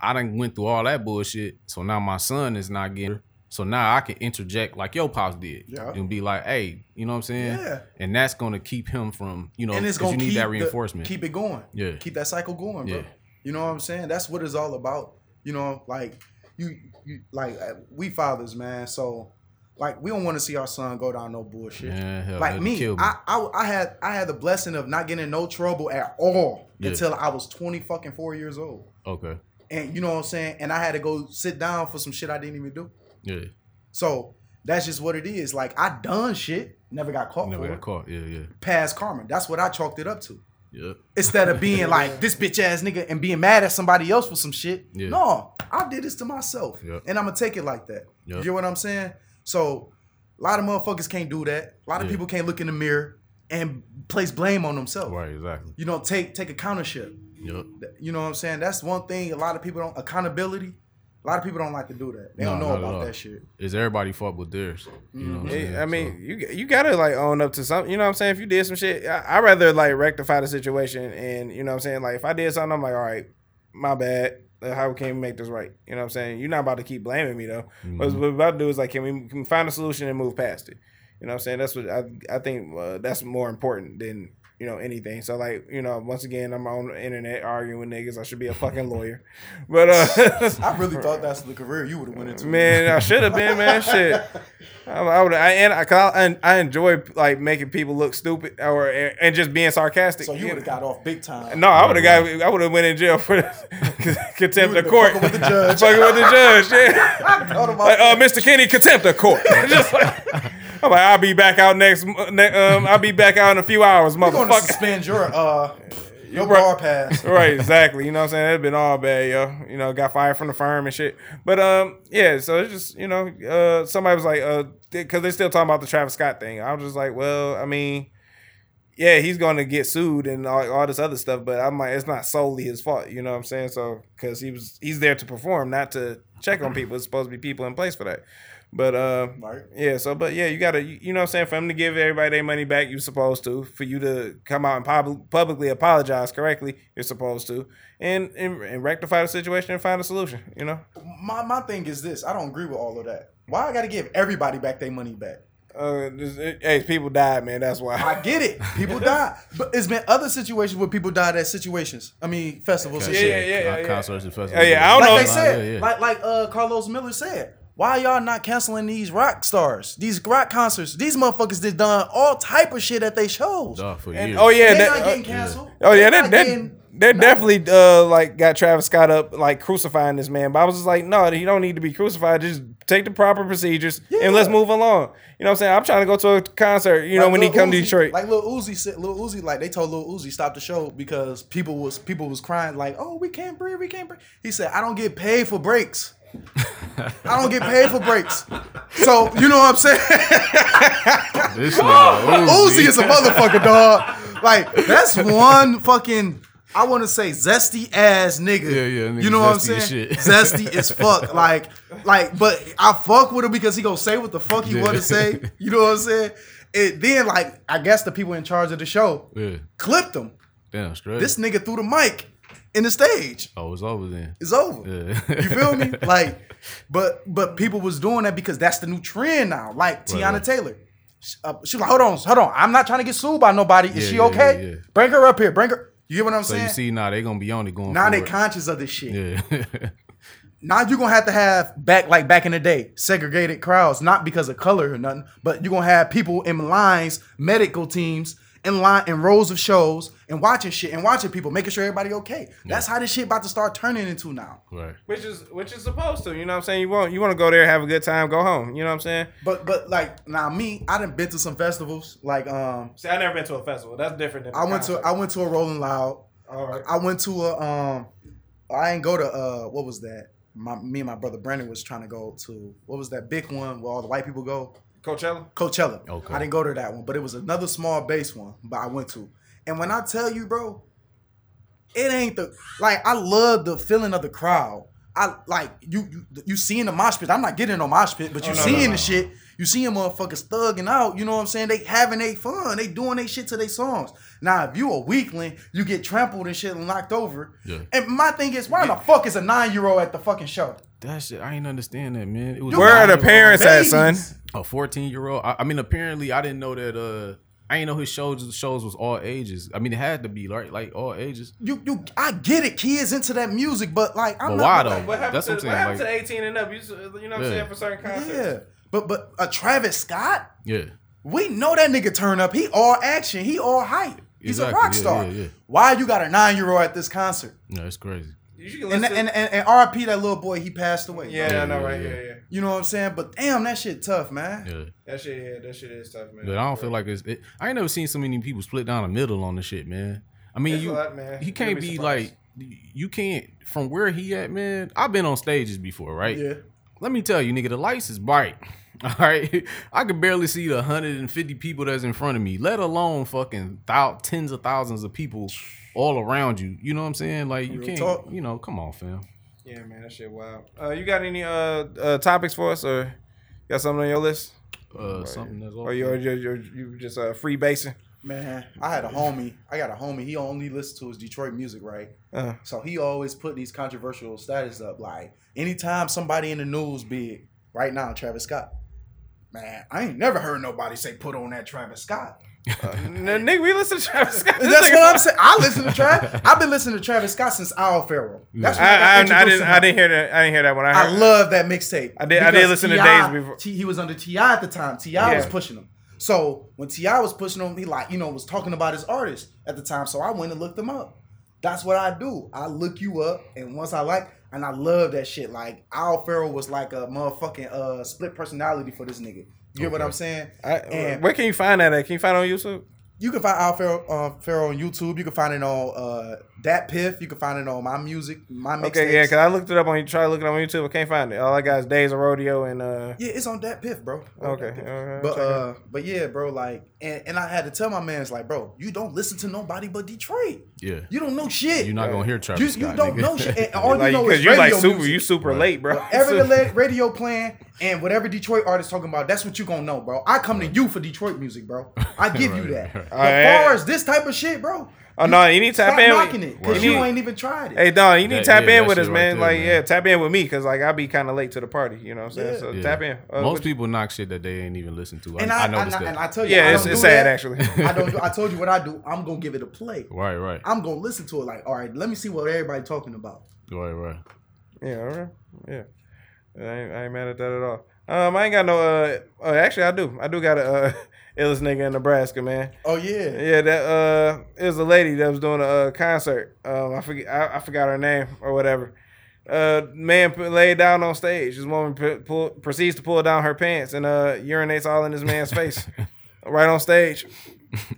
i done went through all that bullshit so now my son is not getting so now i can interject like your pops did Yeah. and be like hey you know what i'm saying Yeah. and that's gonna keep him from you know and it's gonna you need that the- reinforcement keep it going. Yeah. keep that cycle going, bro. Yeah. You know what I'm saying? That's what it's all about. You know, like you, you like uh, we fathers, man. So like we don't want to see our son go down no bullshit. Man, hell, like me, me. I, I I had I had the blessing of not getting in no trouble at all Yeah. until I was 20 fucking four years old. okay And you know what I'm saying? And I had to go sit down for some shit I didn't even do. yeah So that's just what it is. Like I done shit, never got caught never got it. caught yeah yeah Past karma. That's what I chalked it up to yeah instead of being like this bitch ass nigga and being mad at somebody else for some shit. Yeah. No, I did this to myself, Yep. and I'm gonna take it like that. You know what I'm saying? So a lot of motherfuckers can't do that. A lot of Yeah. people can't look in the mirror and place blame on themselves. right exactly You know, take take accountership. yep You know what I'm saying? That's one thing. A lot of people don't accountability. A lot of people don't like to do that. They don't know about that shit. Is everybody fault with theirs you know what I'm saying? I mean, So- you you gotta like own up to something. You know what I'm saying? If you did some shit, I I rather like rectify the situation. And you know what I'm saying? Like if I did something, I'm like, all right, my bad. How can we make this right? You know what I'm saying? You're not about to keep blaming me though. What Mm-hmm. we're about to do is like, can we, can we find a solution and move past it? You know what I'm saying? That's what I I think uh, that's more important than you know anything. So like you know, once again, I'm on the internet arguing with niggas. I should be a fucking lawyer, but uh, I really thought that's the career you would have went into. Man, I should have been, man. Shit, I, I would. I and I, I, I enjoy like making people look stupid or and just being sarcastic. So you would have got off big time. No, I would have got. I would have went in jail for contempt of court. fucking with the judge. Fucking with the judge. Yeah. Like, uh. Mr. Kenny, contempt of court. Just like, I'm like, I'll be back out next. Ne- um, I'll be back out in a few hours, We're going to motherfucker. suspend your uh your Right. bar pass. right, exactly. You know what I'm saying? It's been all bad, yo. You know, got fired from the firm and shit. But um, yeah. So it's just you know, uh, somebody was like, uh, because they're still talking about the Travis Scott thing. I was just like, well, I mean, yeah, he's going to get sued and all, all this other stuff. But I'm like, it's not solely his fault. You know what I'm saying? So because he was he's there to perform, not to check on people. It's supposed to be people in place for that. But uh, Right. yeah, so but yeah, you gotta you you know what I'm saying for them to give everybody their money back, you're supposed to. For you to come out and pub- publicly apologize correctly, you're supposed to, and, and and rectify the situation and find a solution. You know, My my thing is this. I don't agree with all of that. Why I got to give everybody back their money back? uh, this- hey, people died, man. That's why. I get it. People died, but it's been other situations where people died at situations. I mean, festivals and Yeah, shit. yeah, yeah, yeah. concerts and festivals. Yeah, yeah, I don't Like know. they said, yeah, yeah. like like uh Carlos Miller said. Why y'all not canceling these rock stars, these rock concerts? These motherfuckers did done all type of shit at they shows. Duh, for And- years. oh yeah, they that, not uh, getting canceled. Oh yeah, They that not that getting- they definitely uh like got Travis Scott up like crucifying this man. But I was just like, no, he don't need to be crucified. Just take the proper procedures and let's move along. You know what I'm saying? I'm trying to go to a concert. You know Like when he Lil come to Uzi- Detroit. Like Lil Uzi said, Lil Uzi, like they told Lil Uzi stop the show because people was people was crying like, oh, we can't breathe, we can't breathe. He said, I don't get paid for breaks. I don't get paid for breaks. So you know what I'm saying? This Uzi is a motherfucker, dog. Like that's one fucking. I want to say zesty ass nigga. Yeah, yeah, nigga You know what I'm as saying? shit. Zesty as fuck. Like, like, but I fuck with him because he gonna say what the fuck he Yeah. want to say. You know what I'm saying? It then like I guess the people in charge of the show Yeah, clipped him. damn straight. This nigga threw the mic in the stage. oh, it's over then. It's over. Yeah. You feel me? Like, but but people was doing that because that's the new trend now. Like Teyana right. Taylor. Uh, she was like, hold on, hold on. I'm not trying to get sued by nobody. Is Yeah, she okay? yeah. Bring her up here. Bring her. You get what I'm So saying? you see, now they gonna be on it going. now they forward. conscious of this shit. Yeah. Now you're gonna have to have back like back in the day, segregated crowds, not because of color or nothing, but you're gonna have people in lines, medical teams in line in rows of shows and watching shit and watching people, making sure everybody okay. That's how this shit about to start turning into now. right. which is which is supposed to. You know what I'm saying? You want you want to go there, have a good time, go home. You know what I'm saying? But but like now me, I done been to some festivals. Like um See, I never been to a festival. That's different than I went to I went to a Rolling Loud. All right. I went to a um I ain't go to uh what was that? My me and my brother Brandon was trying to go to what was that big one where all the white people go? Coachella. Coachella. Okay. I didn't go to that one, but it was another small base one, but I went to. And when I tell you, bro, it ain't the like I love the feeling of the crowd. I like you you you seeing the mosh pit. I'm not getting no mosh pit, but you Oh, no, seeing no, no. the shit. You seeing motherfuckers thugging out. You know what I'm saying? They having they fun. They doing they shit to their songs. Now, if you a weakling, you get trampled and shit and knocked over. Yeah. And my thing is, why the fuck is a nine year old at the fucking show? That shit, I ain't understand that, man. It was Where are the parents at, son? A 14 year old. I, I mean, apparently, I didn't know that. Uh, I didn't know his shows shows was all ages. I mean, it had to be right, like all ages. You you I get it, kids into that music, but like I'm But not why, like, though? What happened, That's to, what I'm what happened saying, to 18 and up? You, you know what I'm saying for certain concerts. Yeah, but but a Travis Scott, Yeah, we know that nigga turn up. He all action. He all hype. He's Exactly, a rock yeah, star. yeah, yeah. Why you got a nine year old at this concert? no, it's crazy. You should And and, and and RP that little boy, he passed away. yeah, Yeah, I know, right? yeah. Yeah, yeah. You know what I'm saying? But damn, that shit tough, man. Yeah, That shit, yeah, that shit is tough, man. but I don't feel like it's. It, I ain't never seen so many people split down the middle on the shit, man. I mean, It's a you lot, man. he can't be be like you can't from where he at, man. I've been on stages before, right? Yeah. Let me tell you, nigga, the lights is bright. All right, I can barely see the 150 people that's in front of me, let alone fucking thou- tens of thousands of people all around you. You know what I'm saying? Like you Real can't, talk. you know, come on, fam. Yeah, man, that shit wild. Uh, you got any uh, uh topics for us, or got something on your list, Uh, something that's or you or you you you just uh free basing? Man, I had a homie. I got a homie. He only listens to his Detroit music, right? Uh, So he always put these controversial status up. Like anytime somebody in the news big, right now, Travis Scott. Man, I ain't never heard nobody say put on that Travis Scott. N- nigga, we listen to Travis Scott. That's what I'm saying. I listen to Travis. I've been listening to Travis Scott since Owl Pharaoh. That's when I, I, I didn't I didn't hear that I didn't hear that one. I, I love that mixtape. I did- I did listen to. Days before. T, he was under T.I. at the time. T.I. was pushing him. So when T.I. was pushing him, he like you know was talking about his artist at the time. So I went and looked them up. That's what I do. I look you up, and once I like, and I love that shit. Like Owl Pharaoh was like a motherfucking uh split personality for this nigga. You get what I'm saying? I, and where can you find that at? Can you find it on YouTube? you can find Owl Pharaoh, uh, Pharaoh on YouTube. You can find it on uh, DatPiff. You can find it on my music, my mixtapes. Okay, yeah, because I looked it up on try to look it up on YouTube. I can't find it. All I got is Days of Rodeo and uh. Yeah, it's on DatPiff, bro. On Okay, Piff. but uh, but yeah, bro, like, and, and I had to tell my man, it's like, bro, you don't listen to nobody but Detroit. Yeah, You don't know shit. you're not gonna hear You, Travis you Scott. don't nigga. know shit. And all Like, you know because is you radio like super, music. you super late, bro. Whatever the la- radio playing and whatever Detroit artist talking about, that's what you gonna know, bro. I come to you for Detroit music, bro. I give you Right, that. right. But far as this type of shit, bro, Oh no, you need to tap stop in. knocking with- it because you you ain't even tried it. Hey, dog, you need to tap yeah, in with us, man. right there, like, man. yeah, tap in with me because like I be kind of late to the party. You know what I'm saying? Yeah. So Yeah. tap in. Uh, Most what- people knock shit that they ain't even listen to. I, and I, I, I, noticed and I, that. and I tell you, Yeah, it's- it's sad, that. actually. I don't. Do, I told you what I do. I'm gonna give it a play. right, right, I'm gonna listen to it. Like, all right, let me see what everybody talking about. right, right. yeah, all right. yeah. I ain't, I ain't mad at that at all. Um, I ain't got no. Uh, oh, actually, I do. I do got a uh, illest nigga in Nebraska, man. Oh yeah. Yeah, that uh, it was a lady that was doing a uh, concert. Um, I forget, I, I forgot her name or whatever. Uh, man put, laid down on stage. This woman pu- pull, proceeds to pull down her pants and uh, urinates all in this man's face, right on stage.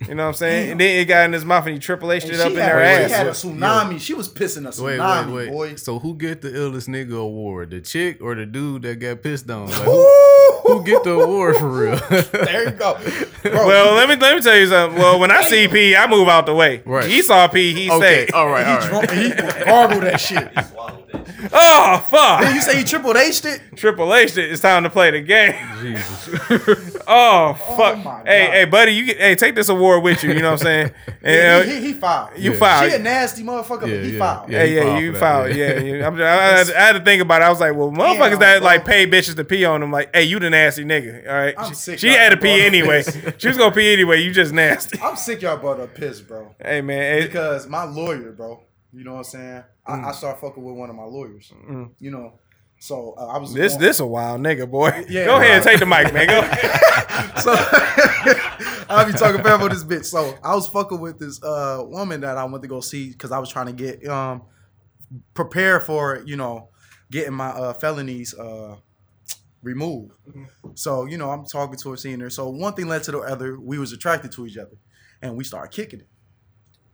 You know what I'm saying? And then it got in his mouth and he triple H'd And it up she in had, her she had a ass. tsunami. She was pissing a Wait, tsunami, wait, wait. boy. So who get the illest nigga award? The chick or the dude that got pissed on? Like, who, who get the award for real? There you go, bro. Well, let me let me tell you something. Well, when I see P, I move out the way. Right. He saw P, he okay, said, all right, all he right. drunk, he gargled that shit. Swallowed that "Oh Then fuck, you say you triple H'd it? triple-h it it's time to play the game." Jesus. Oh fuck, my hey God. hey buddy, you get, hey take this award with you. You know what I'm saying? Yeah, And, he, uh, he, he filed. you Yeah. filed. She a nasty motherfucker, Yeah, but he yeah, filed. yeah. Yeah, he yeah, filed you for that, filed. yeah. Yeah, yeah. I'm, I, had, I had to think about it. I was like, well, motherfuckers Damn, that bro. like pay bitches to pee on them, like, hey, you the nasty nigga. All right, I'm she, sick she y'all had to brought pee up anyway. she was gonna pee anyway. You just nasty. I'm sick y'all brought up piss, bro. Hey man, hey, Because my lawyer, bro, you know what I'm saying? I, I started fucking with one of my lawyers. You know, so uh, I was this on- this a wild nigga, boy. Yeah, Go ahead, take the mic, man. Go. so I'll be talking about this bitch. So I was fucking with this uh woman that I went to go see because I was trying to get um prepare for you know getting my uh felonies uh removed. So you know I'm talking to her, seeing her. So one thing led to the other. We was attracted to each other, and we started kicking it.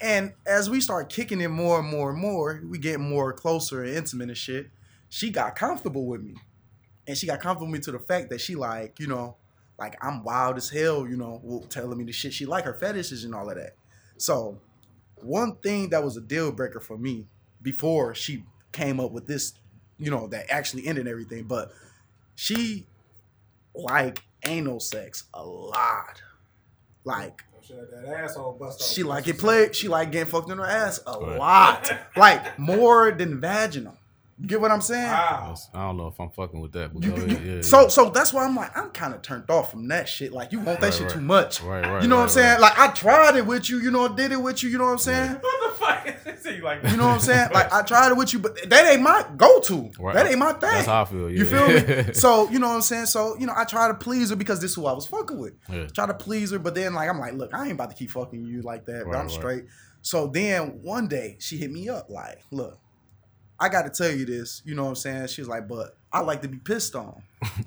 And as we start kicking it more and more and more, we get more closer and intimate and shit. She got comfortable with me, and she got comfortable with me to the fact that she like you know like I'm wild as hell, you know, telling me the shit she like, her fetishes and all of that. So one thing that was a deal breaker for me before she came up with this, you know, that actually ended everything, but she like anal sex a lot. Like she like it play, she like getting fucked in her ass a lot. Like more than vaginal. You get what I'm saying? That's- I don't know if I'm fucking with that, but go ahead. Yeah, So yeah. so that's why I'm like I'm kind of turned off from that shit. Like you want that Right, shit right. too much. Right, right, You know what I'm saying? right. Like I tried it with you. You know, did it with you. You know what I'm saying? what the fuck? You like You know what I'm saying? Like I tried it with you, but that ain't my go to. Right. That ain't my thing. That's how I feel. You feel me? So you know what I'm saying? So you know, I try to please her because this is who I was fucking with. Yeah. Try to please her, but then like I'm like, look, I ain't about to keep fucking you like that. but I'm right. straight. So then one day she hit me up like, look, I got to tell you this. You know what I'm saying? She was like, but I like to be pissed on.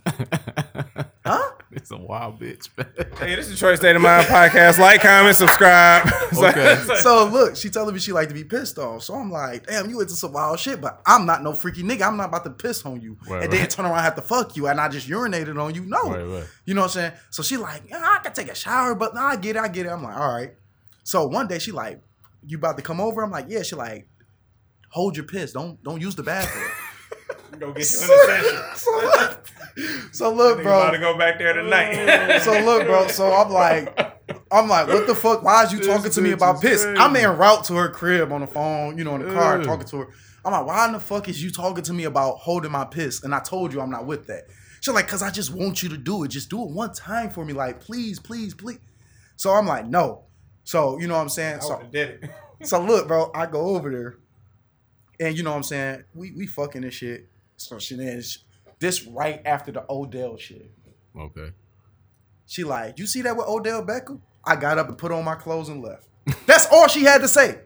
Huh? it's a wild bitch, man. Hey, this is Detroit State of Mind podcast. Like, comment, subscribe. Okay. so look, she telling me she like to be pissed off. So I'm like, damn, you into some wild shit, but I'm not no freaky nigga. I'm not about to piss on you. Right, and then turn around and have to fuck you and I just urinated on you. No. Right, right. You know what I'm saying? So she like, yeah, I can take a shower, but nah, I get it, I get it. I'm like, all right. So one day she like, you about to come over? I'm like, yeah. She like, hold your piss. Don't don't use the bathroom. Go get you in the session. so, look, so look, You about bro. to go back there tonight. So look, bro. So I'm like, I'm like, what the fuck? Why is you This talking to me about piss? crazy. I'm en route to her crib on the phone, you know, in the car, Ugh. talking to her. I'm like, why in the fuck is you talking to me about holding my piss? And I told you I'm not with that. She's like, cause I just want you to do it. Just do it one time for me. Like, please, please, please. So I'm like, no. So you know what I'm saying? I So did it. so look, bro, I go over there, and you know what I'm saying? We we fucking this shit. So she then this right after the Odell shit. Okay. She like, you see that with Odell Beckham? I got up and put on my clothes and left. That's all she had to say.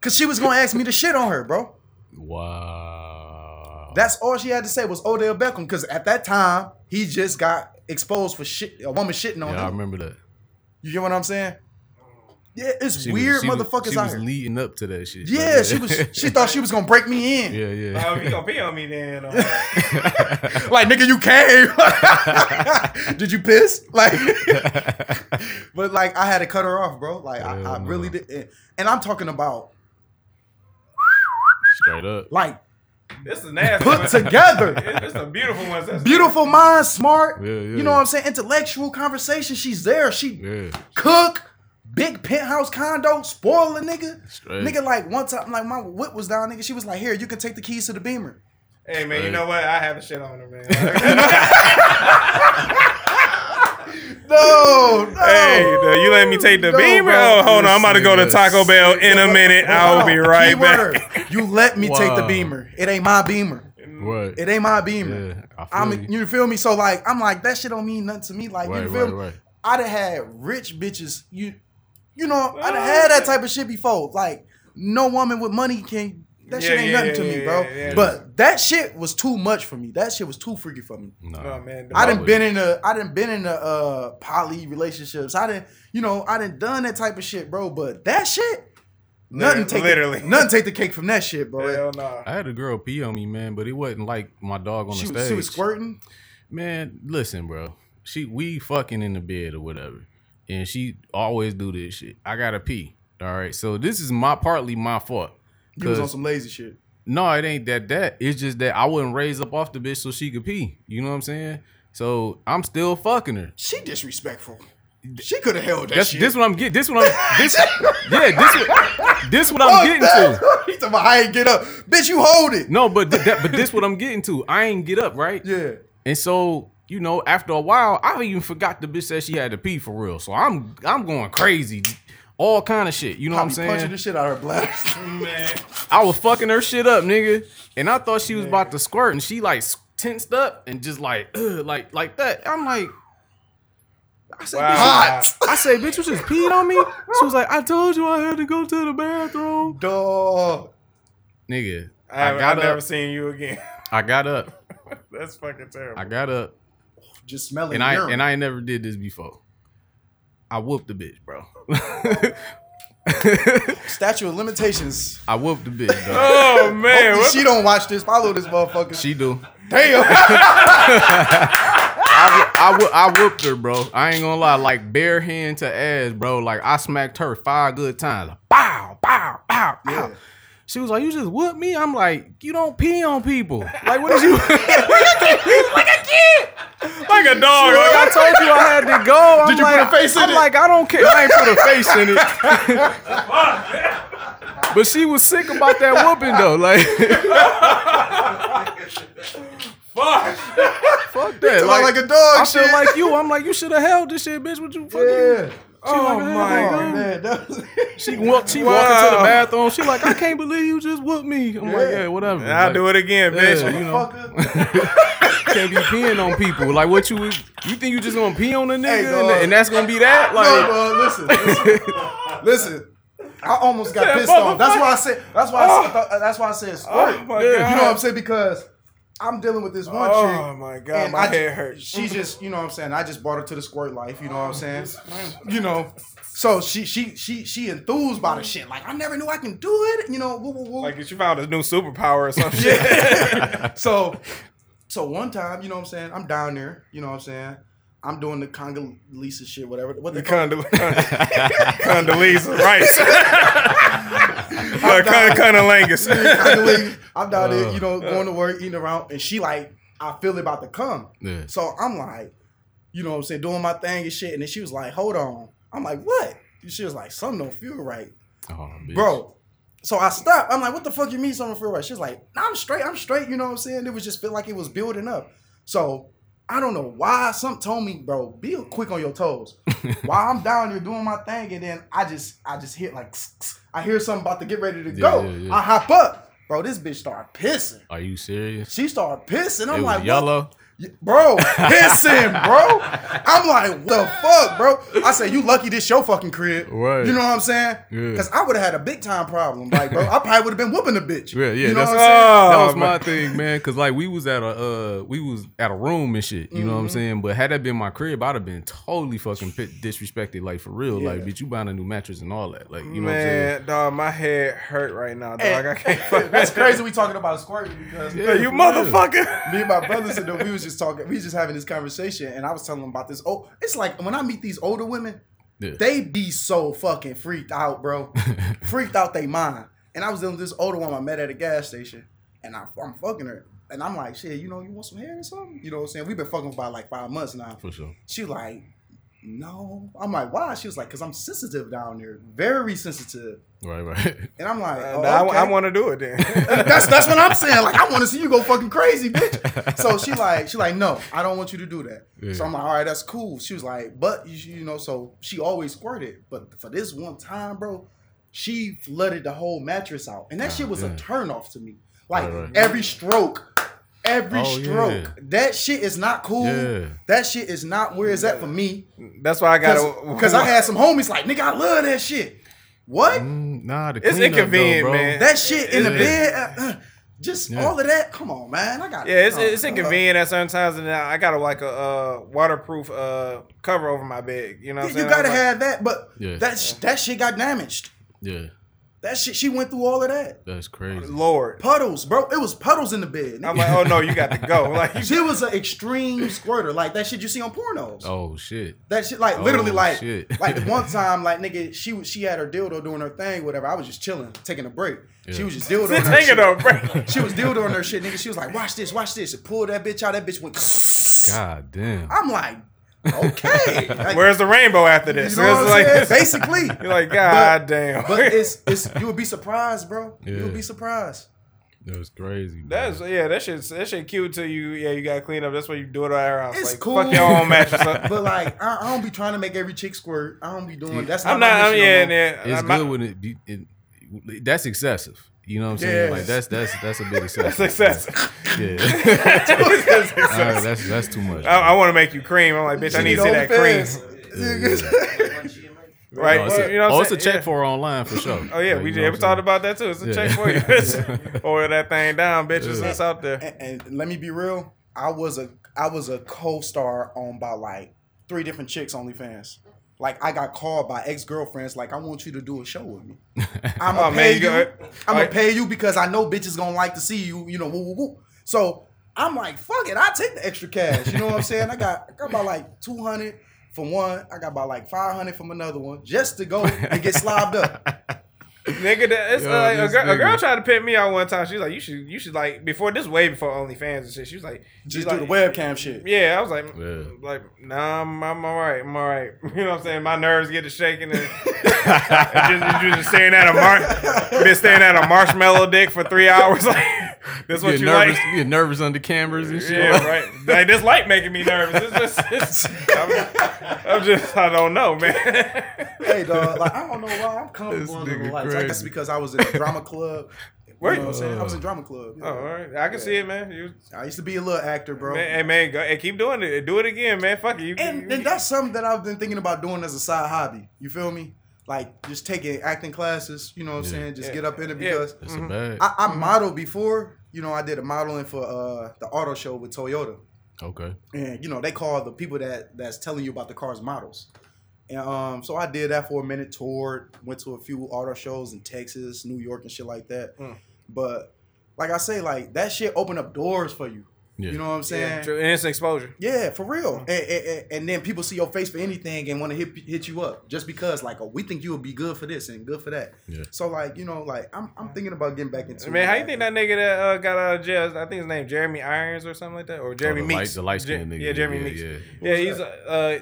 Cause she was gonna ask me to shit on her, bro. Wow. That's all she had to say was Odell Beckham. Cause at that time, he just got exposed for shit a woman shitting on yeah, I remember that. You get what I'm saying? Yeah, it's She was- weird she was- motherfuckers she out was here. leading up to that shit. yeah, she was she thought she was gonna break me in. Yeah, yeah. Oh, you gonna pee on me, then uh, Like nigga, you came. did you piss? Like, but like I had to cut her off, bro. Like I, Hell I really no. did, and I'm talking about Straight up. like this is nasty. put together. It's a beautiful one. That's Beautiful mind, smart. Yeah, yeah. You know what I'm saying? Intellectual conversation. She's there. She Yeah. cook, big penthouse condo, spoil a nigga. Straight. Nigga, like one time, like my whip was down, nigga. She was like, "Here, you can take the keys to the Beamer." Hey man, you know what? I have the shit on her, man. No, no. hey, the- you let me take the No, beamer? bro. Oh, hold on. I'm about to go to Taco Bell in a minute. I'll be right Keyword, back. You let me take the Beamer. It ain't my Beamer. Right. It ain't my beamer. Yeah, I feel I'm you. you feel me? So like I'm like that shit don't mean nothing to me. Like Right, you feel right, me? right. I done had rich bitches. You you know, I done had that type of shit before. Like no woman with money can that shit ain't yeah, nothing to yeah, me, bro. yeah, yeah. But that shit was too much for me. That shit was too freaky for me. No. Oh man, I didn't been in a. I didn't been in a uh poly relationships. I didn't. you know I didn't done that type of shit, bro. But that shit, nothing Lit- take literally. the, nothing take the cake from that shit, bro. Hell no. I had a girl pee on me, man, but it wasn't like my dog on She, the was- stage. she was squirting. Man, listen, bro. She we fucking in the bed or whatever, and she always do this shit. I gotta pee. All right, so this is my partly my fault. You was on some lazy shit. No, it ain't that. That it's just that I wouldn't raise up off the bitch so she could pee. You know what I'm saying? So I'm still fucking her. She disrespectful. She could have held that That's shit. this what I'm getting. This what I'm. This yeah. This what, this what I'm getting to. He talking about I ain't get up. Bitch, you hold it. No, but th- that, but this what I'm getting to. I ain't get up right. Yeah. And so, you know, after a while, I even forgot the bitch said she had to pee for real. So I'm I'm going crazy. All kind of shit. You know Probably what I'm saying? punching the shit out of her blast. Mm, man. I was fucking her shit up, nigga. And I thought she was about to squirt and she like tensed up and just like Ugh, like like that. I'm like I said, Wow. bitch, Hot. I said, bitch, you just peed on me? She was like, I told you I had to go to the bathroom. Dog. Nigga, I, I, have got never seen you again. I got up. That's fucking terrible. I got up. Just smelling And I urine. and I never did this before. I whooped the bitch, bro. Statue of limitations. I whooped the bitch, dog. oh man, Hopefully she don't watch this. Follow this motherfucker. She do. Damn. I, I, I whooped her, bro. I ain't gonna lie, like bare hand to ass, bro. Like I smacked her five good times. Bow, bow, bow, bow. Yeah. She was like, "You just whooped me." I'm like, "You don't pee on people. Like, what did you?" like a kid, like a dog. Like, I told you I had to go. I'm Did you put like, a face in it? I'm it? like, I don't care. I ain't put a face in it. but she was sick about that whooping though. Like, Fuck. fuck that. Like, like a dog I shit. feel like you. I'm like, you should have held this shit, bitch. What you fucking? yeah. Oh like, my Oh, god. man. that- She walked. She walked into the bathroom. She like, I can't believe you just whooped me. I'm like, Yeah. yeah, whatever. I'll Like, do it again, Yeah, bitch. you know, can't be peeing on people. Like, what you? You think you just gonna pee on a nigga Hey, and, and that's gonna be that? Like, no, listen, listen, listen. I almost got pissed off. That's why I said. That's why. I, said, oh. that's why I said squirt. Oh my god. you know what I'm saying? Because I'm dealing with this one Oh chick. Oh my god, my I head hurts. She just, you know what I'm saying. I just brought her to the squirt life. You know what I'm saying? You know. So she, she, she, she enthused by the shit. Like I never knew I can do it. You know. Woo, woo, woo. Like she found a new superpower or some shit. Yeah. so, so one time, you know what I'm saying? I'm down there. You know what I'm saying? I'm doing the Congolese shit, whatever. What they call Condol- Condoleezza Rice. uh, Con- Condolingus. Congolese. I'm down there, you Uh. know, going to work, eating around, and she like, I feel it about to come. Yeah. So I'm like, you know what I'm saying, doing my thing and shit. And then she was like, hold on. I'm like, what? She was like, something don't feel right. oh. Bro. So I stopped. I'm like, what the fuck you mean something don't feel right? She's like, nah, I'm straight. I'm straight. You know what I'm saying? It was just feel like it was building up. So I don't know why. Something told me, bro, be quick on your toes. While I'm down there doing my thing, and then I just, I just hit like, I hear something about to get ready to go. yeah, yeah. I hop up, bro. This bitch started pissing. Are you serious? She started pissing. I'm it like, was what? Yellow. Yeah, Bro, pissing, bro. I'm like, what the fuck, bro? I said, you lucky this your fucking crib. Right. You know what I'm saying? Yeah. Because I would have had a big time problem. Like, bro, I probably would have been whooping the bitch. Yeah, yeah. You know that's, what I'm saying? that Oh, was my thing, man. Cause like we was at a uh we was at a room and shit. You know Mm-hmm. what I'm saying? But had that been my crib, I'd have been totally fucking pit- disrespected, like for real. Like, Yeah. bitch, you buying a new mattress and all that. Like, you know what I'm saying? Man, dog, my head hurt right now, dog. And- I can't. That's crazy. We talking about squirting because Yeah, you for real. motherfucker. me and my brother said that we was just talking. We just having this conversation, and I was telling him about this. Oh, it's like when I meet these older women, Yeah. they be so fucking freaked out, bro. freaked out they mind. And I was dealing with this older one I met at a gas station, and I, I'm fucking her. And I'm like, shit, you know, you want some hair or something? You know what I'm saying? We've been fucking for about like five months now. For sure. She like, no. I'm like, why? She was like, because I'm sensitive down there. Very sensitive. Right, right. And I'm like, oh, I, okay. want to do it then. that's that's what I'm saying. Like, I want to see you go fucking crazy, bitch. So she like, she like, no, I don't want you to do that. Yeah. So I'm like, all right, that's cool. She was like, but you, you know, so she always squirted, but for this one time, bro, she flooded the whole mattress out, and that shit was a yeah. turn off to me. Like Right, right. every stroke, every Oh, stroke. yeah. That shit is not cool. Yeah. That shit is not where is that for me. That's why I got Because I had some homies like, nigga, I love that shit. What? Mm, nah, the It's cleanup, though, inconvenient, man. That shit in the bed, uh, uh, just Yeah. all of that. Come on, man. I got Yeah, it's, it's uh, inconvenient at certain times, and I got a, like a uh, waterproof uh, cover over my bed. You know, what Yeah, you saying? gotta I was have that, but Yeah. that sh- that shit got damaged. Yeah, That shit, she went through all of that. that's crazy. Lord, Puddles, bro. It was puddles in the bed. I'm like, oh no, you got to go. Like, she was an extreme squirter, like that shit you see on pornos. Oh shit. That shit, like literally, Oh, like, shit. like one time, like nigga, she was she had her dildo doing her thing, whatever. I was just chilling, taking a break. She was just dildo. her take it shit. over, break. She was dildo on her shit, nigga. She was like, watch this, watch this. And pulled that bitch out. That bitch went. God damn. I'm like, okay. Like, Where's the rainbow after this? you this? know what It's I'm like, saying? Basically. you're like, God damn. But it's it's you would be surprised, bro. You Yeah. would be surprised. That was crazy. bro. That's yeah, that shit's that shit cute to you. Yeah, you gotta clean up. That's why you do it at our house. It's like, cool. Fuck your own mattress up. But like, I, I don't be trying to make every chick squirt. I don't be doing. That's not. I'm my not. I'm mission no yeah, more. yeah. it's I'm not- good when it, be, it that's excessive. You know what I'm saying? Yes. Like that's that's that's a big success. success. excessive. Yeah. That's excessive. That's that's too much. I, I want to make you cream. I'm like, bitch, I need to see that cream. Right? No, it's a, you know what oh, I'm it's a saying? check for her online for sure. Oh yeah, Like, we you know We talked about that too. It's a Yeah. check for you. Oil that thing down, bitches. It's out there. And, and let me be real. I was a I was a co-star on about like three different chicks OnlyFans. Like I got called by ex girlfriends. Like I want you to do a show with me. I'm Oh, gonna man, pay you you. I'm gonna pay you because I know bitches gonna like to see you. You know, woo, woo, woo. So I'm like, fuck it. I take the extra cash. You know what I'm saying? I got I got about like 200 from one. I got about like 500 from another one just to go and get slobbed up. Nigga, that, it's Yo, like a this girl, a girl tried to pimp me out one time. She's like, you should, you should like before this way before OnlyFans and shit. She was like, Just do like, the webcam shit. Yeah, I was like, Yeah. like, nah, I'm, I'm all right. I'm all right. You know what I'm saying? My nerves get to shaking and just, you just staring at a mar- been staring at a marshmallow dick for three hours. Like, this what you nervous, like? get nervous under cameras and shit. Yeah, right. Like this light making me nervous. It's just, it's, I'm, I'm just, I don't know, man. hey dog, like I don't know why I'm comfortable This under the nigga lights. I guess because I was in a drama club. Where you know what I'm saying? I was in drama club. you Oh, all right. I can see it, man. You, I used to be a little actor, bro. man, hey, man, go, hey, keep doing it. Do it again, man. Fuck it. You, and, you, and that's something that I've been thinking about doing as a side hobby. You feel me? Like just taking acting classes. You know what I'm Yeah. saying? Just Yeah. get up in it because That's a bad. I, I modeled before. You know, I did a modeling for uh, the auto show with Toyota. okay. and you know they call the people that that's telling you about the cars models and um so i did that for a minute toured went to a few auto shows in texas new york and shit like that Mm. but like i say like that shit opened up doors for you Yeah. you know what i'm saying yeah, true. And it's exposure. yeah, for real. And, and, and- and then people see your face for anything and want to hit hit you up just because, like, oh, we think you would be good for this and good for that. Yeah. So, like, you know, like, I'm, I'm thinking about getting back into. Man, how you think that nigga that uh, got out of jail? I think his name Jeremy Irons or something like that, or Jeremy Oh, the light- Meeks. the light-skinned Je- nigga. Yeah, Jeremy Yeah, Meeks. yeah. Yeah, Who's he's uh,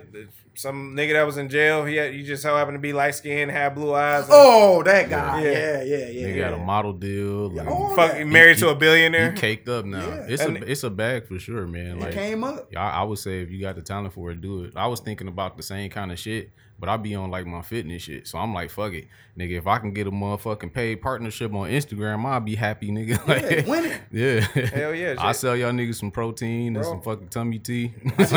some nigga that was in jail. He had, he just so happened to be light skinned, had blue eyes. and Oh, that guy. Yeah. Yeah, yeah, yeah. Nigga yeah. got a model deal. Like, Oh, fuck, that- married He- to a billionaire. he caked up now. Yeah. It's And- a it's a bag for sure, man. It Like came up. I, I would say if you got the talent for it, do it. I was thinking about the same kind of shit, but I be on like my fitness shit. So I'm like, fuck it, nigga. If I can get a motherfucking paid partnership on Instagram, I'll be happy, nigga. Like, winning. yeah, Hell yeah, I sell y'all niggas some protein and some fucking tummy tea. I just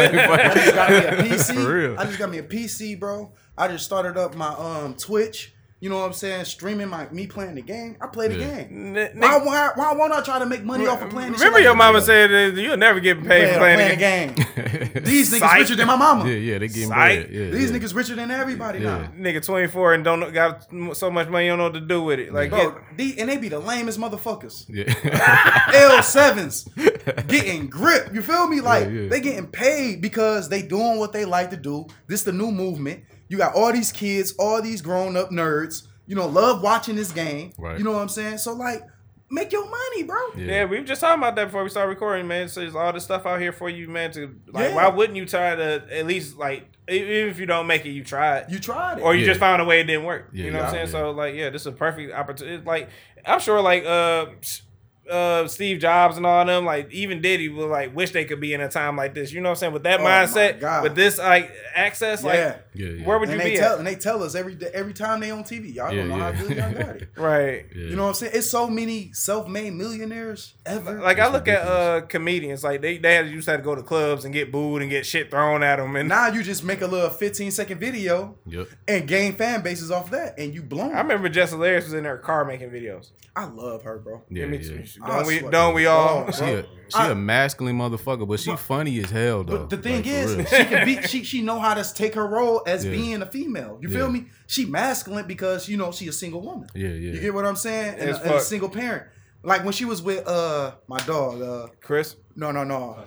got me a PC. For real. I just got me a PC, bro. I just started up my um Twitch. You know what I'm saying? Streaming my me playing the game. I play the Yeah. game. N- Why, why, why won't I try to make money off of playing Remember shit your mama said that you'll never get paid Playing, for playing, playing the game. game. These niggas Psych. richer than my mama. yeah, yeah, they getting Psych. bread. Yeah, These yeah. niggas richer than everybody now. Nigga 24 and don't got so much money, you don't know what to do with it. Like, Bro, the, and they be the lamest motherfuckers. Yeah. L7s getting grip. You feel me? Like they getting paid because they doing what they like to do. This the new movement. You got all these kids, all these grown up nerds. You know, love watching this game. Right. You know what I'm saying? So like, make your money, bro. yeah. we were just talking about that before we started recording, man. So there's all this stuff out here for you, man. To like, Yeah. why wouldn't you try to at least like, even if you don't make it, you try it. You tried it. or you Yeah. just found a way it didn't work. Yeah, you know what I'm saying? yeah. So like, yeah, this is a perfect opportunity. Like, I'm sure like uh s- uh Steve Jobs and all them, like even Diddy will like wish they could be in a time like this. You know what I'm saying? With that Oh, mindset, with this like access, Yeah. like Yeah, yeah. Where would you they be tell at? and they tell us every day, every time they on TV, y'all Yeah, don't know yeah. how good y'all got it. Right. Yeah. You know what I'm saying? It's so many self-made millionaires ever. Like I That's look at uh comedians, like they they had, used to have to go to clubs and get booed and get shit thrown at them, and now you just make a little 15 second video Yep. and gain fan bases off that, and you blown. I remember Jess Hilarious was in her car making videos. I love her, bro. Yeah, me yeah. too. I Don't we? Don't we all? God, She a, she I- a masculine motherfucker, but she funny as hell though. But the thing Like, is, she can be she she know how to take her role as Yeah. being a female. You Yeah. feel me? She masculine because you know she a single woman. yeah, yeah. You get what I'm saying? And, a, and a single parent. Like when she was with uh my dog, uh Chris. No no no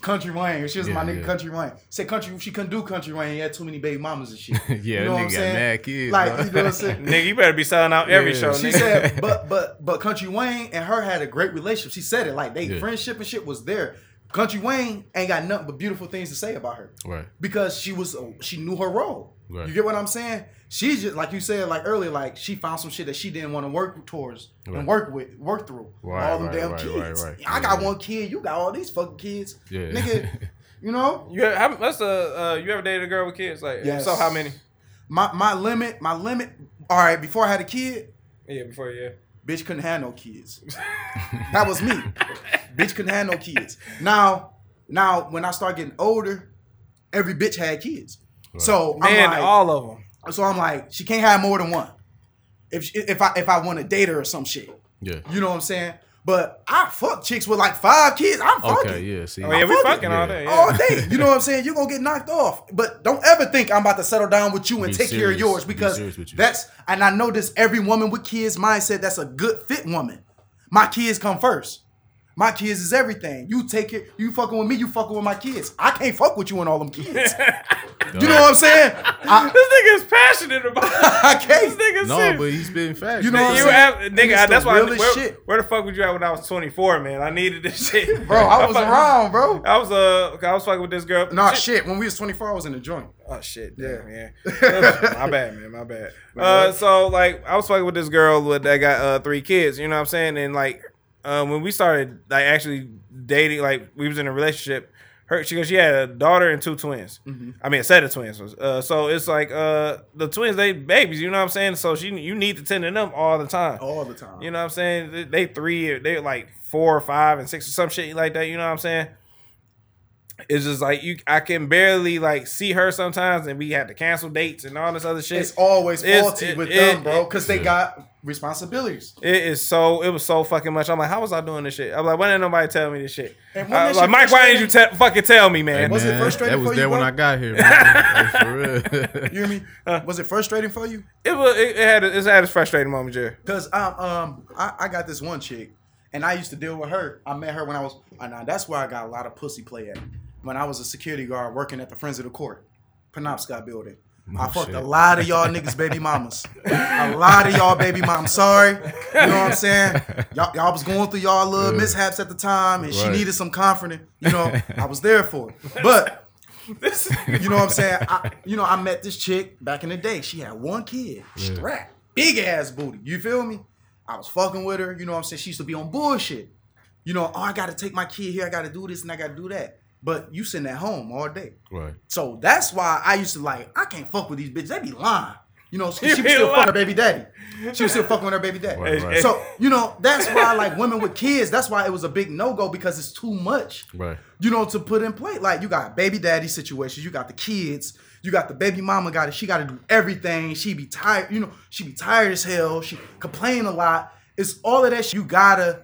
Country Wayne. She was Yeah, my nigga yeah. Country Wayne. Said country she couldn't do Country Wayne. He had too many baby mamas and shit. yeah, you that know what nigga I'm got saying? mad kids. Like bro. you know what I'm saying? Nigga, you better be selling out every Yeah. show. She nigga. said, but but but Country Wayne and her had a great relationship. She said it like they Yeah. friendship and shit was there. Country Wayne ain't got nothing but beautiful things to say about her right. because she was she knew her role. Right. You get what I'm saying? She's just like you said like earlier, like she found some shit that she didn't want to work towards Right. and work with, work through. Right, all them right, damn right, kids. right, right. I got Yeah. one kid, you got all these fucking kids. Yeah. Nigga, you know? You have, how, what's the uh, you ever dated a girl with kids? Like, Yes. so how many? My my limit, my limit. All right, before I had a kid, Yeah, before yeah. bitch couldn't have no kids. that was me. bitch couldn't have no kids. Now, now when I start getting older, every bitch had kids. So I'm Man, like, all of them. so I'm like, she can't have more than one. If she, if I if I want to date her or some shit, Yeah. you know what I'm saying. But I fuck chicks with like five kids. I'm fucking Okay. Yeah. See. Oh yeah, we fuck it. fucking all day. Yeah. all day. You know what I'm saying? You're gonna get knocked off. But don't ever think I'm about to settle down with you and Be take care of yours because serious with you. that's and I know this every woman with kids mindset that's a good fit woman. My kids come first. My kids is everything. You take it, you fucking with me, you fucking with my kids. I can't fuck with you and all them kids. you know what I'm saying? I, This nigga is passionate about. It. I can't. This nigga No, serious. but he's spitting facts. You know what I'm You saying? have, And nigga, it's that's why. realest Where, shit. where the fuck was you at when I was 24, man? I needed this shit, Bro, I was fucking- around, bro. I was uh, I was fucking with this girl. Nah, shit. When we was 24, I was in the joint. Oh shit, damn, yeah. my bad, man, my bad. Uh, so like, I was fucking with this girl with that got uh three kids. You know what I'm saying? And like, uh, when we started like actually dating, like we was in a relationship. Her, she, goes, she had a daughter and two twins. I mean, a set of twins. Uh, so it's like uh, the twins, they babies. You know what I'm saying? So she, you need to tend to them all the time. All the time. You know what I'm saying? They, they three, they like four or five and six or some shit like that. You know what I'm saying? It's just like you, I can barely like see her sometimes, and we had to cancel dates and all this other shit. It's always It's- faulty it- with it- them, bro, because they got responsibilities. It is so. It was so fucking much. I'm like, how was I doing this shit? I'm like, why didn't nobody tell me this shit? And wasn't like, Mike, why didn't you te- fucking tell me, Hey, man? Was it frustrating That was for you, there when bro? I got here. Man. Like, for real. You hear me? Was it frustrating for you? It was. It, it had. It had its frustrating moment, Jerry. Cause um, um I, I got this one chick, and I used to deal with her. I met her when I was, and now that's where I got a lot of pussy play at. When I was a security guard working at the Friends of the Court, Penobscot building. I fucked shit. a lot of y'all niggas baby mamas. a lot of y'all baby mamas. Sorry. You know what I'm saying? Y'all, y'all was going through y'all little Yeah. mishaps at the time, and she needed some comforting. You know, I was there for it. But you know what I'm saying? I, you know, I met this chick back in the day. She had one kid, strap, big ass booty. You feel me? I was fucking with her. You know what I'm saying? She used to be on bullshit. You know, oh, I got to take my kid here. I got to do this and I got to do that. But you sitting at home all day. right. So that's why I used to like, I can't fuck with these bitches. They be lying. You know, she, You she be was still lying. fucking her baby daddy. She was still fucking with her baby daddy. Right, right. So, you know, that's why like women with kids, that's why it was a big no-go because it's too much Right. you know, to put in play. Like you got baby daddy situations, you got the kids, you got the baby mama got it. She got to do everything. She be tired, you know, she be tired as hell. She complain a lot. It's all of that shit you gotta,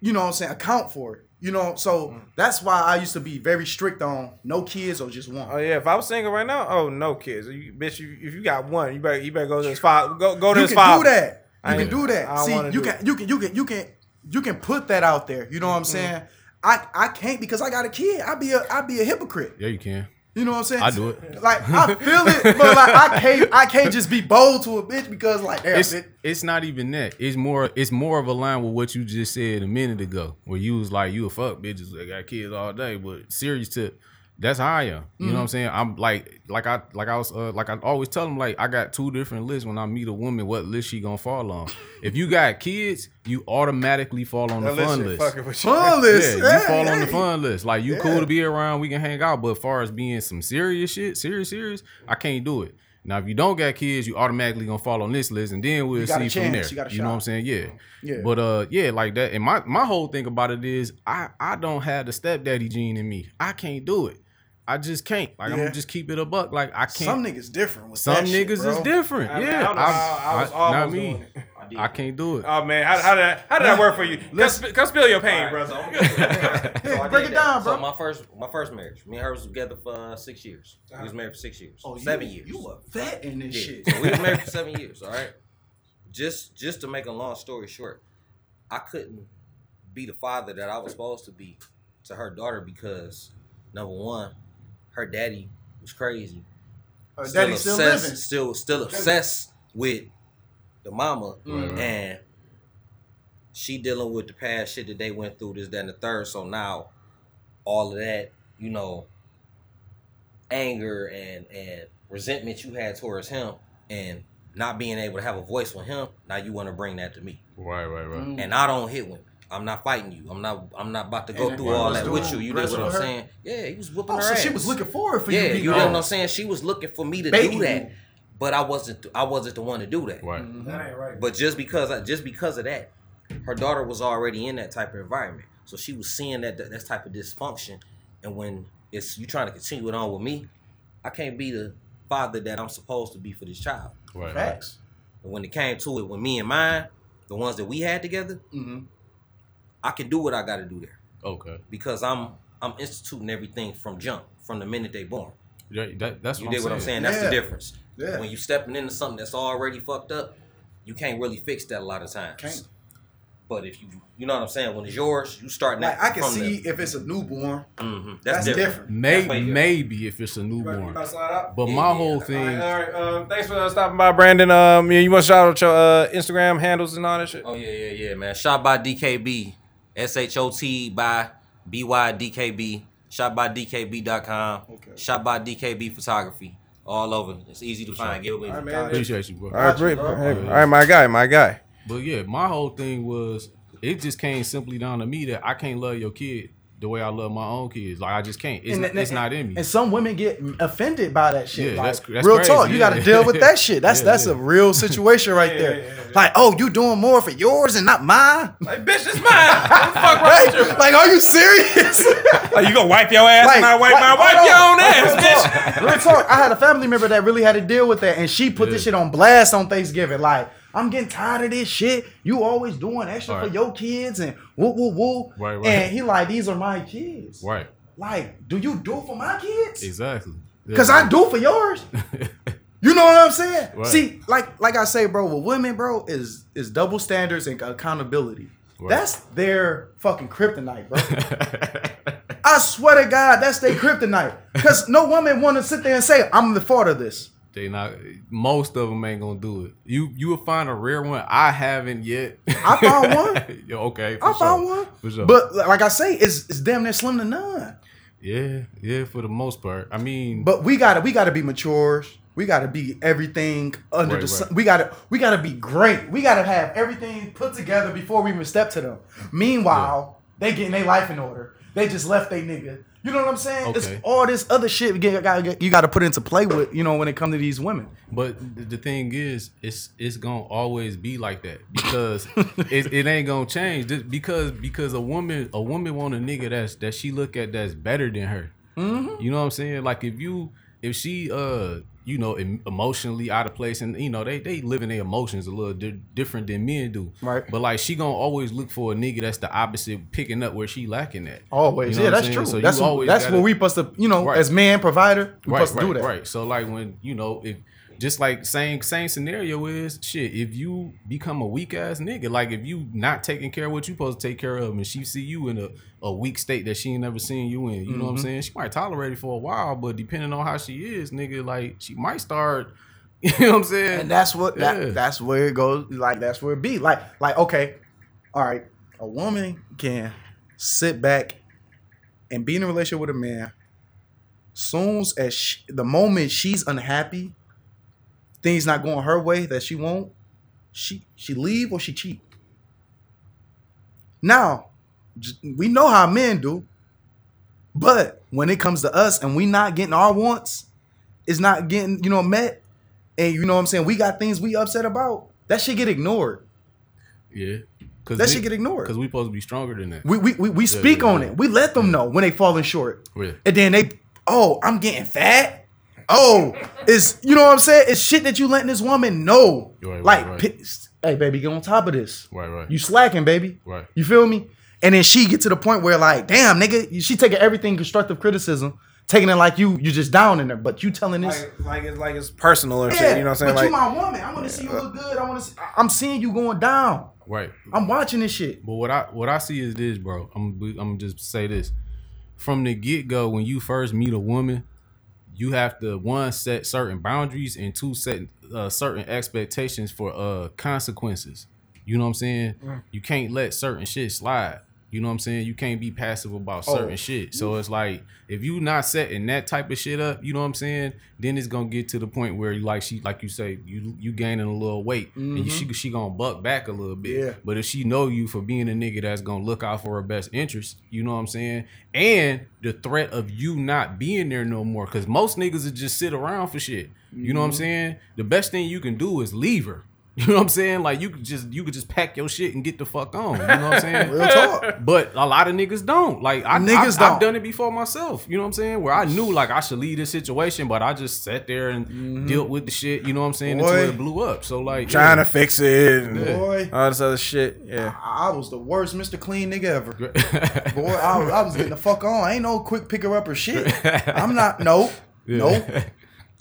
you know what I'm saying, account for it. You know, so that's why I used to be very strict on no kids or just one. Oh yeah, if I was single right now, oh no kids, you, bitch. You, if you got one, you better you better go to his father. Go go to you his can do that. I You can do that. don't See, you do can, you can, you can, you can, you can put that out there. You know what I'm Mm-hmm. saying? I, I can't because I got a kid. I be a, I be a hypocrite. Yeah, you can. You know what I'm saying? I do it. Like I feel it, but like I can't I can't just be bold to a bitch because like damn, It's bitch. it's not even that. It's more it's more of a line with what you just said a minute ago, where you was like you a fuck bitches that got kids all day. But serious tip, that's higher. You know Mm-hmm. what I'm saying? I'm like, like I, like I was, uh, like I always tell them, like I got two different lists when I meet a woman. What list she gonna fall on? if you got kids, you automatically fall on the That fun list. you. Fun list. Yeah, you Hey, fall on the fun list. Like you Yeah. cool to be around, we can hang out. But as far as being some serious shit, serious, serious, I can't do it. Now, if you don't got kids, you automatically gonna fall on this list, and then we'll You got see from there. chance. You know what I'm saying? Yeah. Yeah. But uh, yeah, like that. And my my whole thing about it is, I I don't have the stepdaddy gene in me. I can't do it. I just can't. Like I'm gonna just keep it a buck. Like I can't. Some niggas different with Some that shit, niggas bro. is different. I mean, yeah, I don't know I was not me. doing it. I can't do it. Oh man, how, how did that, how did that work for you? Come, sp- come spill your pain, brother. So, Yeah, I break did it that. down, So my first my first marriage, me and her was together for uh, six years. We was married for six years. Oh, you- seven years. You a vet in this Yeah. shit. So we was married for seven years. All right. Just just to make a long story short, I couldn't be the father that I was supposed to be to her daughter because number one, her daddy was crazy. Her daddy still obsessed, living. Still still obsessed with the mama Mm. and she dealing with the past shit that they went through, this, that, and the third. So now all of that, you know, anger and and resentment you had towards him and not being able to have a voice with him, now you want to bring that to me. Right, right, right. Mm. And I don't hit women. I'm not fighting you. I'm not. I'm not about to go And through all that with you. You know what I'm her? saying? Yeah, he was whooping Oh, her so ass. she was looking forward for yeah, you to be you know what I'm saying? She was looking for me to Begging do that, but I wasn't. I wasn't the one to do that. Right. Mm-hmm. That ain't right. But just because, I, just because of that, her daughter was already in that type of environment, so she was seeing that that, that type of dysfunction. And when it's you trying to continue it on with me, I can't be the father that I'm supposed to be for this child. Right. right. Facts. And when it came to it, with me and mine, the ones that we had together, Mm-hmm. I can do what I got to do there Okay. because I'm I'm instituting everything from jump, from the minute they born. Yeah, that, that's You what I'm what I'm saying. saying? That's Yeah. the difference. Yeah. When you stepping into something that's already fucked up, you can't really fix that a lot of times. Can't. But if you, you know what I'm saying, when it's yours, you starting Like I can from see if it's a newborn, The, hmm that's, that's, different. different. Maybe, That's maybe if it's a You you newborn. about to slide out? But Yeah, my yeah. whole thing, right, all right. Um, thanks for uh, stopping by, Brandon. Um, yeah, you want to shout out your uh, Instagram handles and all that shit? Oh yeah, yeah, yeah, man. Shot by DKB, S H O T by B Y D K B. Shot by DKB.com. Okay. Shot by DKB Photography. All over. It's easy to find. Get with All right, me. man. appreciate you, bro. All right, great. bro. Hey, all right, my guy, my guy. But yeah, my whole thing was it just came simply down to me that I can't love your kid the way I love my own kids. Like I just can't. It's, And- not, and- it's not in me. And some women get offended by that shit. Yeah, like, that's- that's real crazy, talk. You got to deal with that shit. That's Yeah, that's yeah. a real situation right there. yeah, yeah, yeah. Like, oh, you doing more for yours and not mine? Like, bitch, it's mine. What the fuck wrong with like, are you serious? Like, you gonna wipe your ass and I wipe my wipe hold your own ass, real bitch. talk. Real talk. I had a family member that really had to deal with that, and she put this shit on blast on Thanksgiving. Like, I'm getting tired of this shit. You always doing extra for your kids and woo woo woo. Right, right. And he like, these are my kids. right. Like, do you do for my kids? Exactly. Cause I do for yours. You know what I'm saying? Right. See, like like I say, bro, with women, bro, is is double standards and accountability. Right. That's their fucking kryptonite, bro. I swear to God, that's their kryptonite. Cause no woman want to sit there and say, "I'm the fault of this." They not. Most of them ain't gonna do it. You you will find a rare one. I haven't yet. I found one. Yo, okay. for I found one, For sure. but like I say, it's it's damn near slim to none. yeah, yeah. For the most part, I mean, But we gotta we gotta be mature. We gotta be everything under Right, the sun. right. We gotta we gotta be great. We gotta have everything put together before we even step to them. Meanwhile, they getting their life in order. They just left they nigga. You know what I'm saying? It's all this other shit you gotta, you gotta put into play with. You know when it comes to these women. But the thing is, it's it's gonna always be like that because it, it ain't gonna change. Just because because a woman a woman want a nigga that's that she look at that's better than her. Mm-hmm. You know what I'm saying? Like if you if she uh you know emotionally out of place and you know they they live in their emotions a little di- different than men do. Right. But like she gonna always look for a nigga that's the opposite, picking up where she lacking at. Always, You know yeah, that's saying? true. So that's what, always that's gotta- what we supposed to, you know, Right. as man provider, we right, supposed to right, do that. Right. So like when you know if just like same same scenario is shit. If you become a weak ass nigga, like if you not taking care of what you supposed to take care of, and she see you in a, a weak state that she ain't never seen you in, you know Mm-hmm. what I'm saying? She might tolerate it for a while, but depending on how she is, nigga, like she might start. You know what I'm saying? and that's what Yeah. that, that's where it goes. Like that's where it be. Like like okay, all right. A woman can sit back and be in a relationship with a man soon as she, the moment she's unhappy, things not going her way that she won't, she she leave or she cheat. Now, we know how men do, but when it comes to us and we not getting our wants, it's not getting you know met, and you know what I'm saying. We got things we upset about. That shit get ignored. Yeah. Cause That shit get ignored. Because we supposed to be stronger than that. We we we, we speak yeah, on yeah. it. We let them know when they falling short. Yeah. And then they, oh, I'm getting fat. Oh, it's you know what I'm saying? It's shit that you letting this woman know. Right, right, like, right. pi- hey, baby, get on top of this. Right, right. You slacking, baby. Right. You feel me? And then she get to the point where like, damn, nigga, she taking everything constructive criticism, taking it like you you just down in there, but you telling this. Like, like it's like it's personal or yeah, shit. You know what I'm saying? But you Like, my woman. I want to see you look good. I want to. see I'm seeing you going down. Right. I'm watching this shit. But what I what I see is this, bro. I'm I'm gonna just say this. From the get go, when you first meet a woman, you have to one set certain boundaries and two set uh, certain expectations for uh consequences. You know what I'm saying? You can't let certain shit slide. You know what I'm saying? You can't be passive about oh. certain Oh. shit. So it's like if you not setting that type of shit up, you know what I'm saying? Then it's gonna get to the point where you like she like you say you you gaining a little weight and you, she mm-hmm. she gonna buck back a little bit. Yeah. But if she know you for being a nigga that's gonna look out for her best interest, you know what I'm saying? And the threat of you not being there no more, because most niggas would just sit around for shit. You know what I'm mm-hmm. saying? The best thing you can do is leave her. You know what I'm saying? Like you could just you could just pack your shit and get the fuck on. You know what I'm saying? Real talk. But a lot of niggas don't. Like I, Niggas I, I've don't. done it before myself. You know what I'm saying? Where I knew like I should leave this situation, but I just sat there and dealt with the shit. You know what I'm saying? Until Mm-hmm. Boy. it blew up. So like trying yeah. to fix it and Boy. all this other shit. Yeah. I I was the worst Mr. Clean nigga ever. Boy, I, was- I was getting the fuck on. I ain't no quick picker up or shit. I'm not. Nope. Nope.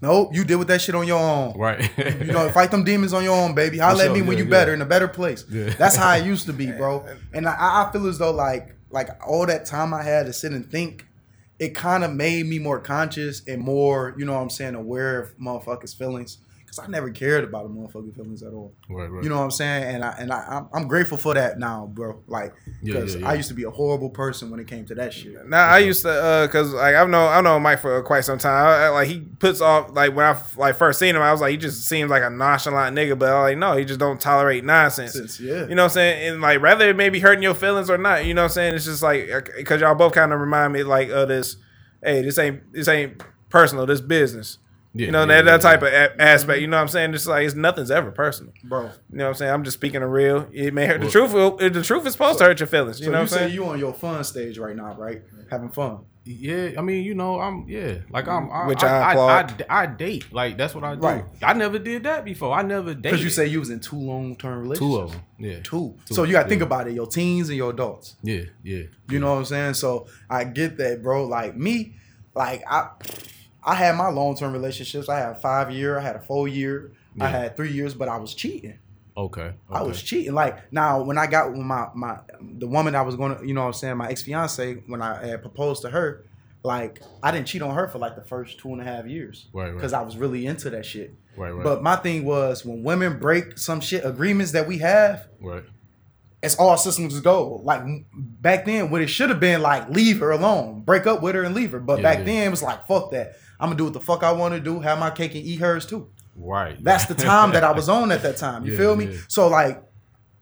Nope. You deal with that shit on your own. right. You know, fight them demons on your own, baby. Holla at sure, me when you yeah. better in a better place. Yeah. That's how I used to be, bro. And I, I feel as though like like all that time I had to sit and think, it kind of made me more conscious and more, you know what I'm saying, aware of motherfuckers' feelings. Cause I never cared about a motherfucking feelings at all. right, right. You know what I'm saying? And I and I I'm, I'm grateful for that now, bro. Like, because yeah, yeah. I used to be a horrible person when it came to that shit. Nah, I used to uh, cause like I've known I've known Mike for quite some time. I, I- like he puts off like when I like first seen him, I was like he just seems like a nonchalant nigga, but I'm like no, he just don't tolerate nonsense. Since, yeah. You know what I'm saying? And like rather it may be hurting your feelings or not, you know what I'm saying? It's just like because y'all both kind of remind me like of this. Hey, this ain't this ain't personal. This business. Yeah, you know yeah, that yeah, that type of a- aspect. Mm-hmm. You know what I'm saying? It's like it's nothing's ever personal. bro. You know what I'm saying? I'm just speaking the real. It may hurt. The truth. will- The truth is supposed to hurt your feelings. You So know you what I'm say saying? you on your fun stage right now, right? Having fun. Yeah, I mean, you know, I'm yeah, like I'm, I, Which I, I I, applaud. I, I date, like that's what I do. Right. I never did that before. I never dated. Because you say you was in two long term relationships. two of them. Yeah, Two. Two, So you gotta yeah. think about it, your teens and your adults. Yeah, yeah, You know what I'm saying? So I get that, bro. Like me, like I I had my long term relationships. I had five year, I had a four year, I had three years, but I was cheating. Okay, I was cheating. Like now, when I got with my my the woman I was going to, you know, what I'm saying my ex fiance when I had proposed to her, like I didn't cheat on her for like the first two and a half years, Right, right. Because I was really into that shit. right, right, But my thing was when women break some shit agreements that we have, right. It's all systems go. Like back then, what it should have been like leave her alone, break up with her and leave her. But Yeah, back yeah. then it was like fuck that. I'm gonna do what the fuck I want to do, have my cake and eat hers too. Right. That's the time that I was on at that time. You Yeah, feel me? So like,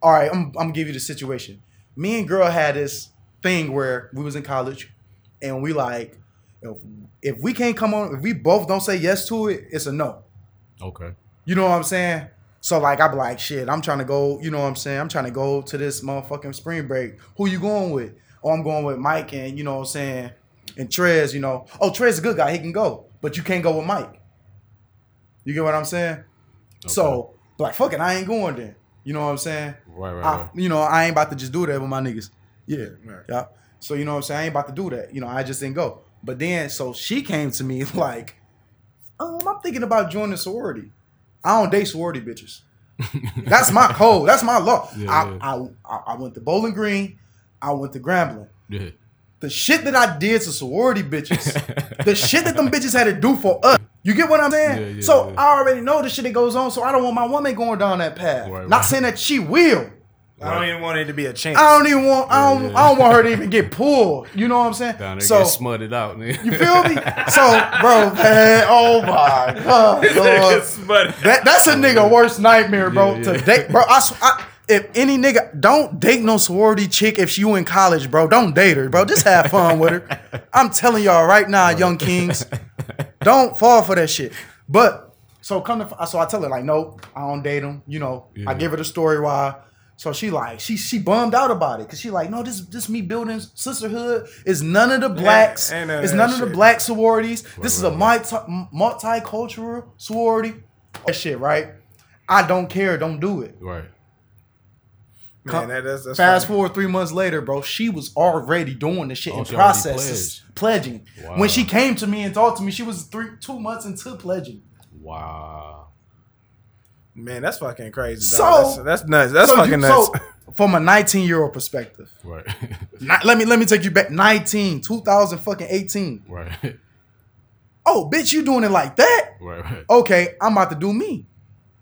all right, I'm I'm gonna give you the situation. Me and girl had this thing where we was in college, and we like, if, if we can't come on, if we both don't say yes to it, it's a no. Okay. You know what I'm saying? So like I'm like, shit, I'm trying to go, you know what I'm saying? I'm trying to go to this motherfucking spring break. Who you going with? Oh, I'm going with Mike and you know what I'm saying? And Trez, you know. Oh, Trez a good guy, he can go. But you can't go with Mike. You get what I'm saying? So, like, fuck it, I ain't going then. You know what I'm saying? Right, right, I, right. you know, I ain't about to just do that with my niggas. Yeah. Yeah. So you know what I'm saying? I ain't about to do that. You know, I just didn't go. But then so she came to me like, um, I'm thinking about joining sorority. I don't date sorority bitches. That's my code. That's my law. Yeah, I, yeah. I, I I went to Bowling Green. I went to Grambling. Yeah. The shit that I did to sorority bitches, the shit that them bitches had to do for us. You get what I'm saying? Yeah, so. I already know the shit that goes on. So I don't want my woman going down that path. Right, Not right. saying that she will, I don't even want it to be a chance. I don't even want. I don't. Yeah, yeah. I don't want her to even get pulled. You know what I'm saying? Down there so get smutted out, nigga. you feel me? So, bro, man, oh my god, that that's a nigga worst nightmare, bro. Yeah, To date, bro. I, I if any nigga don't date no sorority chick if you in college, bro. Don't date her, bro. Just have fun with her. I'm telling y'all right now, young kings, don't fall for that shit. But so come to so I tell her like, no, I don't date him. You know, I give her the story why. So she like she she bummed out about it because she like no this this me building sisterhood is none of the blacks ain't none it's that none of the shit. black sororities this is a multi multicultural sorority that shit right I don't care don't do it Right. man, that, that's, that's fast funny. forward three months later bro she was already doing the shit Oh, in she already processes pledging Wow. when she came to me and talked to me she was three two months into pledging Wow. Man, that's fucking crazy. So- that's, that's nuts. That's So fucking you- nuts. so, from a 19 year old perspective Right. not, let me let me take you back 19 2000 fucking 18 right. oh bitch you doing it like that Right. Right. okay i'm about to do me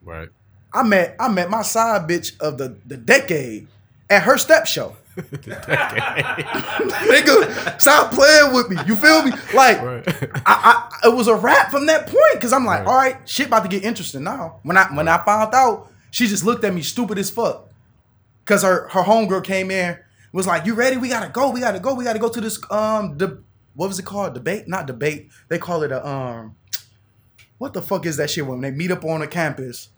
Right. I met I met my side bitch of the, the decade at her step show. Nigga, stop playing with me. You feel me? Like Right. I, I it was a wrap from that point because I'm like, Right. all right, shit about to get interesting now. When I when I found out, she just looked at me stupid as fuck. Cause her her homegirl came in, was like, "You ready? We gotta go. We gotta go. We gotta go to this um the what was it called? Debate? Not debate. They call it a um what the fuck is that shit when they meet up on a campus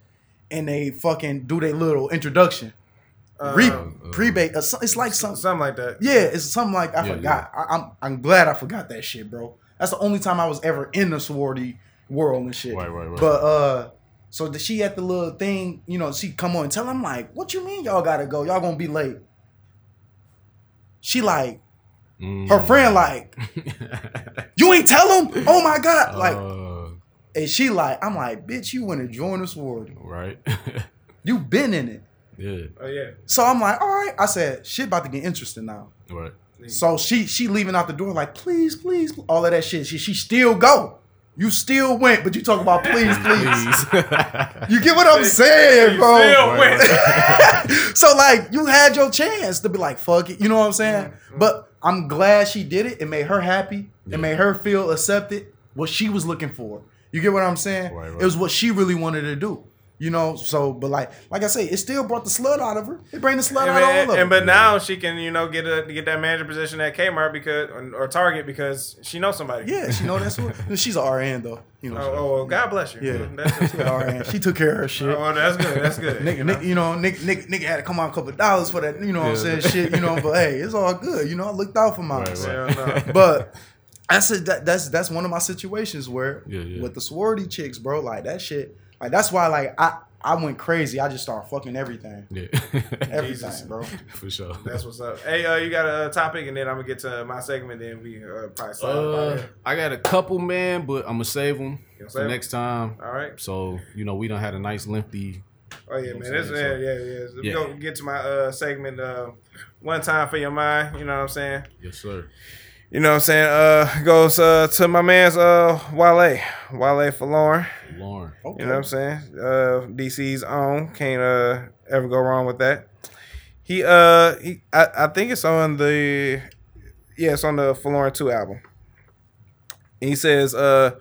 and they fucking do their little introduction. Re Um, prebate. Uh, it's like some something like that. yeah, it's something like I Yeah, forgot. I, I'm I'm glad I forgot that shit, bro. That's the only time I was ever in the sorority world and shit. Right, right, right. But uh, so the, she at the little thing, you know, she come on and tell him like, "What you mean y'all gotta go? Y'all gonna be late?" She like Mm. her friend like, "You ain't tell him? Oh my god!" Like, Uh, and she like, I'm like, "Bitch, you want to join the sorority? right. You been in it." Yeah. Oh yeah. So I'm like, "All right." I said, "Shit about to get interesting now." Right. So she she leaving out the door like please please all of that shit. She she still go. You still went, but you talk about please please. Please. You get what I'm saying, bro? Still went. so like you had your chance to be like fuck it. You know what I'm saying? Mm-hmm. But I'm glad she did it. It made her happy. Yeah. It made her feel accepted. What she was looking for. You get what I'm saying? Right, right. It was what she really wanted to do. You know, so but like like I say, it still brought the slut out of her. It bring the slut And, out of all man, of and them. but now she can you know get a get that manager position at Kmart because or, or Target because she knows somebody. Yeah, she know that's what she's a RN though. You know. Oh, oh God bless you. Yeah, That's, she RN. She took care of her shit. oh, that's good. That's good. Nigga, you know? nigga, you know, nigga, nigga, nigga had to come out a couple of dollars for that, you know what I'm saying, shit, you know, but hey, it's all good, you know, I looked out for mine. Right, Hell no. But that's a, that, that's that's one of my situations where Yeah, yeah. with the sorority chicks, bro, like that shit, like that's why like I I went crazy. I just started fucking everything, Yeah. everything, Jesus. bro. For sure. That's what's up. Hey, uh, you got a topic, and then I'm gonna get to my segment. Then we uh, probably slide Uh, here. I got a couple, man, but I'm gonna save them gonna for save 'em? next time. All right. So you know, we don't had a nice lengthy. Oh yeah, know man. what I'm This, yeah, saying? yeah, yeah. So We Yeah. go get to my uh, segment. Uh, one time for your mind. You know what I'm saying? Yes, sir. You know what I'm saying? Uh, goes uh to my man's uh Wale, Wale for Lauren. Lauren. Okay. You know what I'm saying? Uh, DC's own can't uh ever go wrong with that. He uh he I, I think it's on the yeah it's on the Folarin two album. And he says uh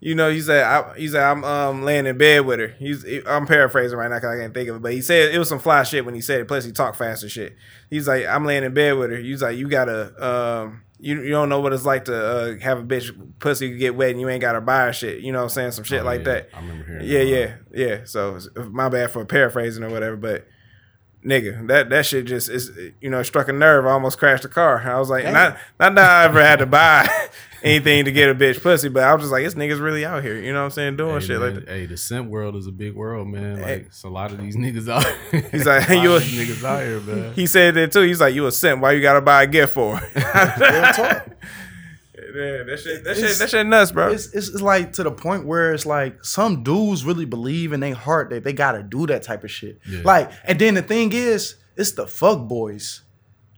you know he said I, he said I'm um laying in bed with her. He's I'm paraphrasing right now because I can't think of it, but he said it was some fly shit when he said it. Plus he talked fast and shit. He's like I'm laying in bed with her. He's like you gotta um. You, you don't know what it's like to uh, have a bitch pussy get wet and you ain't gotta buy her shit. You know what I'm saying? Some shit Oh, like yeah. that. I remember hearing. Yeah, that. yeah, yeah. So my bad for paraphrasing or whatever, but nigga, that that shit just is you know struck a nerve. I almost crashed the car. I was like, Damn. not not that I ever had to buy anything to get a bitch pussy, but I was just like, this nigga's really out here. You know what I'm saying? Doing Hey, shit man, like that. hey, the simp world is a big world, man. Like, Hey. it's a lot of these niggas out. He's like, lot you a- niggas out here, man. He said that too. He's like, you a simp. Why you gotta buy a gift for? Real talk. Yeah, that shit, that shit, that shit nuts, bro. It's, it's it's like to the point where it's like some dudes really believe in their heart that they gotta do that type of shit. Yeah. Like, and then the thing is, it's the fuck boys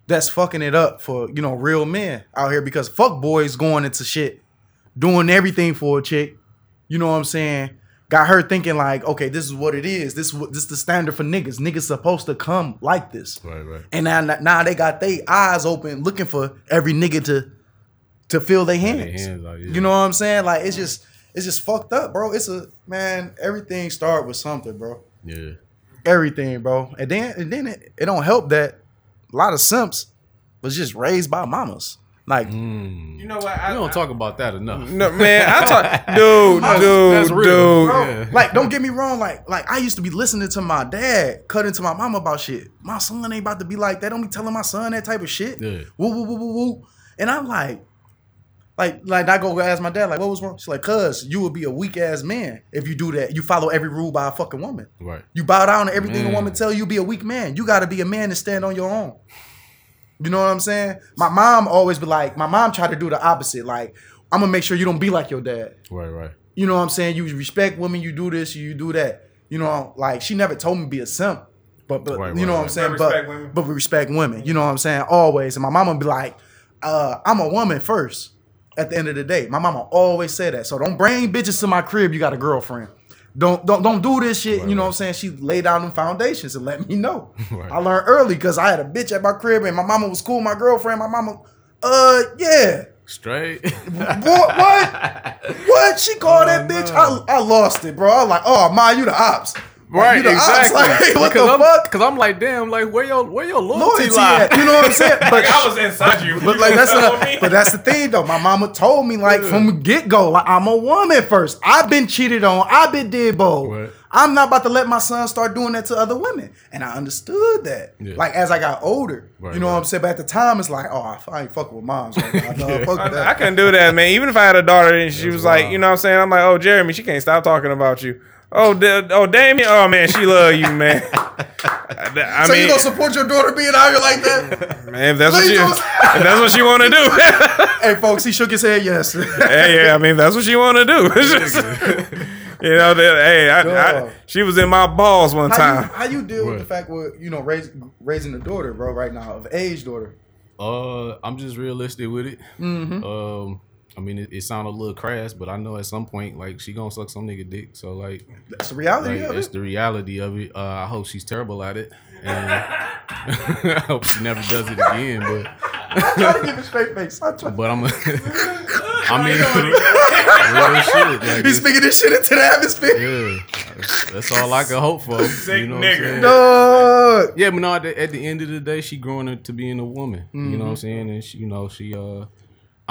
that's fucking it up for you know real men out here because fuck boys going into shit, doing everything for a chick. You know what I'm saying? got her thinking like, okay, this is what it is. This is this the standard for niggas. Niggas supposed to come like this. Right, right. And now, now they got their eyes open, looking for every nigga to to fill their hands. hands out, yeah. You know what I'm saying? Like it's just it's just fucked up, bro. It's a man. Everything start with something, bro. Yeah. Everything, bro. And then and then it, it don't help that a lot of simps was just raised by mamas. Like Mm. You know what? I, We don't talk about that enough. No, man, I talk, dude, dude, that's real. dude. bro, Yeah. like don't get me wrong. Like like I used to be listening to my dad cutting to my mama about shit. My son ain't about to be like that. Don't be telling my son that type of shit. Yeah. Woo woo woo woo woo. And I'm like, like like I go ask my dad like, what was wrong? She's like, cuz you would be a weak ass man if you do that. You follow every rule by a fucking woman. Right. You bow down to everything Man. a woman tell you. Be a weak man. You got to be a man and stand on your own. You know what I'm saying? My mom always be like, my mom tried to do the opposite. Like, I'm gonna make sure you don't be like your dad. Right, right. You know what I'm saying? You respect women. You do this. You do that. You know, like she never told me to be a simp. But, but Right, you know right, what I'm saying? But But women. but we respect women. You know what I'm saying? Always. And my mama be like, uh, I'm a woman first. At the end of the day, my mama always say that. So don't bring bitches to my crib. You got a girlfriend. Don't don't don't do this shit. you know what I'm saying? She laid down them foundations and let me know. Right. I learned early because I had a bitch at my crib and my mama was cool. My girlfriend, my mama, uh, yeah. Straight. What? What? what? She called that bitch. I, I lost it, bro. I was like, oh, my, you the ops. Like, right, you the ops. exactly. Like, what because the I'm, fuck? Because I'm like, damn, like where your where your loyalty, Loyalty lie? at? You know what I'm saying? But Like I was inside you. but like that's a, but that's the thing though. My mama told me like from the get go, like I'm a woman first. I've been cheated on. I've been did both. I'm not about to let my son start doing that to other women. And I understood that. Yeah. Like as I got older, Right, you know what. I'm saying. But at the time, it's like, oh, I ain't fucking with moms. Right now. No, fuck I, that. I couldn't do that, man. Even if I had a daughter and she That's was like, wild. you know what I'm saying? I'm like, oh, Jeremy, she can't stop talking about you. Oh, da- oh, Damien. Oh, man, she love you, man. I so mean, you gonna support your daughter being out here like that? man, if that's what Please she, if that's what she want to do, hey, folks, he shook his head. Yes. hey, yeah, I mean, that's what she want to do. You know, that, hey, I, I, Dog. she was in my balls one how time. you how you deal with the fact with you know raising raising a daughter, bro? Right now, of age daughter. Uh, I'm just realistic with it. Mm-hmm. Um, I mean, it, it sounded a little crass, but I know at some point, like, she gonna suck some nigga dick. So, like, That's the reality like of it's it. the reality of it. Uh, I hope she's terrible at it, and I hope she never does it again. But, I'm trying to give a straight face. I'm trying. but I'm, a, I mean, real shit. Like, He's it's- speaking this shit into the atmosphere. yeah, that's all I can hope for. Sick you know what nigga. I'm saying? Dog. Yeah, but no. At the, at the end of the day, she growing up to being a woman. You know what Mm-hmm. I'm saying? And she, you know, she. uh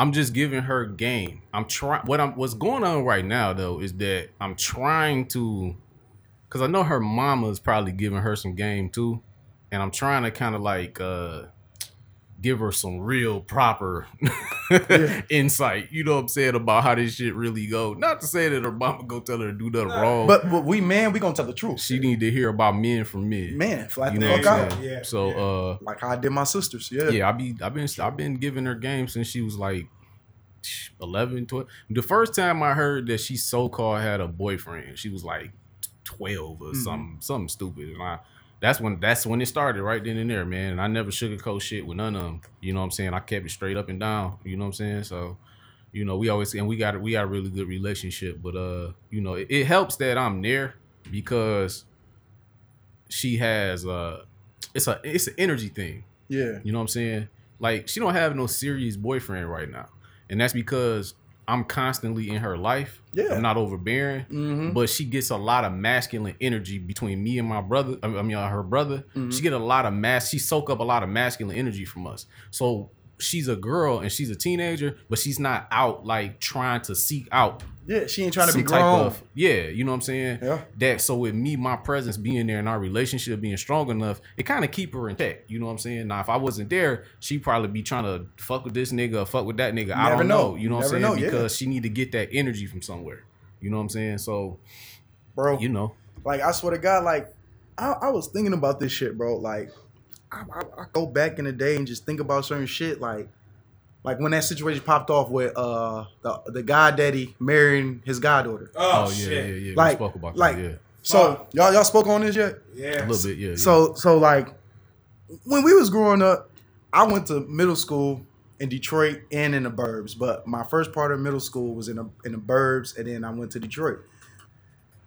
I'm just giving her game. I'm trying. What I'm. What's going on right now though is that I'm trying to, because I know her mama is probably giving her some game too, and I'm trying to kind of like uh give her some real proper insight. You know what I'm saying about how this shit really go. Not to say that her mama go tell her to do nothing wrong, But but we man, we gonna tell the truth. she need to hear about men from men. man, flat You the fuck out. Yeah, So uh Like how I did my sisters. Yeah. yeah, I be I've been I've been giving her game since she was like 11, 12. The first time I heard that she so called had a boyfriend, she was like 12 or Mm-hmm. something something stupid. And I that's when that's when it started right then and there, man. And I never sugarcoat shit with none of them. You know what I'm saying? I kept it straight up and down. You know what I'm saying? So, you know, we always and we got we got a really good relationship. But uh, you know, it, it helps that I'm there because she has uh it's a it's an energy thing. Yeah. You know what I'm saying? Like she don't have no serious boyfriend right now, and that's because I'm constantly in her life. Yeah. I'm not overbearing, Mhm. but she gets a lot of masculine energy between me and my brother. I mean, uh, her brother. She get a lot of mass. She soak up a lot of masculine energy from us. So she's a girl and she's a teenager, but she's not out like trying to seek out Yeah. She ain't trying to be type grown. of yeah, you know what I'm saying? Yeah. That so with me, my presence being there and our relationship being strong enough, it kind of keep her in check. You know what I'm saying? Now, if I wasn't there, she'd probably be trying to fuck with this nigga or fuck with that nigga. I don't know. know. You know You what I'm saying? know, yeah. Because she need to get that energy from somewhere. You know what I'm saying? So bro. you know, Like I swear to God, like I, I was thinking about this shit, bro. Like I, I, I go back in the day and just think about certain shit, like like when that situation popped off with uh the the god daddy marrying his goddaughter. Oh, oh, yeah, shit. yeah, yeah. Like- we spoke about like- that. Yeah, So y'all y'all spoke on this yet? Yeah. a little bit. Yeah. yeah. So so like when we was growing up, I went to middle school in Detroit and in the burbs. But my first part of middle school was in the in the burbs, and then I went to Detroit.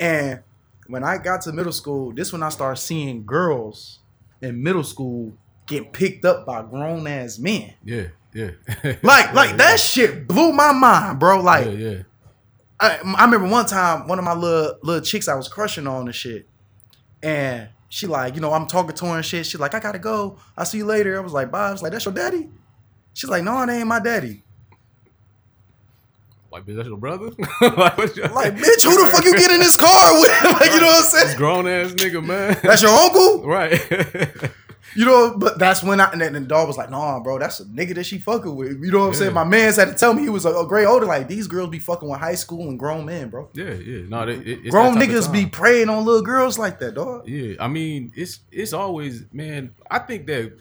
And when I got to middle school, this when I started seeing girls in middle school get picked up by grown ass men. Yeah, yeah. Like, like that shit blew my mind, bro. Like, Yeah, yeah. I, I remember one time one of my little little chicks I was crushing on and shit, and she like, you know, I'm talking to her and shit. She like, I gotta go. I'll see you later. I was like, bye. I was like, that's your daddy. She's like, no, it ain't my daddy. Like, bitch, that's your brother? like, what you- Like, bitch, who the fuck you get in this car with? like, you know what I'm saying? grown ass nigga, man. That's your uncle? right. You know, but that's when I and then the dog was like, nah, bro, that's a nigga that she fucking with. You know what I'm saying? My man's had to tell me he was a, a grade older. Like, these girls be fucking with high school and grown men, bro. yeah, yeah. No, they, it, it's grown that type of niggas be preying on little girls like that, dog. Yeah, I mean, it's it's always man. I think that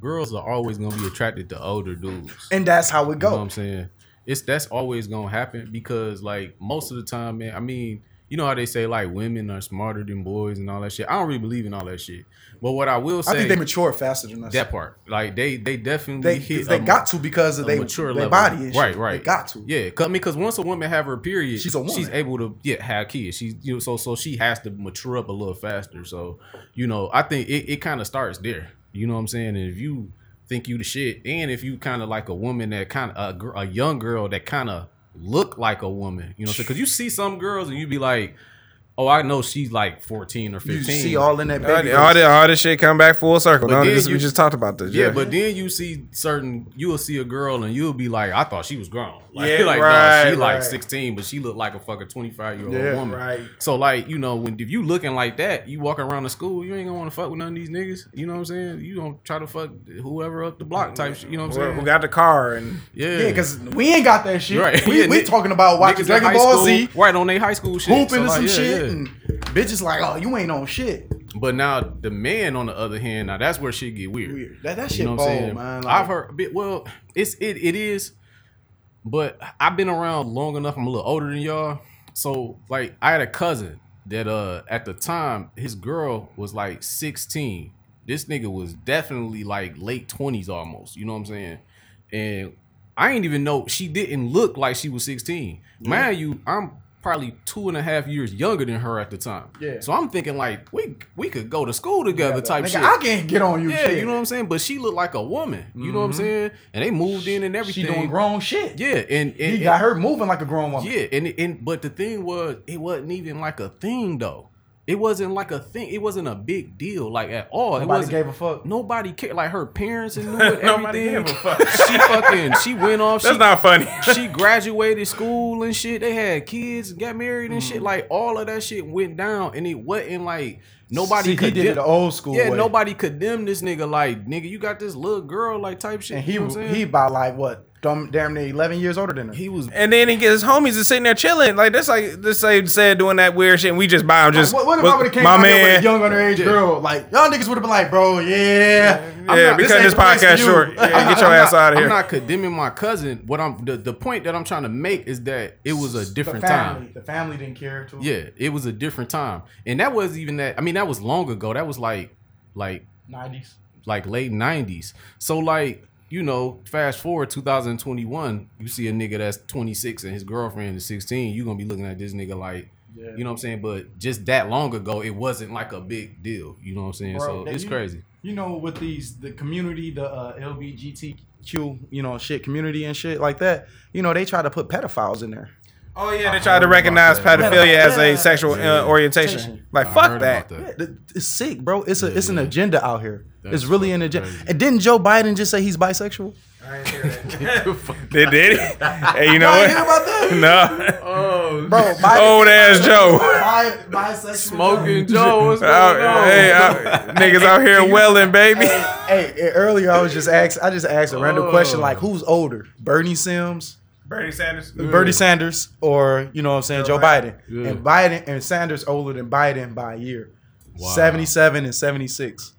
girls are always gonna be attracted to older dudes. And that's how it You know. I'm saying? It's that's always gonna happen because like most of the time, man. I mean, you know how they say like women are smarter than boys and all that shit. I don't really believe in all that shit. But what I will say, I think they mature faster than us. that part, like they they definitely they hit. they a- got to because of they, mature their level. body shit. Right, right. They got to. Yeah, I mean, because once a woman have her period, She's a woman. she's able to yeah have kids. She's you know so so she has to mature up a little faster. So you know, I think it, it kind of starts there. You know what I'm saying? And if you think you the shit, and if you kind of like a woman that kind of a, a young girl that kind of look like a woman, you know, because you see some girls and you be like, oh, I know she's like 14 or 15. You 15. see all in that All, baby. all, this, all this shit come back full circle. No, then this, you- we just talked about this. Yeah, Yeah, but then you see certain, you will see a girl and you'll be like, I thought she was grown. Like, Yeah, like right, no, she like 16, but she looked like a fucking 25 year old Yeah, woman. right. So like, you know, when if you looking like that, you walking around the school, you ain't gonna want to fuck with none of these niggas. You know what I'm saying? You don't try to fuck whoever up the block type shit. You know what I'm saying? who got the car and yeah, Yeah, because we ain't got that shit. Right. We, Yeah, we ni- talking about watching niggas in Dragon Ball school- Z, right on their high school shit, hooping So, like, some yeah, shit, yeah. bitches like, oh, you ain't on shit. But now the man, on the other hand, now that's where shit get weird. Weird. That that You shit know what bold, I'm saying? man. I've heard a bit. Well, it's it it is, but I've been around long enough. I'm a little older than y'all, so like I had a cousin that uh at the time his girl was like 16. This nigga was definitely like late 20s almost. You know what I'm saying? And I ain't even know she didn't look like she was 16. Mind you, I'm probably two and a half years younger than her at the time. Yeah. So I'm thinking like we we could go to school together type Nigga, shit. I can't get on you. Yeah, shit. Mm-hmm. you know what I'm saying. But she looked like a woman. You know what I'm saying. And they moved in and everything. She doing grown shit. Yeah, and, and He got her moving like a grown woman. Yeah, and and but the thing was, it wasn't even like a thing though. It wasn't like a thing. It wasn't a big deal like at all. Nobody wasn't, gave a fuck. Nobody cared. Like her parents and knew it. Nobody everything. gave a fuck. She fucking. She went off. that's she, not funny. she graduated school and shit. They had kids, got married and Mm. shit. Like all of that shit went down, and it wasn't like nobody See, could. he did it the old school Yeah, way. nobody condemned this nigga. Like nigga, you got this little girl like type shit. And he you know what I'm saying? he about like what? Dumb, damn near eleven years older than her. he was And then he gets his homies is sitting there chilling. Like that's like this say said doing that weird shit. And we just buy him. Just what, what if but I would have came my out with man. a young underage girl? Like y'all niggas would have been like, bro, yeah, I'm Yeah, not- we this cutting this podcast short. Yeah, get your I'm ass not- out of here. I'm not condemning my cousin. What I'm the, the point that I'm trying to make is that it was a the different family, time. the family didn't care too. Yeah, it was a different time, and that was even that. I mean, that was long ago. That was like like nineties. like late 90s. So like, you know, fast forward 2021, you see a nigga that's 26 and his girlfriend is 16, you going to be looking at this nigga like Yeah. you know what I'm saying? But just that long ago, it wasn't like a big deal. You know what I'm saying? Bro, so that it's you- crazy. You know, with these the community, the uh, LBGTQ, you know, shit community and shit like that. You know, they try to put pedophiles in there. Oh yeah, they tried to recognize that. pedophilia as a Yeah. sexual uh, orientation. Like I fuck heard that. about Yeah, it's sick, bro. It's a Yeah, it's an agenda out here. That's it's really an fucking agenda. And didn't Joe Biden just say he's bisexual? They did it. Hey, you know Y'all hear what? about that? No, Oh, Bro, Biden, old ass Joe. bi- bisexual. smoking Joe. What's going Out- on? hey, out- niggas out here welling, baby. Hey, hey, earlier I was just asked. I just asked a random Oh. question like, oh. who's older, Bernie Sims, Bernie Sanders. Bernie Sanders, or you know what I'm saying, Joe Biden? Yeah. And Biden and Sanders older than Biden by a year, Wow. 77 and 76.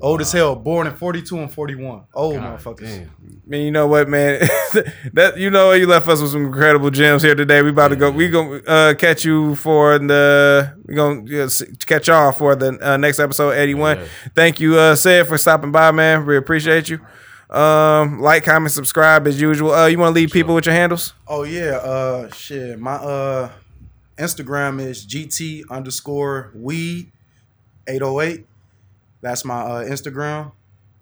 Old as hell, born in 42 and 41. Old God motherfuckers. damn. Man, you know what, man? that you know? You left us with some incredible gems here today. We about to go. We gonna uh, catch you for the. We gonna yeah, s- catch y'all for the uh, next episode, eighty one. Yeah. Thank you, uh, Sid, for stopping by, man. We appreciate you. Um, like, comment, subscribe as usual. Uh, you want to leave people with your handles? Oh yeah, uh shit. My uh Instagram is GT underscore weed 808. That's my uh, Instagram.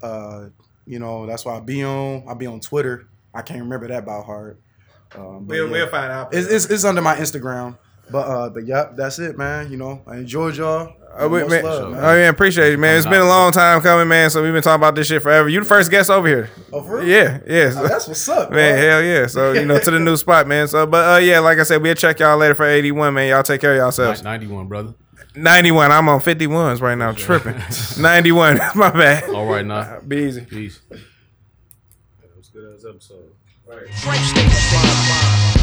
Uh, you know, that's why I be on. I be on Twitter. I can't remember that by heart. Um, but We'll, yeah. we'll find out. It's, it's, it's under my Instagram. But uh, but yep, that's it, man. You know, I enjoyed y'all. Oh, we- man, love, man. oh yeah, appreciate you, man. It's been a long time coming, man. So we've been talking about this shit forever. You the first guest over here. Oh, for real? Yeah, yeah. Oh, that's what's up, man. bro. Hell yeah. So you know, to the new spot, man. So, but uh, yeah, like I said, we'll check y'all later for eighty one, man. Y'all take care of yourselves. 91, brother. Ninety one. I'm on fifty ones right now, tripping. Ninety one. My bad. All right, now. Be easy. Peace. That was good ass episode. Straight state of mind.